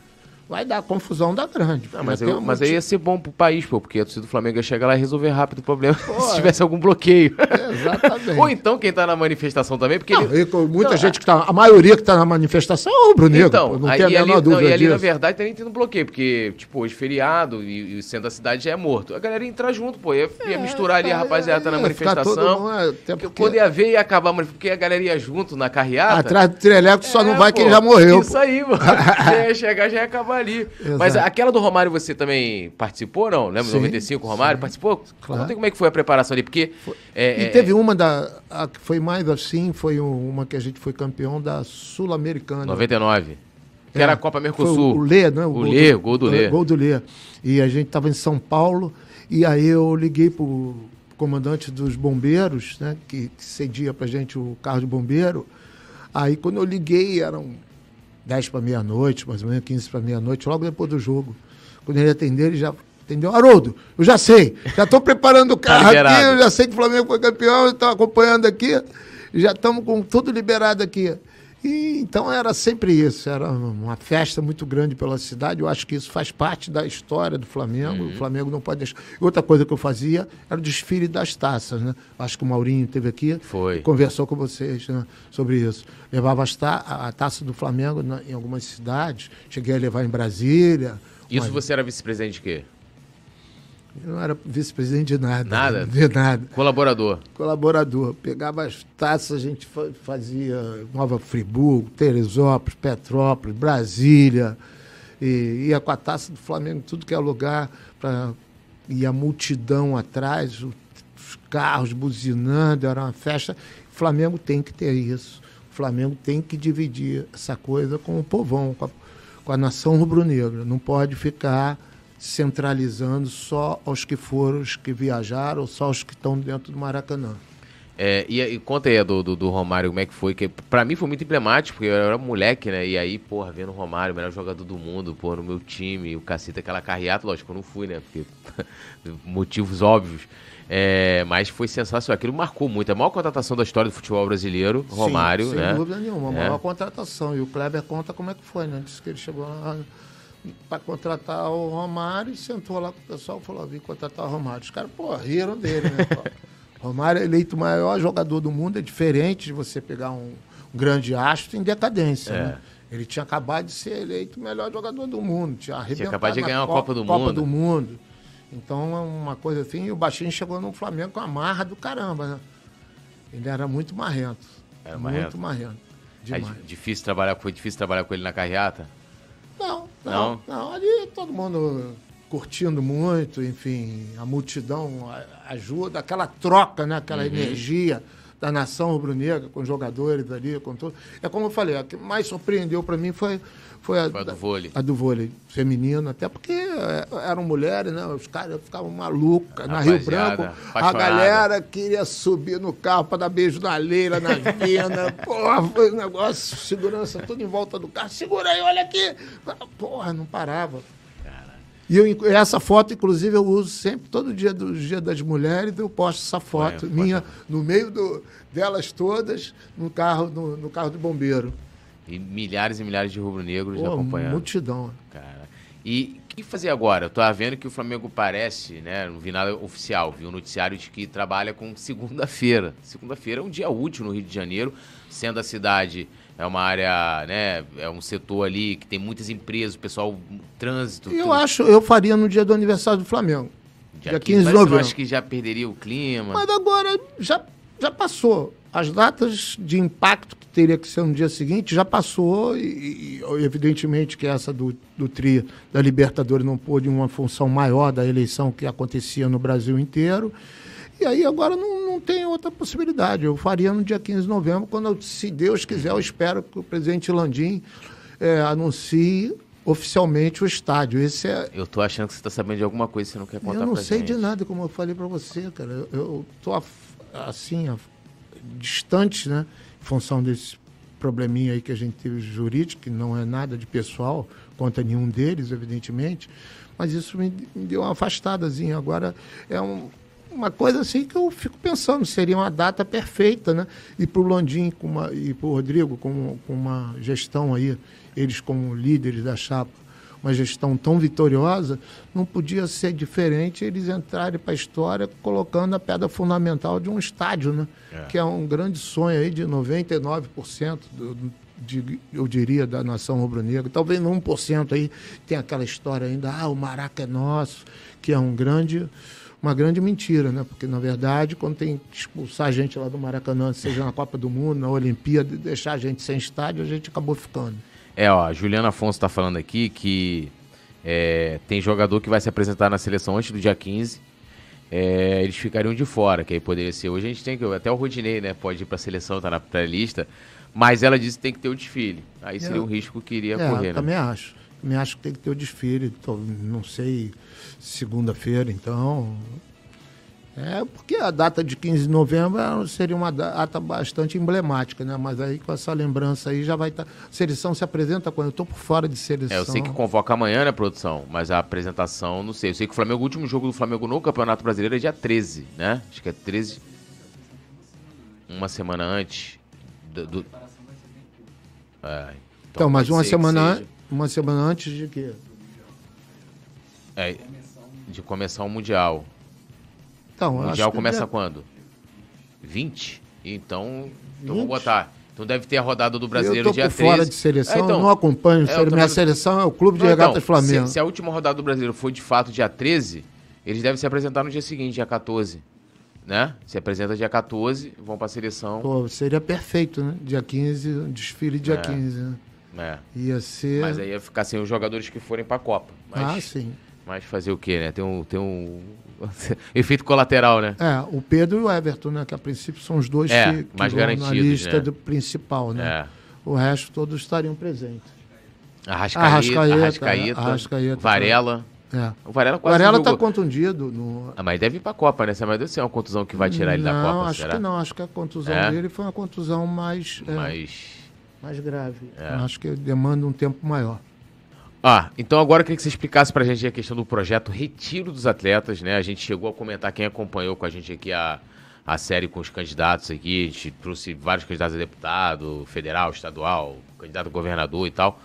vai dar confusão da grande. Não, mas, eu, mas aí ia ser bom pro país, pô, porque a torcida do Flamengo ia chegar lá e resolver rápido o problema pô, se tivesse algum bloqueio. Exatamente. Ou então quem tá na manifestação também, porque. Não, ele... muita não, gente que tá. A maioria que tá na manifestação é o Bruno Então, não tem a menor ali, dúvida. Não, e ali, disso. na verdade, também tem um bloqueio, porque, tipo, hoje feriado e, e sendo a cidade já é morto. A galera ia entrar junto, pô. Ia, ia é, misturar ali a rapaziada tá na manifestação. Mundo, é, porque... Quando ia ver, ia acabar, porque a galera ia junto na carreata. Atrás do Treleco só não vai pô, quem já morreu. Isso pô. aí, mano. chegar, já ia acabar ali. Mas aquela do Romário você também participou, não? Lembra? Sim, 95, o Romário sim. participou? Claro. Conta como é que foi a preparação ali, porque... É, e é, teve uma da... A que foi mais assim, foi uma que a gente foi campeão da Sul-Americana. 99. Que é, era a Copa Mercosul. o Lê, né? O, o Lê, gol do Lê. Gol do Lê. E a gente estava em São Paulo, e aí eu liguei pro comandante dos bombeiros, né? Que, que cedia pra gente o carro de bombeiro. Aí quando eu liguei, eram 10 para meia-noite, mais ou menos 15 para meia-noite, logo depois do jogo. Quando ele atendeu, ele já entendeu. Haroldo, eu já sei, já estou preparando o tá carro tá aqui, eu já sei que o Flamengo foi campeão, estou acompanhando aqui, já estamos com tudo liberado aqui. E, então era sempre isso, era uma festa muito grande pela cidade. Eu acho que isso faz parte da história do Flamengo. Uhum. O Flamengo não pode deixar. Outra coisa que eu fazia era o desfile das taças, né? Acho que o Maurinho teve aqui, Foi. conversou com vocês né, sobre isso. Levava ta a, taça do Flamengo na, em algumas cidades. Cheguei a levar em Brasília. Isso mas... você era vice-presidente de quê? Eu não era vice-presidente de nada. Nada? De nada. Colaborador? Colaborador. Pegava as taças, a gente fazia Nova Friburgo, Teresópolis, Petrópolis, Brasília. E ia com a taça do Flamengo, tudo que é lugar. Pra, e a multidão atrás, os carros buzinando, era uma festa. O Flamengo tem que ter isso. O Flamengo tem que dividir essa coisa com o povão, com a, com a nação rubro-negra. Não pode ficar centralizando só aos que foram, os que viajaram, só os que estão dentro do Maracanã. É, e, e, conta aí do, do, do, Romário, como é que foi, que pra mim foi muito emblemático, porque eu era moleque, né, e aí, porra, vendo o Romário, o melhor jogador do mundo, porra, no meu time, o cacete, aquela carreata, lógico, eu não fui, né, porque motivos óbvios, é, mas foi sensacional, aquilo marcou muito, a maior contratação da história do futebol brasileiro, Romário, Sim, sem né. dúvida nenhuma, a maior é. contratação, e o Kleber conta como é que foi, né, disse que ele chegou lá para contratar o Romário sentou lá com o pessoal e falou: vim contratar o Romário. Os caras, pô, riram dele, né? Romário é eleito o maior jogador do mundo, é diferente de você pegar um, um grande astro em decadência. É. Né? Ele tinha acabado de ser eleito o melhor jogador do mundo, tinha arrebentado tinha acabado de ganhar a Copa, do Copa Mundo. do Mundo. Então é uma coisa assim, e o Baixinho chegou no Flamengo com a marra do caramba, né? Ele era muito marrento. Era muito marrento. É difícil trabalhar, foi difícil trabalhar com ele na carreata? Não, não, não. Ali todo mundo curtindo muito, enfim, a multidão ajuda, aquela troca, né? aquela uhum. energia da nação rubro-negra com os jogadores ali, com tudo. É como eu falei, a que mais surpreendeu para mim foi foi a, Foi a do vôlei. A do vôlei feminino, até porque é, eram mulheres, né? Os caras ficavam malucos. Na Rio Branco, a galera queria subir no carro para dar beijo na leira, na venda. Porra, foi um negócio, segurança tudo em volta do carro. Segura aí, olha aqui. Porra, não parava. E eu, essa foto, inclusive, eu uso sempre, todo dia do Dia das Mulheres, eu posto essa foto Ué, minha no meio do, delas todas, no carro, no, no carro do bombeiro. E milhares e milhares de rubro-negros acompanhando. Multidão. Cara. E o que fazer agora? Eu tô vendo que o Flamengo parece, né? Não vi nada oficial, vi um noticiário de que trabalha com segunda-feira. Segunda-feira é um dia útil no Rio de Janeiro, sendo a cidade é uma área, né? É um setor ali que tem muitas empresas, o pessoal, trânsito. Eu tudo. acho, eu faria no dia do aniversário do Flamengo. Dia, dia 15 de novembro. acho que já perderia o clima. Mas agora já, já passou. As datas de impacto que teria que ser no dia seguinte já passou e, e evidentemente que essa do, do TRI da Libertadores não pôde uma função maior da eleição que acontecia no Brasil inteiro. E aí agora não, não tem outra possibilidade. Eu faria no dia 15 de novembro, quando, se Deus quiser, eu espero que o presidente Landim é, anuncie oficialmente o estádio. Esse é... Eu tô achando que você está sabendo de alguma coisa que você não quer contar Eu não sei gente. de nada, como eu falei para você, cara. Eu, eu tô assim, distante, né? Em função desse probleminha aí que a gente teve jurídico, que não é nada de pessoal contra nenhum deles, evidentemente. Mas isso me, me deu uma afastadazinha. Agora é um, uma coisa assim que eu fico pensando, seria uma data perfeita, né? E para o Landim com uma, e para o Rodrigo com, com uma gestão aí, eles como líderes da chapa, uma gestão tão vitoriosa, não podia ser diferente eles entrarem para a história colocando a pedra fundamental de um estádio, né? É. Que é um grande sonho aí de 99% do, de, eu diria, da nação rubro-negra. Talvez 1% aí tem aquela história ainda, ah, o Maraca é nosso, que é um grande uma grande mentira, né? Porque, na verdade, quando tem que expulsar a gente lá do Maracanã, seja na Copa do Mundo, na Olimpíada, deixar a gente sem estádio, a gente acabou ficando. É, ó, a Juliana Afonso está falando aqui que é, tem jogador que vai se apresentar na seleção antes do dia 15. É, eles ficariam de fora, que aí poderia ser. Hoje a gente tem que. Até o Rodinei, né? Pode ir para a seleção, tá na pré-lista. Mas ela disse que tem que ter o desfile. Aí seria um risco que iria é, correr, né? Também acho. Também acho que tem que ter o desfile. Tô, não sei segunda-feira, então. É, porque a data de 15 de novembro seria uma data bastante emblemática, né? Mas aí com essa lembrança aí já vai estar. Tá... Seleção se apresenta quando? Eu estou por fora de seleção. É, eu sei que convoca amanhã, né, produção? Mas a apresentação, não sei. Eu sei que o Flamengo, o último jogo do Flamengo no Campeonato Brasileiro é dia 13, né? Acho que é 13. Uma semana antes. Do, do... É, então, então mas uma semana, uma semana antes de quê? É, de começar o Mundial. Então, o Mundial começa quando? 20? Então, então vou botar. Então deve ter a rodada do Brasileiro dia 13. fora de seleção, é, então, não acompanho. É, minha seleção é o Clube de Regatas então, Flamengo. Se, se, a última rodada do Brasileiro foi de fato dia 13, eles devem se apresentar no dia seguinte, dia 14. Né? Se apresenta dia 14, vão para a seleção. Pô, seria perfeito, né? Dia 15, desfile dia é. 15, né? É. Ia ser. Mas aí ia ficar sem os jogadores que forem para a Copa. Mas... Ah, sim. Mas fazer o quê, né? Tem um, tem um efeito colateral, né? É, o Pedro e o Everton, né? Que a princípio são os dois é, que, que mais garantidos, na lista né? do principal, né? É. O resto todos estariam presentes. Arrascaeta, Arrascaeta, Arrascaeta, Arrascaeta Varela. É. O Varela quase Varela está contundido. No... Ah, mas deve ir para a Copa, né? Mas deve ser uma contusão que vai tirar ele não, da Copa, Não, acho será? que não. Acho que a contusão é? dele foi uma contusão mais... É, mais... mais grave. É. Acho que demanda um tempo maior. Ah, então agora eu queria que você explicasse pra gente a questão do projeto Retiro dos Atletas, né? A gente chegou a comentar, quem acompanhou com a gente aqui a, a série com os candidatos aqui, a gente trouxe vários candidatos a deputado, federal, estadual, candidato a governador e tal.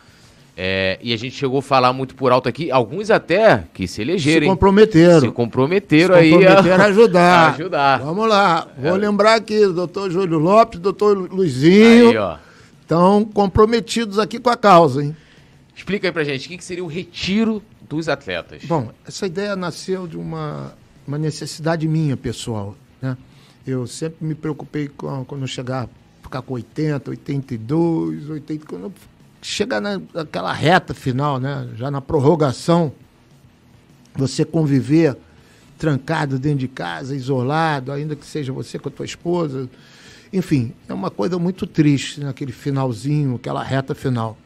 É, e a gente chegou a falar muito por alto aqui, alguns até que se elegeram. Se comprometeram. Se comprometeram se aí. Comprometeram a ajudar. a ajudar. Vamos lá. Vou é. lembrar aqui, doutor Júlio Lopes, doutor Luizinho. Aí, ó. Estão comprometidos aqui com a causa, hein? Explica aí pra gente, o que, seria o retiro dos atletas? Bom, essa ideia nasceu de uma, uma necessidade minha, pessoal. Né? Eu sempre me preocupei com, quando eu chegar, ficar com 80, 82, 80, quando eu chegar naquela reta final, né? já na prorrogação, você conviver trancado dentro de casa, isolado, ainda que seja você com a tua esposa. Enfim, é uma coisa muito triste naquele finalzinho, aquela reta final.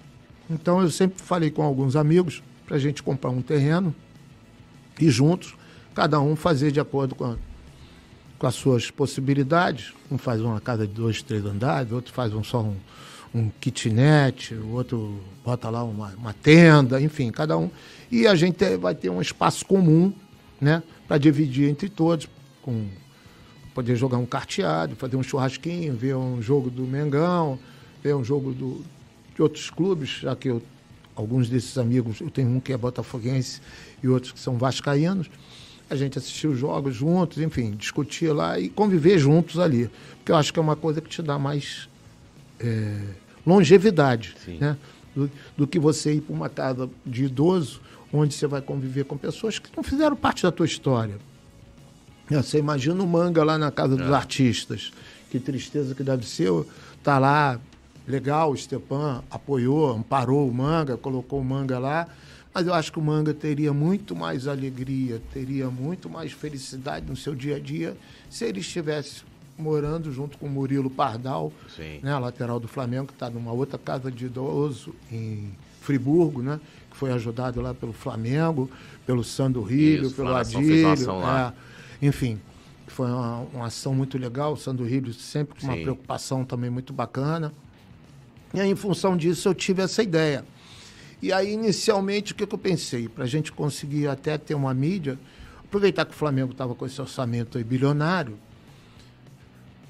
Então eu sempre falei com alguns amigos para a gente comprar um terreno e juntos, cada um fazer de acordo com, a, com as suas possibilidades. Um faz uma casa de dois, três andares, outro faz um, só um, um kitnet, o outro bota lá uma, uma, tenda, enfim, cada um. E a gente vai ter um espaço comum, né, para dividir entre todos, com poder jogar um carteado, fazer um churrasquinho, ver um jogo do Mengão, ver um jogo do, de outros clubes, já que eu, alguns desses amigos, eu tenho um que é botafoguense e outros que são vascaínos, a gente assistiu jogos juntos, enfim, discutir lá e conviver juntos ali. Porque eu acho que é uma coisa que te dá mais é, longevidade, né? Do, do, que você ir para uma casa de idoso, onde você vai conviver com pessoas que não fizeram parte da tua história. Você imagina o manga lá na casa dos é. artistas. Que tristeza que deve ser. Tá lá, legal, o Stepan apoiou, amparou o manga, colocou o manga lá. Mas eu acho que o manga teria muito mais alegria, teria muito mais felicidade no seu dia a dia se ele estivesse morando junto com o Murilo Pardal, né, lateral do Flamengo, que está numa outra casa de idoso em Friburgo, né, que foi ajudado lá pelo Flamengo, pelo Sandro Rilho, pelo Adílio. É, enfim, foi uma, uma, ação muito legal. O Sandro Rilho sempre com uma preocupação também muito bacana. E aí, em função disso, eu tive essa ideia. E aí, inicialmente, o que, que eu pensei? Para a gente conseguir até ter uma mídia, aproveitar que o Flamengo estava com esse orçamento aí bilionário,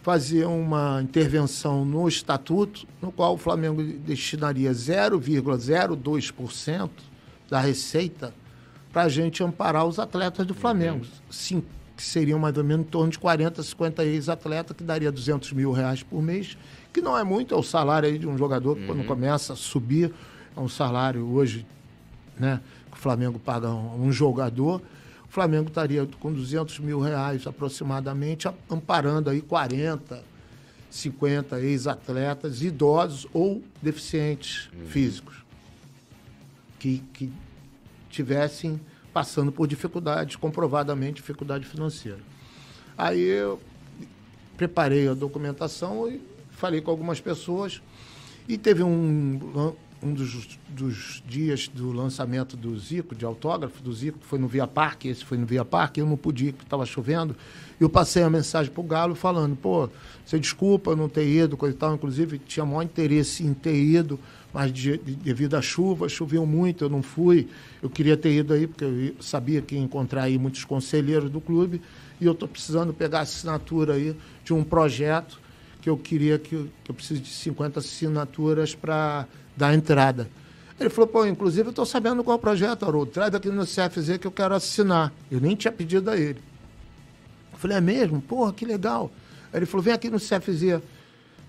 fazer uma intervenção no estatuto, no qual o Flamengo destinaria 0,02% da receita para a gente amparar os atletas do Flamengo. Sim, que seriam mais ou menos em torno de 40, 50 ex-atletas, que daria 200 mil reais por mês, que não é muito, é o salário aí de um jogador que uhum. quando começa a subir, é um salário hoje, né, que o Flamengo paga um, um jogador, o Flamengo estaria com 200 mil reais aproximadamente, amparando aí 40, 50 ex-atletas idosos ou deficientes uhum. físicos que, que tivessem passando por dificuldades, comprovadamente dificuldade financeira. Aí eu preparei a documentação e falei com algumas pessoas e teve um, um dos, dos dias do lançamento do Zico, de autógrafo do Zico, foi no Via Parque, esse foi no Via Parque, eu não pude ir porque estava chovendo, e eu passei a mensagem para o Galo falando, pô, você desculpa não ter ido, coisa e tal, inclusive tinha maior interesse em ter ido, mas de, de, devido à chuva, choveu muito, eu não fui. Eu queria ter ido aí, porque eu sabia que ia encontrar aí muitos conselheiros do clube, e eu estou precisando pegar assinatura aí de um projeto que eu queria que, que eu preciso de 50 assinaturas para dar entrada. Ele falou, pô, inclusive eu estou sabendo qual é o projeto, Haroldo. Traz aqui no CFZ que eu quero assinar. Eu nem tinha pedido a ele. Eu falei, é mesmo? Porra, que legal. Ele falou, vem aqui no CFZ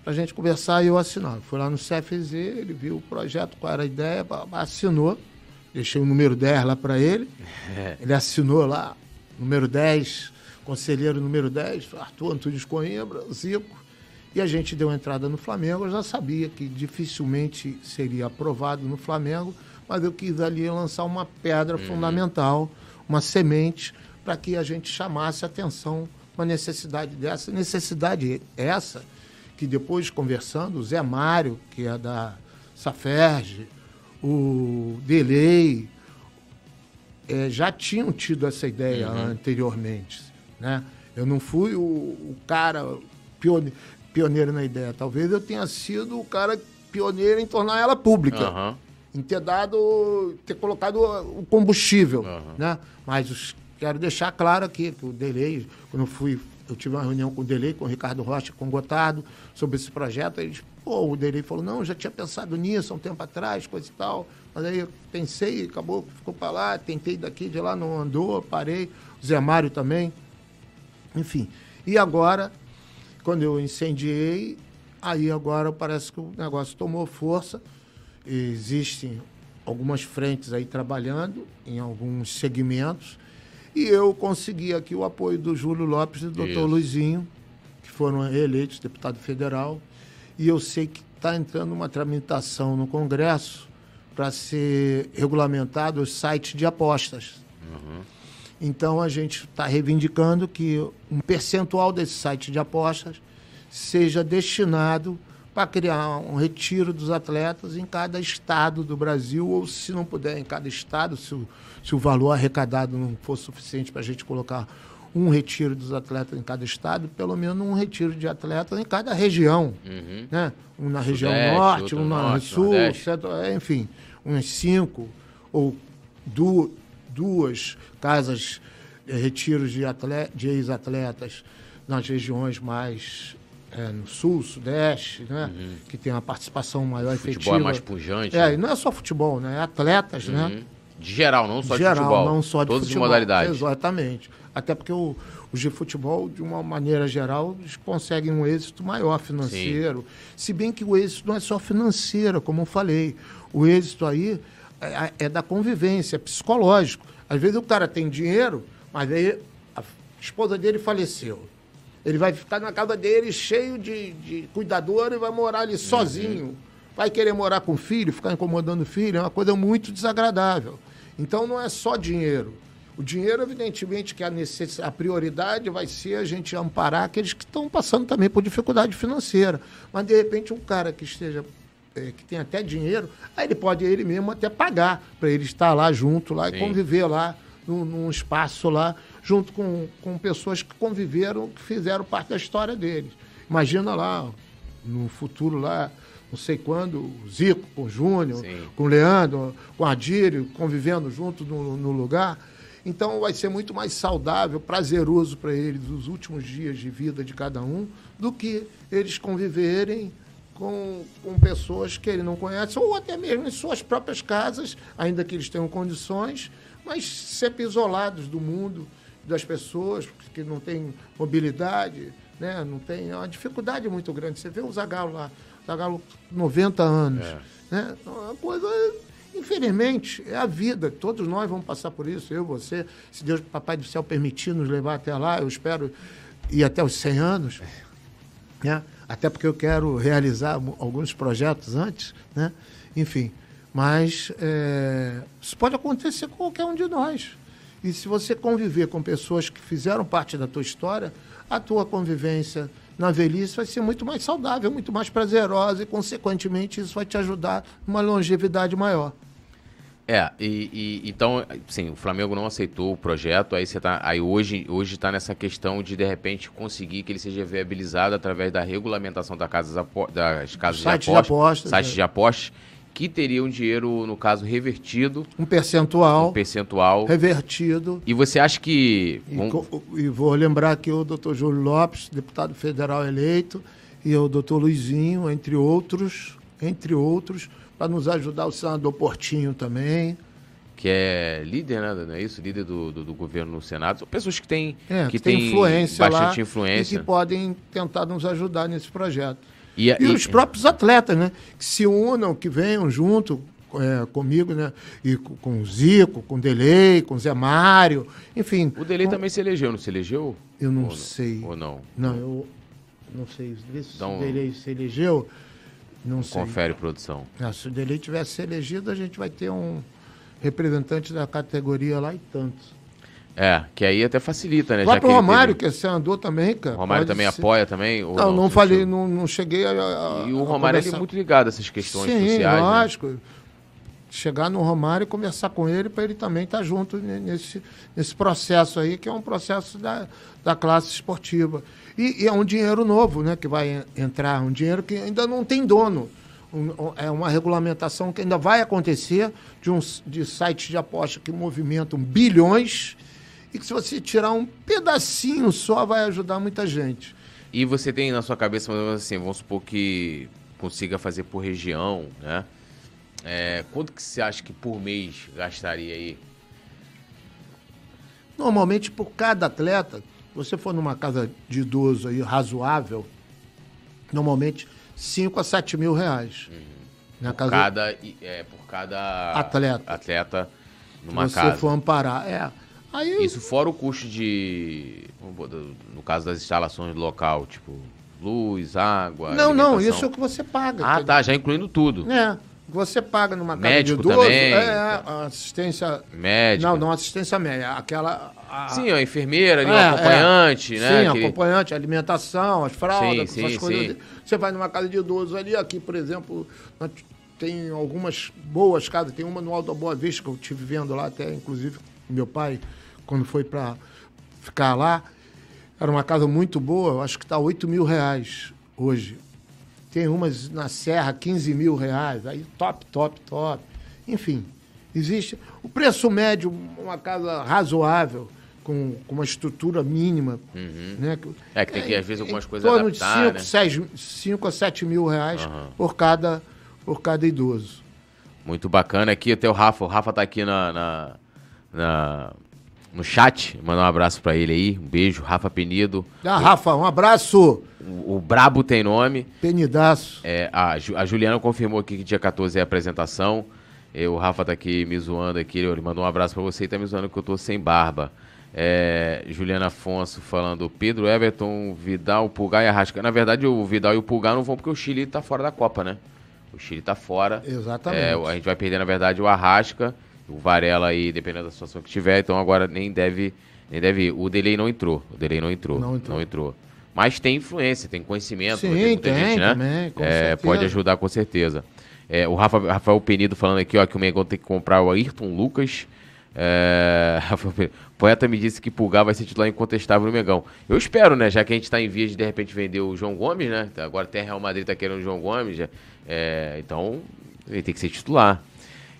para a gente conversar e eu assinar. Fui lá no CFZ, ele viu o projeto, qual era a ideia, assinou. Deixei o número 10 lá para ele. É. Ele assinou lá, número 10, conselheiro número 10, Arthur Antunes Coimbra, Zico. E a gente deu entrada no Flamengo. Eu já sabia que dificilmente seria aprovado no Flamengo, mas eu quis ali lançar uma pedra uhum. fundamental, uma semente, para que a gente chamasse atenção uma necessidade dessa. Necessidade essa que depois conversando, o Zé Mário, que é da Saferge, o Delay, é, já tinham tido essa ideia uhum. anteriormente. Né? Eu não fui o, o cara pioneiro, pioneiro na ideia. Talvez eu tenha sido o cara pioneiro em tornar ela pública. Uhum. Em ter dado, ter colocado o combustível. Uhum. Né? Mas os, quero deixar claro aqui que o Delay, quando eu fui eu tive uma reunião com o Delei, com o Ricardo Rocha, com o Gotardo, sobre esse projeto. Eles, pô, o Delei falou, não, já tinha pensado nisso há um tempo atrás, coisa e tal. Mas aí eu pensei, acabou, ficou para lá, tentei daqui, de lá, não andou, parei. O Zé Mário também. Enfim. E agora, quando eu incendiei, aí agora parece que o negócio tomou força. Existem algumas frentes aí trabalhando em alguns segmentos e eu consegui aqui o apoio do Júlio Lopes e do doutor Luizinho, que foram reeleitos deputado federal. E eu sei que está entrando uma tramitação no Congresso para ser regulamentado o site de apostas. Uhum. Então a gente está reivindicando que um percentual desse site de apostas seja destinado para criar um retiro dos atletas em cada estado do Brasil, ou se não puder, em cada estado, se o, se o valor arrecadado não for suficiente para a gente colocar um retiro dos atletas em cada estado, pelo menos um retiro de atletas em cada região. Uhum. Né? Um na região Sudeste, norte, um na norte, sul, centro, é, enfim, uns cinco ou du duas casas, é, retiros de, de ex-atletas nas regiões mais é, no sul, sudeste, né? Uhum. Que tem uma participação maior futebol efetiva. Futebol é mais pujante. É, né? e não é só futebol, né? É atletas, né? uhum. né? De geral, não só de, geral, de futebol. não só de Todas futebol. as modalidades. Exatamente. Até porque o, os de futebol, de uma maneira geral, eles conseguem um êxito maior financeiro. Sim. Se bem que o êxito não é só financeiro, como eu falei. O êxito aí é, é da convivência, é psicológico. Às vezes o cara tem dinheiro, mas aí a esposa dele faleceu. Ele vai ficar na casa dele cheio de, de cuidador e vai morar ali sozinho. Vai querer morar com o filho, ficar incomodando o filho, é uma coisa muito desagradável. Então não é só dinheiro. O dinheiro, evidentemente, que a, necess... a prioridade vai ser a gente amparar aqueles que estão passando também por dificuldade financeira. Mas, de repente, um cara que esteja é, que tem até dinheiro, aí ele pode ele mesmo até pagar para ele estar lá junto lá Sim. e conviver lá num, num, espaço lá, junto com, com pessoas que conviveram, que fizeram parte da história deles. Imagina lá, no futuro lá, não sei quando, o Zico com o Júnior, Sim. com o Leandro, com o Adírio, convivendo junto no, no lugar. Então vai ser muito mais saudável, prazeroso para eles os últimos dias de vida de cada um, do que eles conviverem com, com pessoas que ele não conhece, ou até mesmo em suas próprias casas, ainda que eles tenham condições, mas sempre isolados do mundo, das pessoas, que não têm mobilidade, né? não tem é uma dificuldade muito grande. Você vê o Zagalo lá, Zagalo 90 anos. É. Né? Uma coisa Infelizmente, é a vida. Todos nós vamos passar por isso, eu, você. Se Deus, Papai do Céu, permitir nos levar até lá, eu espero ir até os 100 anos. Né? Até porque eu quero realizar alguns projetos antes, né? Enfim, mas é, isso pode acontecer com qualquer um de nós. E se você conviver com pessoas que fizeram parte da tua história, a tua convivência na velhice vai ser muito mais saudável, muito mais prazerosa e, consequentemente, isso vai te ajudar numa longevidade maior. É, e, e, então, sim, o Flamengo não aceitou o projeto, aí você tá, aí hoje hoje está nessa questão de de repente conseguir que ele seja viabilizado através da regulamentação da casas, das casas de apostas, de apostas, sites é. de apostas, que teriam dinheiro no caso revertido, um percentual, um percentual revertido. E você acha que e, e vou lembrar aqui o Dr. Júlio Lopes, deputado federal eleito, e o Dr. Luizinho, entre outros, entre outros para nos ajudar o senador Portinho também. Que é líder, né? Não é isso? Líder do, do, do governo no Senado. São pessoas que têm, é, que, que têm influência bastante lá influência. E que podem tentar nos ajudar nesse projeto. E, e, e os próprios atletas, né? Que se unam, que venham junto é, comigo, né? E com, o Zico, com o Delei, com o Zé Mário, enfim. O Delei com... também se elegeu, não se elegeu? Eu não ou sei. Ou não? Não, eu não sei. Se então... o Delei se elegeu. Não sei. Confere, produção. Ah, se o Delei tivesse elegido, a gente vai ter um representante da categoria lá e tantos. É, que aí até facilita, né? O próprio Romário, teve... que você andou também, cara. O Romário também ser... apoia também? não, não, não falei, não, não cheguei a, a E o Romário é muito ligado a essas questões Sim, sociais. Né? lógico. Né? Chegar no Romário e conversar com ele para ele também estar tá junto nesse, nesse processo aí, que é um processo da, da classe esportiva. E, e, é um dinheiro novo né, que vai entrar, um dinheiro que ainda não tem dono. É uma regulamentação que ainda vai acontecer de, um, de sites de aposta que movimentam bilhões e que se você tirar um pedacinho só vai ajudar muita gente. E você tem na sua cabeça, assim, vamos supor que consiga fazer por região, né? É, quanto que você acha que por mês gastaria aí? Normalmente, por cada atleta, você for numa casa de idoso aí razoável, normalmente 5 a 7 mil reais. Uhum. Na por, casa... cada, é, por cada atleta, atleta numa Se casa. você for amparar. É. Aí... Isso fora o custo de. No caso das instalações do local, tipo luz, água. Não, não, isso é o que você paga. Ah, tá, já incluindo tudo. É. Você paga numa casa Médico de idoso, também. é, assistência médica. Não, não assistência médica, aquela a... Sim, a enfermeira, ali, é, o acompanhante, é. né? Sim, Aquele... acompanhante, alimentação, as fraldas, sim, essas sim, coisas. Sim. Você vai numa casa de idoso ali, aqui, por exemplo, tem algumas boas casas, tem uma no Alto da Boa Vista que eu estive vendo lá até, inclusive, meu pai, quando foi para ficar lá, era uma casa muito boa, acho que está 8 mil reais hoje. Tem umas na Serra, 15 mil reais, aí top, top, top. Enfim, existe. O preço médio, uma casa razoável, com, com uma estrutura mínima. Uhum. Né? É que tem que, às vezes, algumas coisas torno adaptar, de 5 né? a 7 mil reais Aham. por, cada, por cada idoso. Muito bacana. Aqui até o Rafa. O Rafa tá aqui na, na, na- no chat. Mandar um abraço pra ele aí. Um beijo. Rafa Penido. Ah, Rafa, um abraço, O, o Brabo tem nome. penidaço. É, a, a Juliana confirmou aqui que dia 14 é a apresentação. É, o Rafa tá aqui me zoando aqui. Ele mandou um abraço pra você e tá me zoando que eu tô sem barba. É, Juliana Afonso falando Pedro, Everton, Vidal, Pulgar e Arrasca. Na verdade, o Vidal e o Pulgar não vão porque o Chile tá fora da Copa, né? O Chile tá fora. Exatamente. É, a gente vai perder, na verdade, o Arrasca, o Varela aí, dependendo da situação que tiver, então agora nem deve, nem deve ir. O Delay não entrou. O Delay não entrou. Não entrou. Mas tem influência, tem conhecimento. Sim, muita tem gente, né? também, com É, certeza. pode ajudar com certeza. É, o Rafa, Rafael Penido falando aqui, ó, que o Mengão tem que comprar o Ayrton Lucas. É, Rafael poeta me disse que Pulgar vai ser titular incontestável no Mengão. Eu espero, né? Já que a gente tá em vias de de repente vender o João Gomes, né? Agora até Real Madrid tá querendo o João Gomes. é, então, ele tem que ser titular.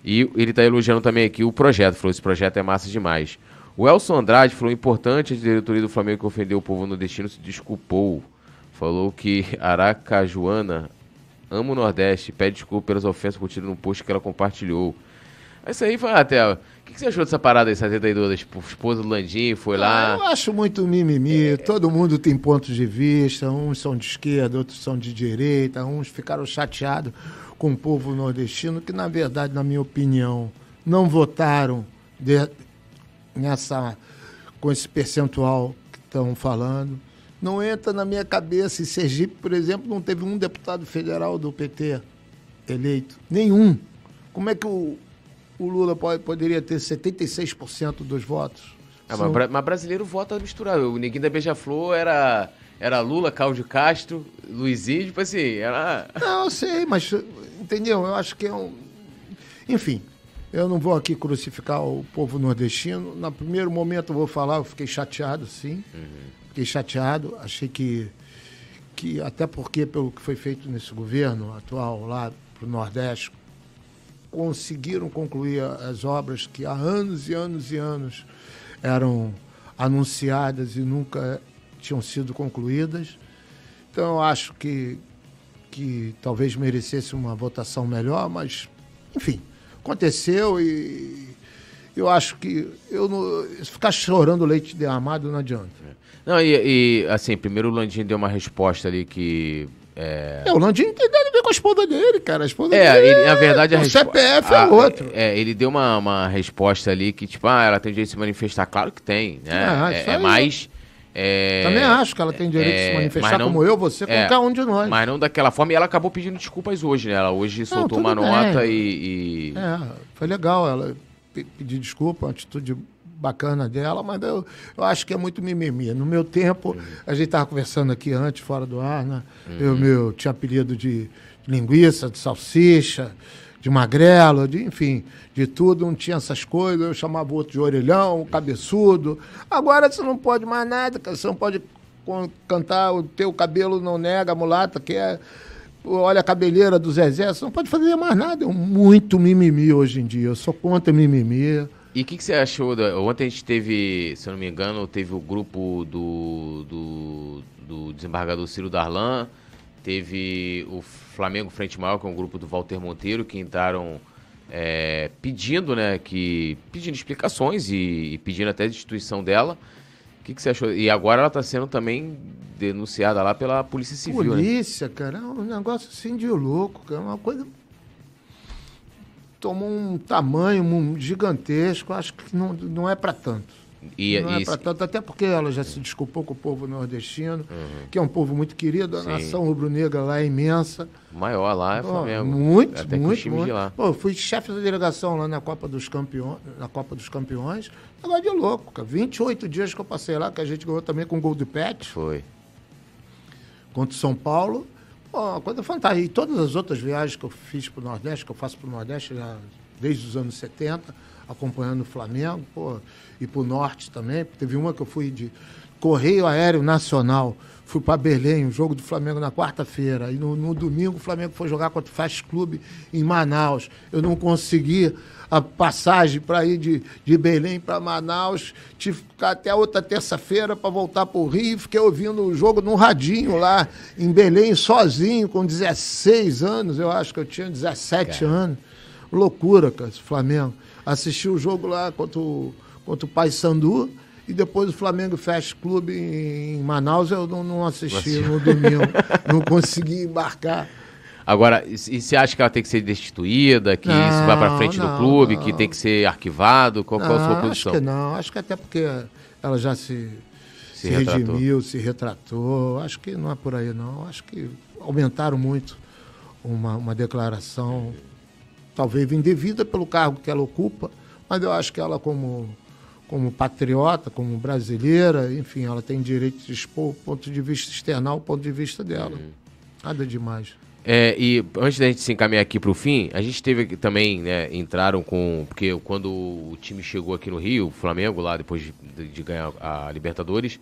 E ele tá elogiando também aqui o projeto. Falou: esse projeto é massa demais. O Elson Andrade falou: importante a diretoria do Flamengo que ofendeu o povo no destino se desculpou. Falou que Aracajuana ama o Nordeste, pede desculpa pelas ofensas curtidas no post que ela compartilhou. Isso aí foi até. O que, que você achou dessa parada aí, essa treta aí do da esp- esposa do Landim? Foi Ah, lá. eu acho muito mimimi. Todo mundo tem pontos de vista. Uns são de esquerda, outros são de direita. Uns ficaram chateados com o povo nordestino, que, na verdade, na minha opinião, não votaram de- nessa, com esse percentual que estão falando. Não entra na minha cabeça. Em Sergipe, por exemplo, não teve um deputado federal do PT eleito. Nenhum. Como é que o, o Lula pode- poderia ter 76% dos votos? Ah, bra- mas brasileiro vota misturado. O Neguinho da Beija-Flor era, era Lula, Cláudio Castro, Luizinho, tipo assim, era. Não, eu sei, mas entendeu? Eu acho que é um. Enfim, eu não vou aqui crucificar o povo nordestino. No primeiro momento eu vou falar, eu fiquei chateado, sim. Fiquei chateado. Achei que, que, até porque pelo que foi feito nesse governo atual lá para o Nordeste, conseguiram concluir as obras que há anos e anos e anos eram anunciadas e nunca tinham sido concluídas. Então eu acho que, que talvez merecesse uma votação melhor, mas enfim, aconteceu e eu acho que eu não, ficar chorando leite derramado não adianta. Não, e, e, assim, primeiro o Landim deu uma resposta ali que. É, É, o Landim não tem nada a ver com a esposa dele, cara. A esposa É, dele ele, na verdade, a o CPF é a- outro. É, ele deu uma, uma resposta ali que, tipo, ah, ela tem direito de se manifestar. Claro que tem, né? Ah, é, é mais. É, Também acho que ela tem direito de é, se manifestar mas não- como eu, você, é, qualquer um de nós. Mas não daquela forma. E ela acabou pedindo desculpas hoje, né? Ela hoje soltou uma bem. nota e. e- É, foi legal ela pe- pedir desculpa, uma atitude bacana dela, mas eu, eu acho que é muito mimimi. No meu tempo, a gente estava conversando aqui antes, fora do ar, né? Eu meu, tinha apelido de linguiça, de salsicha, de magrelo, de, enfim, de tudo, não tinha essas coisas. Eu chamava outro de orelhão, cabeçudo. Agora você não pode mais nada, você não pode cantar o teu cabelo não nega a mulata, que é olha a cabeleira do Zezé, você não pode fazer mais nada. É muito mimimi hoje em dia. Eu sou contra mimimi. E o que, que você achou? Da... Ontem a gente teve, se eu não me engano, teve o grupo do, do, do desembargador Ciro Darlan, teve o Flamengo Frente Maior, que é um grupo do Walter Monteiro, que entraram é, pedindo, né, que pedindo explicações e, e pedindo até a destituição dela. O que, que você achou? E agora ela está sendo também denunciada lá pela Polícia Civil, né? Polícia, cara, é um negócio assim de louco, cara. Uma coisa. Tomou um tamanho gigantesco, acho que não, não é para tanto. E, não é e- para tanto, até porque ela já se desculpou com o povo nordestino, que é um povo muito querido, a Sim. nação rubro-negra lá é imensa. maior lá é Pô, Flamengo. Muito, Até muito, muito. de lá. Pô, eu fui chefe da delegação lá na Copa dos Campeões, na Copa dos Campeões. Negócio de louco, cara. 28 dias que eu passei lá, que a gente ganhou também com gol de pet Foi. contra o São Paulo. Pô, uma coisa fantástica. E todas as outras viagens que eu fiz pro Nordeste, que eu faço pro Nordeste já desde os anos 70, acompanhando o Flamengo, pô, e pro norte também. Teve uma que eu fui de Correio Aéreo Nacional. Fui para Belém, o jogo do Flamengo na quarta-feira. E no, no, domingo o Flamengo foi jogar contra o Fast Clube em Manaus. Eu não consegui a passagem para ir de, de Belém para Manaus. Tive que ficar até outra terça-feira para voltar para o Rio. Fiquei ouvindo o jogo no radinho lá em Belém, sozinho, com 16 anos. Eu acho que eu tinha 17 cara. anos. Loucura, cara, esse Flamengo. Assisti o jogo lá contra o, contra o Paysandu e depois o Flamengo Fast Club em Manaus eu não, não assisti no domingo, não consegui embarcar. Agora, e você acha que ela tem que ser destituída, que não, isso vai para frente não, do clube, não. que tem que ser arquivado? Qual, qual a sua posição? Acho que não, acho que até porque ela já se, se, se redimiu, se retratou. Acho que não é por aí, não. Acho que aumentaram muito uma, uma declaração, talvez indevida pelo cargo que ela ocupa, mas eu acho que ela, como como patriota, como brasileira, enfim, ela tem direito de expor o ponto de vista externo, o ponto de vista dela. Uhum. Nada demais. É, e antes da gente se encaminhar aqui para o fim, a gente teve aqui também, né, entraram com. Porque quando o time chegou aqui no Rio, o Flamengo, lá depois de, de, ganhar a Libertadores,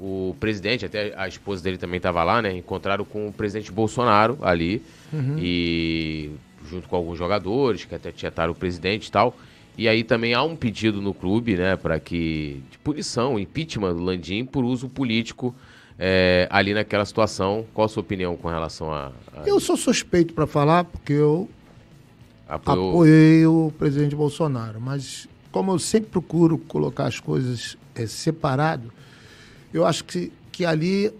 o presidente, até a esposa dele também estava lá, né? Encontraram com o presidente Bolsonaro ali, uhum. e junto com alguns jogadores, que até tinha o presidente e tal. E aí também há um pedido no clube, né, para que de punição, impeachment do Landim por uso político é, ali naquela situação. Qual a sua opinião com relação a? a... Eu sou suspeito para falar porque eu Apoiou... apoiei o presidente Bolsonaro, mas como eu sempre procuro colocar as coisas é, separado, eu acho que, que ali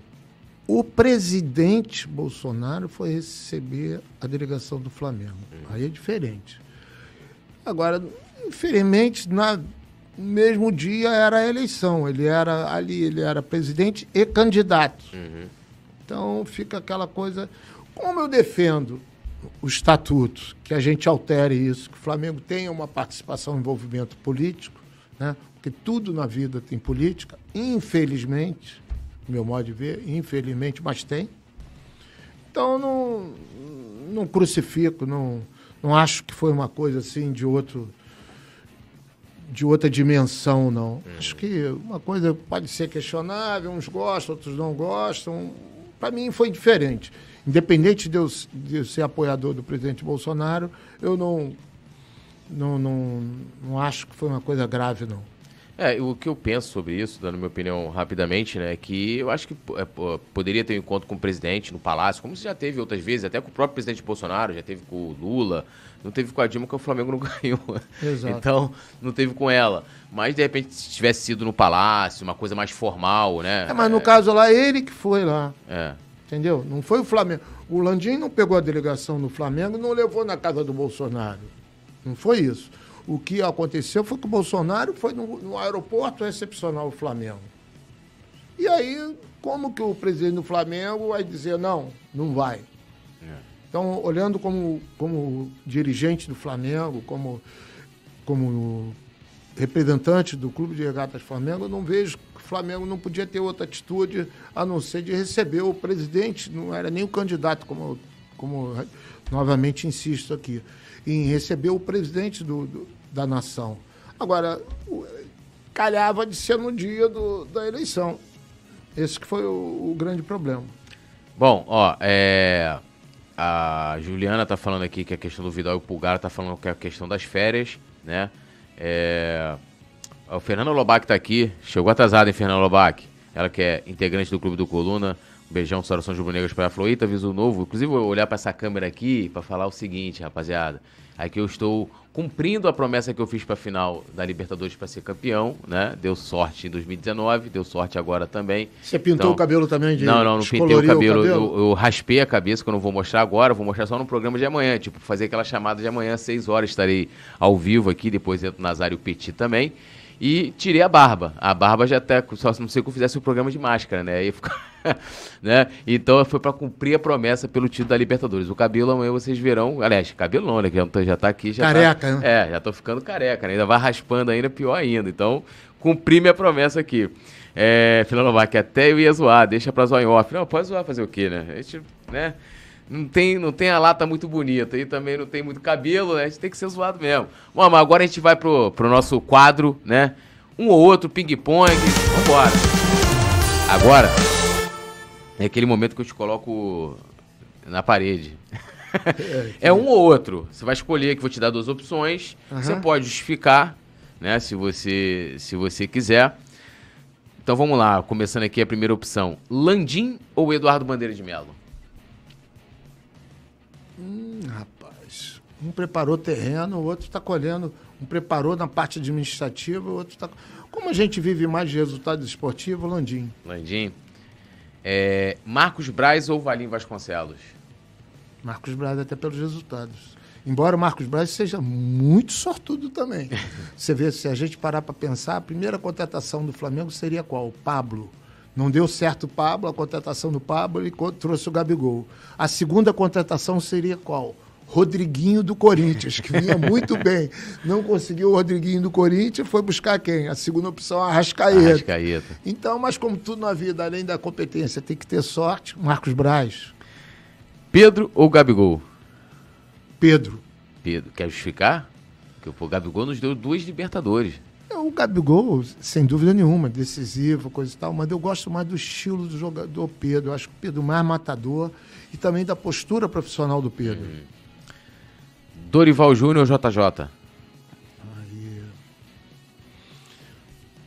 o presidente Bolsonaro foi receber a delegação do Flamengo. Aí é diferente. Agora, infelizmente, no mesmo dia era a eleição. Ele era ali, ele era presidente e candidato. Uhum. Então fica aquela coisa. Como eu defendo o estatuto, que a gente altere isso, que o Flamengo tenha uma participação e envolvimento político, né? porque tudo na vida tem política, infelizmente, meu modo de ver, infelizmente, mas tem. Então não, não crucifico, não, não acho que foi uma coisa assim de outro de outra dimensão, não. Hum. Acho que uma coisa pode ser questionável, uns gostam, outros não gostam. Para mim foi diferente. Independente de eu, de eu, ser apoiador do presidente Bolsonaro, eu não, não, não, não acho que foi uma coisa grave, não. É, o que eu penso sobre isso, dando minha opinião rapidamente, né, é que eu acho que é, poderia ter um encontro com o presidente no Palácio, como se já teve outras vezes, até com o próprio presidente Bolsonaro, já teve com o Lula, não teve com a Dilma, porque o Flamengo não ganhou. Exato. Então, não teve com ela. Mas, de repente, se tivesse sido no Palácio, uma coisa mais formal, né? É, mas no é... caso lá, ele que foi lá. É. Entendeu? Não foi o Flamengo. O Landim não pegou a delegação do Flamengo e não levou na casa do Bolsonaro. Não foi isso. O que aconteceu foi que o Bolsonaro foi no, no aeroporto recepcionar o Flamengo. E aí, como que o presidente do Flamengo vai dizer, não, não vai? Então, olhando como, como dirigente do Flamengo, como, como representante do Clube de Regatas Flamengo, eu não vejo que o Flamengo não podia ter outra atitude a não ser de receber o presidente, não era nem o candidato, como, como novamente insisto aqui, em receber o presidente do, do da nação. Agora, calhava de ser no dia do, da eleição. Esse que foi o, o grande problema. Bom, ó, é, a Juliana tá falando aqui que a questão do Vidal e o Pulgar tá falando que é a questão das férias, né? É... O Fernando Lobac tá aqui, chegou atrasado, hein, Fernando Lobac? Ela que é integrante do Clube do Coluna. Um beijão, Saudação Jubro Negras para a Floita, aviso novo. Inclusive, vou olhar para essa câmera aqui para falar o seguinte, rapaziada. Aqui eu estou cumprindo a promessa que eu fiz para a final da Libertadores para ser campeão, né? Deu sorte em 2019, deu sorte agora também. Você pintou então, o cabelo também de Não, não, não pintei o cabelo. O cabelo? Eu, eu, raspei a cabeça, que eu não vou mostrar agora, vou mostrar só no programa de amanhã, tipo, fazer aquela chamada de amanhã às 6 horas, estarei ao vivo aqui, depois entra o Nazário Petit também. E tirei a barba. A barba já até, só não sei que eu fizesse o programa de máscara, né? Aí fica, né? Então foi para cumprir a promessa pelo título da Libertadores. O cabelo amanhã vocês verão, aliás, cabelo não, né? Que já tá aqui, já tá Careca, tá, né? É, já tô ficando careca, né? Ainda vai raspando ainda, pior ainda. Então, cumpri minha promessa aqui. É, Filanovac, até eu ia zoar, deixa pra zoar em off. Não, pode zoar fazer o quê, né? A gente, né? Não tem, não tem a lata muito bonita e também não tem muito cabelo, né? A gente tem que ser zoado mesmo. Bom, mas agora a gente vai pro, pro nosso quadro, né? Um ou outro, ping-pong. Vambora. Agora, é aquele momento que eu te coloco na parede. É, um ou outro. Você vai escolher que vou te dar duas opções. Uhum. Você pode justificar, né? Se você, se você quiser. Então vamos lá, começando aqui a primeira opção. Landim ou Eduardo Bandeira de Melo? Hum, rapaz. Um preparou terreno, o outro está colhendo. Um preparou na parte administrativa, o outro está. Como a gente vive mais de resultado esportivo, Landim. Landim. É, Marcos Braz ou Valim Vasconcelos? Marcos Braz, até pelos resultados. Embora o Marcos Braz seja muito sortudo também. Você vê, se a gente parar para pensar, a primeira contratação do Flamengo seria qual? O Pablo. Não deu certo o Pablo, a contratação do Pablo, e trouxe o Gabigol. A segunda contratação seria qual? Rodriguinho do Corinthians, que vinha muito bem. Não conseguiu o Rodriguinho do Corinthians, foi buscar quem? A segunda opção, a Arrascaeta. Arrascaeta. Então, mas como tudo na vida, além da competência, tem que ter sorte, Marcos Braz. Pedro ou Gabigol? Pedro. Pedro. Quer justificar? Porque o Gabigol nos deu duas Libertadores. É, o Gabigol, sem dúvida nenhuma, decisivo, coisa e tal, mas eu gosto mais do estilo do jogador Pedro. Eu acho que o Pedro mais matador e também da postura profissional do Pedro. Hum. Dorival Júnior ou JJ? Aí.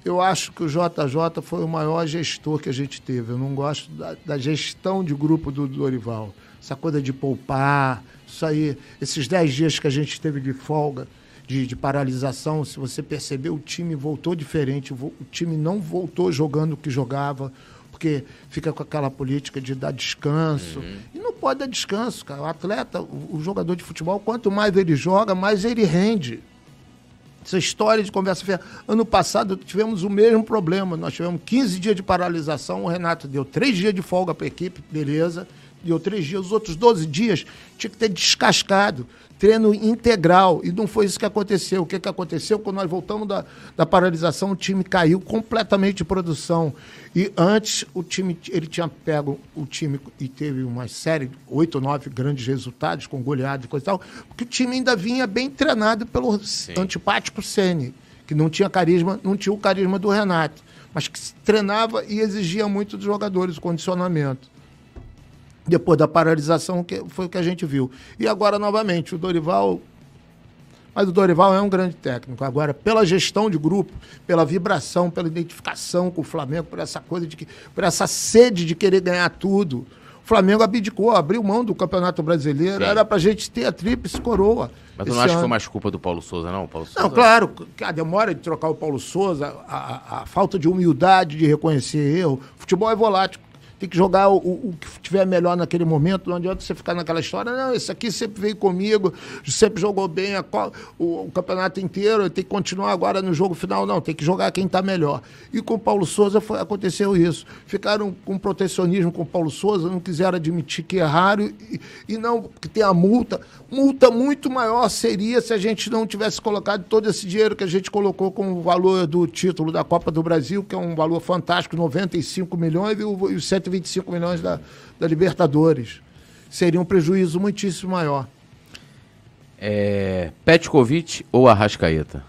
Eu acho que o JJ foi o maior gestor que a gente teve. Eu não gosto da, da gestão de grupo do Dorival. Essa coisa de poupar, isso aí, esses 10 dias que a gente teve de folga de, de, paralisação, se você percebeu, o time voltou diferente, o, time não voltou jogando o que jogava, porque fica com aquela política de dar descanso. Uhum. E não pode dar descanso, cara. O atleta, o, o, jogador de futebol, quanto mais ele joga, mais ele rende. Essa história de conversa feia. Ano passado tivemos o mesmo problema. Nós tivemos 15 dias de paralisação, o Renato deu 3 dias de folga para a equipe, beleza. Deu 3 dias, os outros 12 dias tinha que ter descascado treino integral. E não foi isso que aconteceu. O que, que aconteceu? Quando nós voltamos da, da paralisação, o time caiu completamente de produção. E antes, o time ele tinha pego o time e teve uma série, oito ou nove grandes resultados, com goleadas e coisa e tal, porque o time ainda vinha bem treinado pelo Sim. antipático Sene, que não tinha carisma, não tinha o carisma do Renato, mas que treinava e exigia muito dos jogadores, o condicionamento depois da paralisação, que foi o que a gente viu. E agora, novamente, o Dorival. Mas o Dorival é um grande técnico. Agora, pela gestão de grupo, pela vibração, pela identificação com o Flamengo, por essa coisa de que. por essa sede de querer ganhar tudo. O Flamengo abdicou, abriu mão do Campeonato Brasileiro. Sim. Era pra gente ter a tríplice coroa. Mas tu não acha ano. que foi mais culpa do Paulo Souza, não? Paulo Souza... Não, claro, a demora de trocar o Paulo Souza, a, a, a falta de humildade de reconhecer erro. Futebol é volátil tem que jogar o, o, que tiver melhor naquele momento. Não adianta você ficar naquela história, não, esse aqui sempre veio comigo, sempre jogou bem a, o, o, campeonato inteiro, tem que continuar agora no jogo final. Não, tem que jogar quem está melhor. E com o Paulo Souza foi, aconteceu isso. Ficaram com protecionismo com o Paulo Souza, não quiseram admitir que erraram e, e não que tem a multa. Multa muito maior seria se a gente não tivesse colocado todo esse dinheiro que a gente colocou com o valor do título da Copa do Brasil, que é um valor fantástico, 95 milhões, e o, e o 125 milhões da, da Libertadores. Seria um prejuízo muitíssimo maior. É, Petkovic ou Arrascaeta?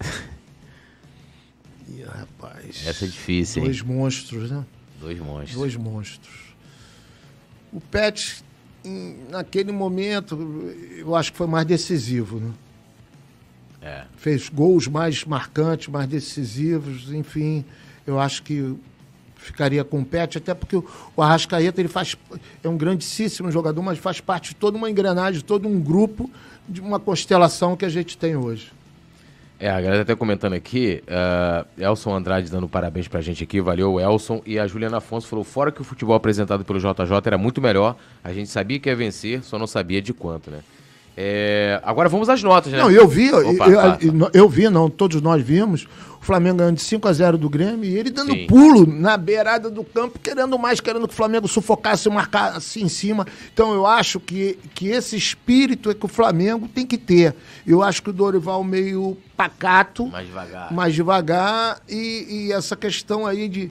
Ih, rapaz. Essa é difícil, Dois hein? monstros, né? Dois monstros. Dois monstros. O Pet, naquele momento, eu acho que foi mais decisivo, né? É. Fez gols mais marcantes, mais decisivos, enfim. Eu acho que ficaria com o Pet, até porque o Arrascaeta ele faz, é um grandíssimo jogador, mas faz parte de toda uma engrenagem, de todo um grupo, de uma constelação que a gente tem hoje. É, a galera tá até comentando aqui, uh, Elson Andrade dando parabéns pra gente aqui, valeu Elson, e a Juliana Afonso falou, fora que o futebol apresentado pelo JJ era muito melhor, a gente sabia que ia vencer, só não sabia de quanto, né? É, agora vamos às notas, né? Não, eu vi, Opa, eu, eu, eu, vi, não, todos nós vimos, Flamengo ganhando de 5 a 0 do Grêmio e ele dando Sim. pulo na beirada do campo, querendo mais, querendo que o Flamengo sufocasse, marcasse em cima. Então eu acho que, que esse espírito é que o Flamengo tem que ter. Eu acho que o Dorival meio pacato, mais devagar, mais devagar e, e essa questão aí de,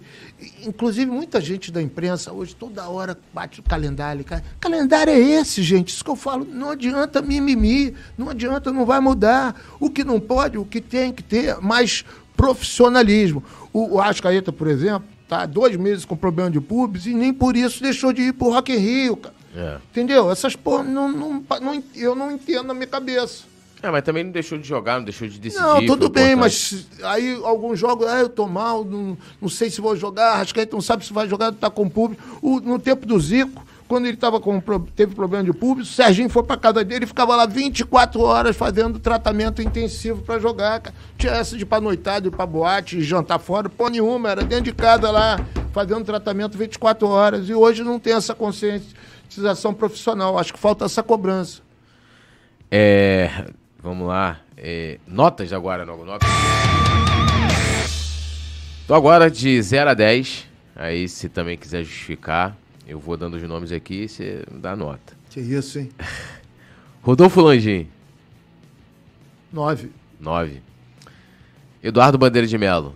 inclusive muita gente da imprensa hoje toda hora bate o calendário, calendário é esse, gente. Isso que eu falo, não adianta mimimi, não adianta, não vai mudar. O que não pode, o que tem que ter, mais profissionalismo. O, o Ascaeta, por exemplo, tá dois meses com problema de pubs e nem por isso deixou de ir pro Rock in Rio, cara. É. Entendeu? Essas porra, não, não, não, eu não entendo na minha cabeça. É, mas também não deixou de jogar, não deixou de decidir. Não, tudo bem, importante. mas aí alguns jogos, ah, eu tô mal, não, não sei se vou jogar, acho que aí não sabe se vai jogar, tá com público. O, no tempo do Zico, quando ele tava com, teve problema de público, o Serginho foi pra casa dele e ficava lá 24 horas fazendo tratamento intensivo para jogar. Tinha essa de ir pra noitada, ir pra boate, jantar fora, pô nenhuma, era dentro de casa lá, fazendo tratamento 24 horas. E hoje não tem essa conscientização profissional. Acho que falta essa cobrança. É. Vamos lá. É, notas agora, não, notas. Então agora de 0 a 10. Aí se também quiser justificar. Eu vou dando os nomes aqui e você dá nota. Que isso, hein? Rodolfo Landim. Nove. Nove. Eduardo Bandeira de Melo.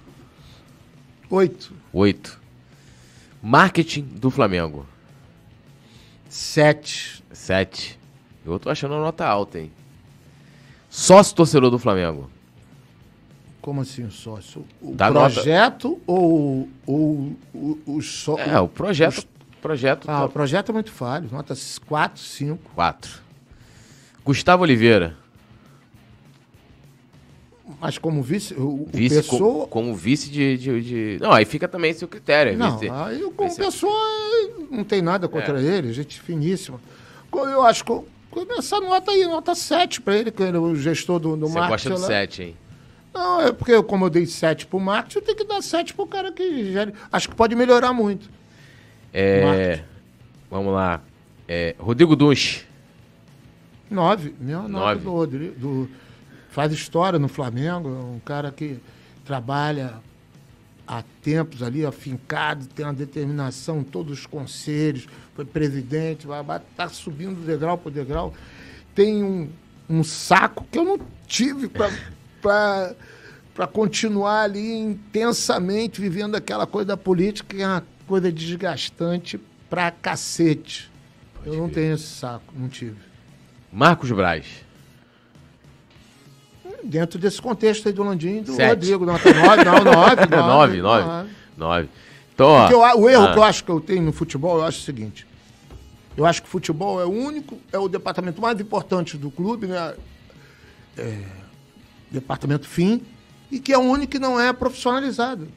Oito. Oito. Marketing do Flamengo. Sete. Sete. Eu tô achando a nota alta, hein? Sócio torcedor do Flamengo. Como assim sócio? O Dá projeto nota... ou, ou o, o só... É, o projeto... Os Projeto. Ah, o projeto é muito falho. Nota 4, 5. 4. Gustavo Oliveira. Mas como vice, o, vice pessoa... como vice de, de, de, Não, aí fica também seu critério. Não, vice... aí como vice... pessoa não tem nada contra é. ele, gente finíssima. Eu acho que essa nota aí, nota 7 para ele, que ele é o gestor do, do Você gosta de 7, hein? Não, é porque como eu dei 7 pro marketing, eu tenho que dar 7 pro cara que gere. Acho que pode melhorar muito. É, vamos lá. É, Rodrigo Dunch. Nove. Meu nove do Rodrigo. Do, faz história no Flamengo. É um cara que trabalha há tempos ali, afincado, tem uma determinação, todos os conselhos, foi presidente, vai tá subindo degrau por degrau. Tem um, um saco que eu não tive para continuar ali intensamente vivendo aquela coisa da política, que é uma coisa desgastante pra cacete. Pode eu não tenho esse saco, não tive. Marcos Braz. Dentro desse contexto aí do Landim e do Sete. Rodrigo. Nota 9, não, 9. 9, 9. 9. Então, eu, o erro ah. que eu acho que eu tenho no futebol, eu acho o seguinte. Eu acho que o futebol é o único, é o departamento mais importante do clube, né? É, departamento fim, e que é o único que não é profissionalizado.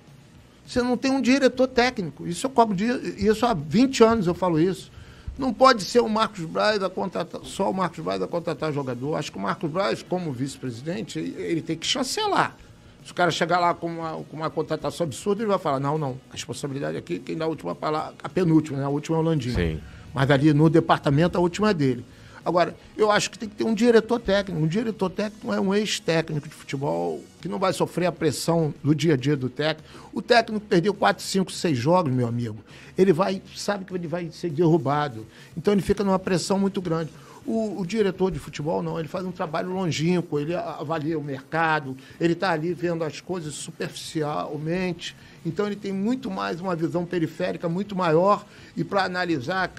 Você não tem um diretor técnico. Isso eu cobro de, isso há 20 anos eu falo isso. Não pode ser o Marcos Braz a contratar, só o Marcos Braz a contratar jogador. Acho que o Marcos Braz, como vice-presidente, ele tem que chancelar. Se o cara chegar lá com uma, com uma contratação absurda, ele vai falar: não, não, a responsabilidade aqui, quem dá a última palavra, a penúltima, né? A última é o Landinho. Sim. Mas ali no departamento, a última é dele. Agora, eu acho que tem que ter um diretor técnico. Um diretor técnico é um ex-técnico de futebol que não vai sofrer a pressão do dia a dia do técnico. O técnico perdeu 4, 5, 6 jogos, meu amigo. Ele vai, sabe que ele vai ser derrubado. Então ele fica numa pressão muito grande. O, o, diretor de futebol não, ele faz um trabalho longínquo, ele avalia o mercado, ele está ali vendo as coisas superficialmente. Então ele tem muito mais uma visão periférica muito maior e para analisar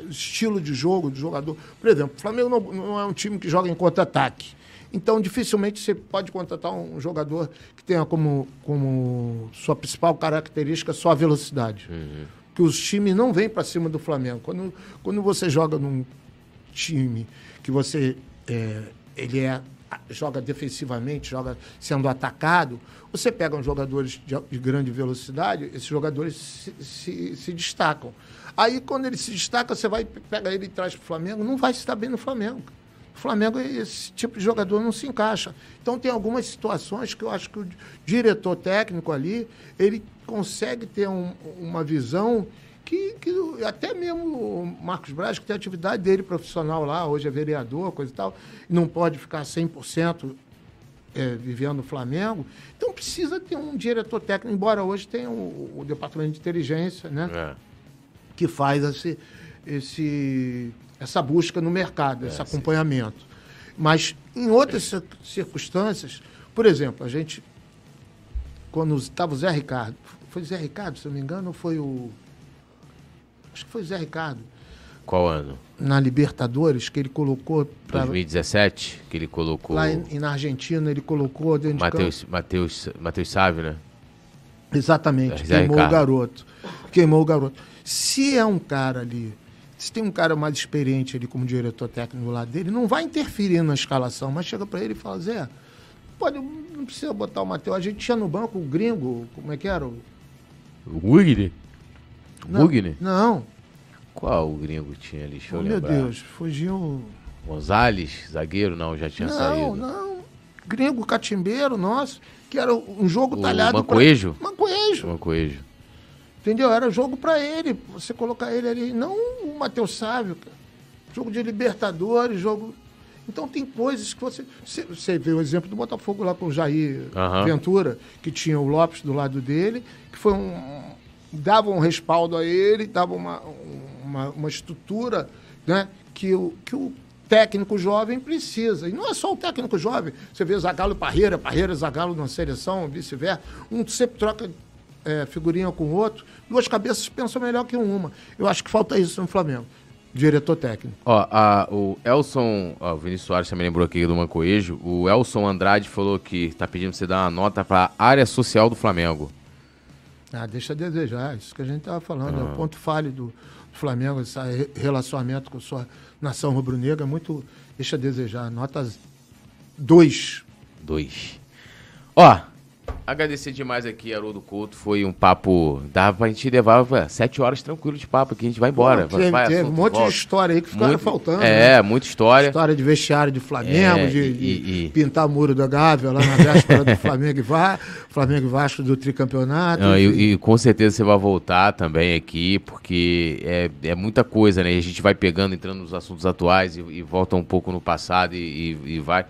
o estilo de jogo do jogador. Por exemplo, o Flamengo não, não é um time que joga em contra-ataque. Então, dificilmente você pode contratar um jogador que tenha como, como sua principal característica só a velocidade. Uhum. Que os times não vêm para cima do Flamengo. Quando, quando você joga num time que você é, ele é joga defensivamente, joga sendo atacado, você pega uns jogadores de, de grande velocidade, esses jogadores se, se, se, destacam. Aí, quando ele se destaca, você vai, pega ele e traz para o Flamengo, não vai estar bem no Flamengo. O Flamengo, esse tipo de jogador não se encaixa. Então, tem algumas situações que eu acho que o diretor técnico ali, ele consegue ter um, uma visão que, que, até mesmo o Marcos Braz, que tem atividade dele profissional lá, hoje é vereador, coisa e tal, não pode ficar 100% é, vivendo no Flamengo. Então precisa ter um diretor técnico, embora hoje tenha o, o departamento de inteligência, né? É. Que faz esse, esse, essa busca no mercado, esse é, acompanhamento. Sim. Mas em outras circunstâncias, por exemplo, a gente, quando estava o Zé Ricardo, foi o Zé Ricardo, se não me engano, ou foi o. Acho que foi o Zé Ricardo. Qual ano? Na Libertadores, que ele colocou. Pra, 2017, que ele colocou. Lá em, na Argentina, ele colocou dentro Mateus, de Mateus, Mateus Sávio, né? Exatamente, Zé queimou Ricardo. o garoto. Queimou o garoto. Se é um cara ali, se tem um cara mais experiente ali como diretor técnico do lado dele, não vai interferir na escalação, mas chega para ele e fala, Zé, pode, não precisa botar o Mateus. A gente tinha no banco o gringo, como é que era? O Wigner? Não. Qual o gringo tinha ali? Deixa oh, lembrar. Meu Deus, fugiu. Gonzalez, zagueiro, não, já tinha não, saído. Não, não. Gringo catimbeiro nosso, que era um jogo o talhado. Mancoejo? Pra... Mancoejo. Mancoejo. Entendeu? Era jogo para ele. Você colocar ele ali. Não o Matheus Sávio, cara. Jogo de Libertadores, jogo. Então tem coisas que você. Você vê o exemplo do Botafogo lá com o Jair uhum. Ventura, que tinha o Lopes do lado dele, que foi um. Dava um respaldo a ele, dava uma, uma, uma estrutura né, que, o, que o técnico jovem precisa. E não é só o técnico jovem. Você vê Zagallo Parreira, Parreira Zagallo na seleção, vice-versa. Um sempre troca é, figurinha com o outro. Duas cabeças pensam melhor que uma. Eu acho que falta isso no Flamengo diretor técnico. Ó, a, o Elson, ó, o Vinícius Soares também lembrou aqui do Mancoejo. O Elson Andrade falou que tá pedindo pra você dar uma nota pra área social do Flamengo. Ah, deixa a desejar, isso que a gente tava falando, é o ponto falho do, Flamengo, esse relacionamento com sua nação rubro-negra, é muito, deixa a desejar, notas dois. Dois. Ó, Agradecer demais aqui, Haroldo Couto. Foi um papo. Dava pra gente levar ué, sete horas tranquilo de papo aqui. A gente vai embora. Pô, teve, vai, teve um monte volta. de história aí que ficava muito, faltando. É, né? muita história. História de vestiário de Flamengo, é, de, e, e, pintar muro da Gávea lá na véspera do Flamengo e Vasco, Flamengo e Vasco do tricampeonato. Não, e, e, com certeza você vai voltar também aqui, porque é, é muita coisa, né? A gente vai pegando, entrando nos assuntos atuais e, volta um pouco no passado e vai.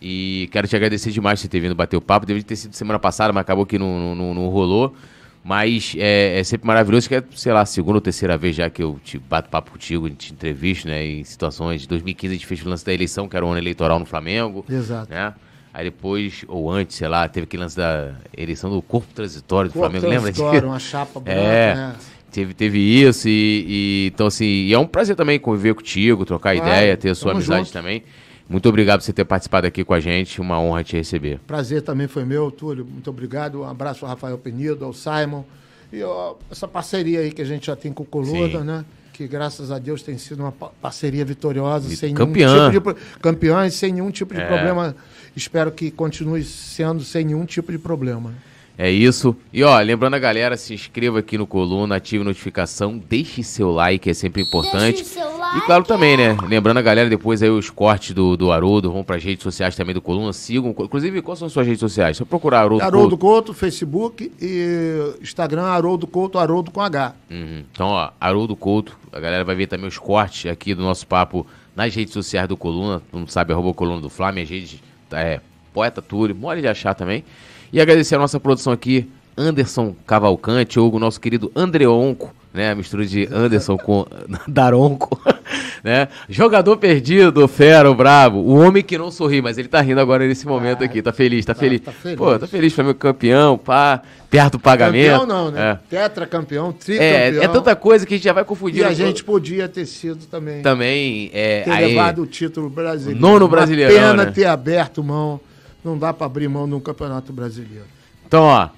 E quero te agradecer demais por você ter vindo bater o papo. Deve ter sido semana passada, mas acabou que não, não, não rolou. Mas é, é, sempre maravilhoso, que é, sei lá, a segunda ou terceira vez já que eu te bato papo contigo, te entrevisto, né? Em situações. De 2015 a gente fez o lance da eleição, que era o ano eleitoral no Flamengo. Exato. Né? Aí depois, ou antes, sei lá, teve aquele lance da eleição do corpo transitório do corpo Flamengo, transitório, lembra? uma chapa branca, é, né? Teve, teve isso, e, e, então assim, e é um prazer também conviver contigo, trocar ideia, ter a sua amizade junto. também. Muito obrigado por você ter participado aqui com a gente. Uma honra te receber. Prazer também foi meu, Túlio. Muito obrigado. Um abraço ao Rafael Penido, ao Simon. E ó, essa parceria aí que a gente já tem com o Coluda, né? Que graças a Deus tem sido uma parceria vitoriosa, e sem campeã. nenhum tipo de campeã e sem nenhum tipo de é. problema. Espero que continue sendo sem nenhum tipo de problema. É isso. E ó, lembrando a galera, se inscreva aqui no Coluna, ative a notificação, deixe seu like, é sempre importante. Deixe seu like. E claro também, né? Lembrando a galera, depois aí os cortes do, do Haroldo, vão pras redes sociais também do Coluna, sigam. Inclusive, quais são as suas redes sociais? Só procurar Haroldo, Haroldo Couto. Couto, Facebook e Instagram, Haroldo Couto, Haroldo com H. Uhum. Então, ó, Haroldo Couto, a galera vai ver também os cortes aqui do nosso papo nas redes sociais do Coluna, não sabe, arroba Coluna do Flá, minha redes, é, Poeta Túlio, mole de achar também. E agradecer a nossa produção aqui, Anderson Cavalcante, ou o nosso querido Andreonco, né? A mistura de Anderson com Daronco, né? Jogador perdido, fera, o brabo, o homem que não sorri, mas ele tá rindo agora nesse momento ah, aqui, tá feliz, tá, tá feliz. Tá feliz. Pô, tá feliz, Flamengo campeão, pá, perto do pagamento. Campeão não, né? É. Tetra campeão, tricampeão. É, é tanta coisa que a gente já vai confundir. E a gente podia ter sido também. Também, é... Ter aí, levado o título brasileiro. Nono brasileiro, pena né? ter aberto mão não dá para abrir mão de um campeonato brasileiro. Então, ó,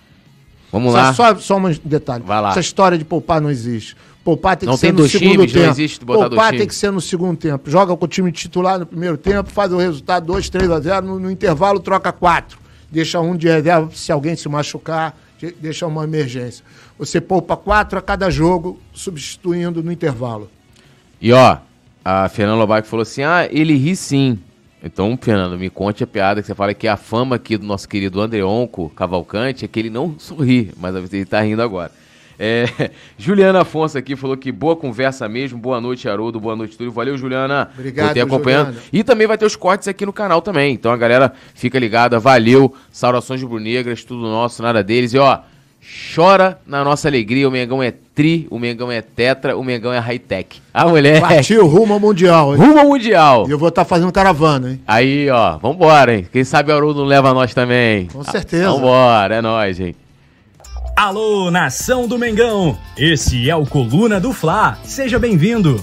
vamos lá. Só, só um detalhe. Vai lá. Essa história de poupar não existe. Poupar tem não que ser no segundo times, tempo. Não existe botar Poupar tem que ser no segundo tempo. Joga com o time titular no primeiro tempo, faz o resultado 2, 3 a 0. No, no, intervalo, troca 4. Deixa um de reserva se alguém se machucar, deixa uma emergência. Você poupa 4 a cada jogo, substituindo no intervalo. E ó, a Fernanda Lobac falou assim: ah, ele ri sim. Então, Fernando, me conte a piada que você fala que a fama aqui do nosso querido Andreonco Cavalcante é que ele não sorri, mas ele está rindo agora. É, Juliana Afonso aqui falou que boa conversa mesmo. Boa noite, Haroldo. Boa noite, Túlio. Valeu, Juliana. Obrigado, por ter acompanhando. Juliana. E também vai ter os cortes aqui no canal também. Então a galera fica ligada. Valeu. Saudações rubro-negras, tudo nosso, nada deles. E ó, chora na nossa alegria. O Mengão é tri, o Mengão é tetra, o Mengão é high-tech. A mulher. Partiu rumo ao Mundial, hein? Rumo ao Mundial. E eu vou estar fazendo caravana, hein? Aí, ó, vambora, hein? Quem sabe o Haroldo não leva nós também. Com certeza. Ah, vambora, é nóis, hein? Alô, nação do Mengão! Esse é o Coluna do Fla. Seja bem-vindo.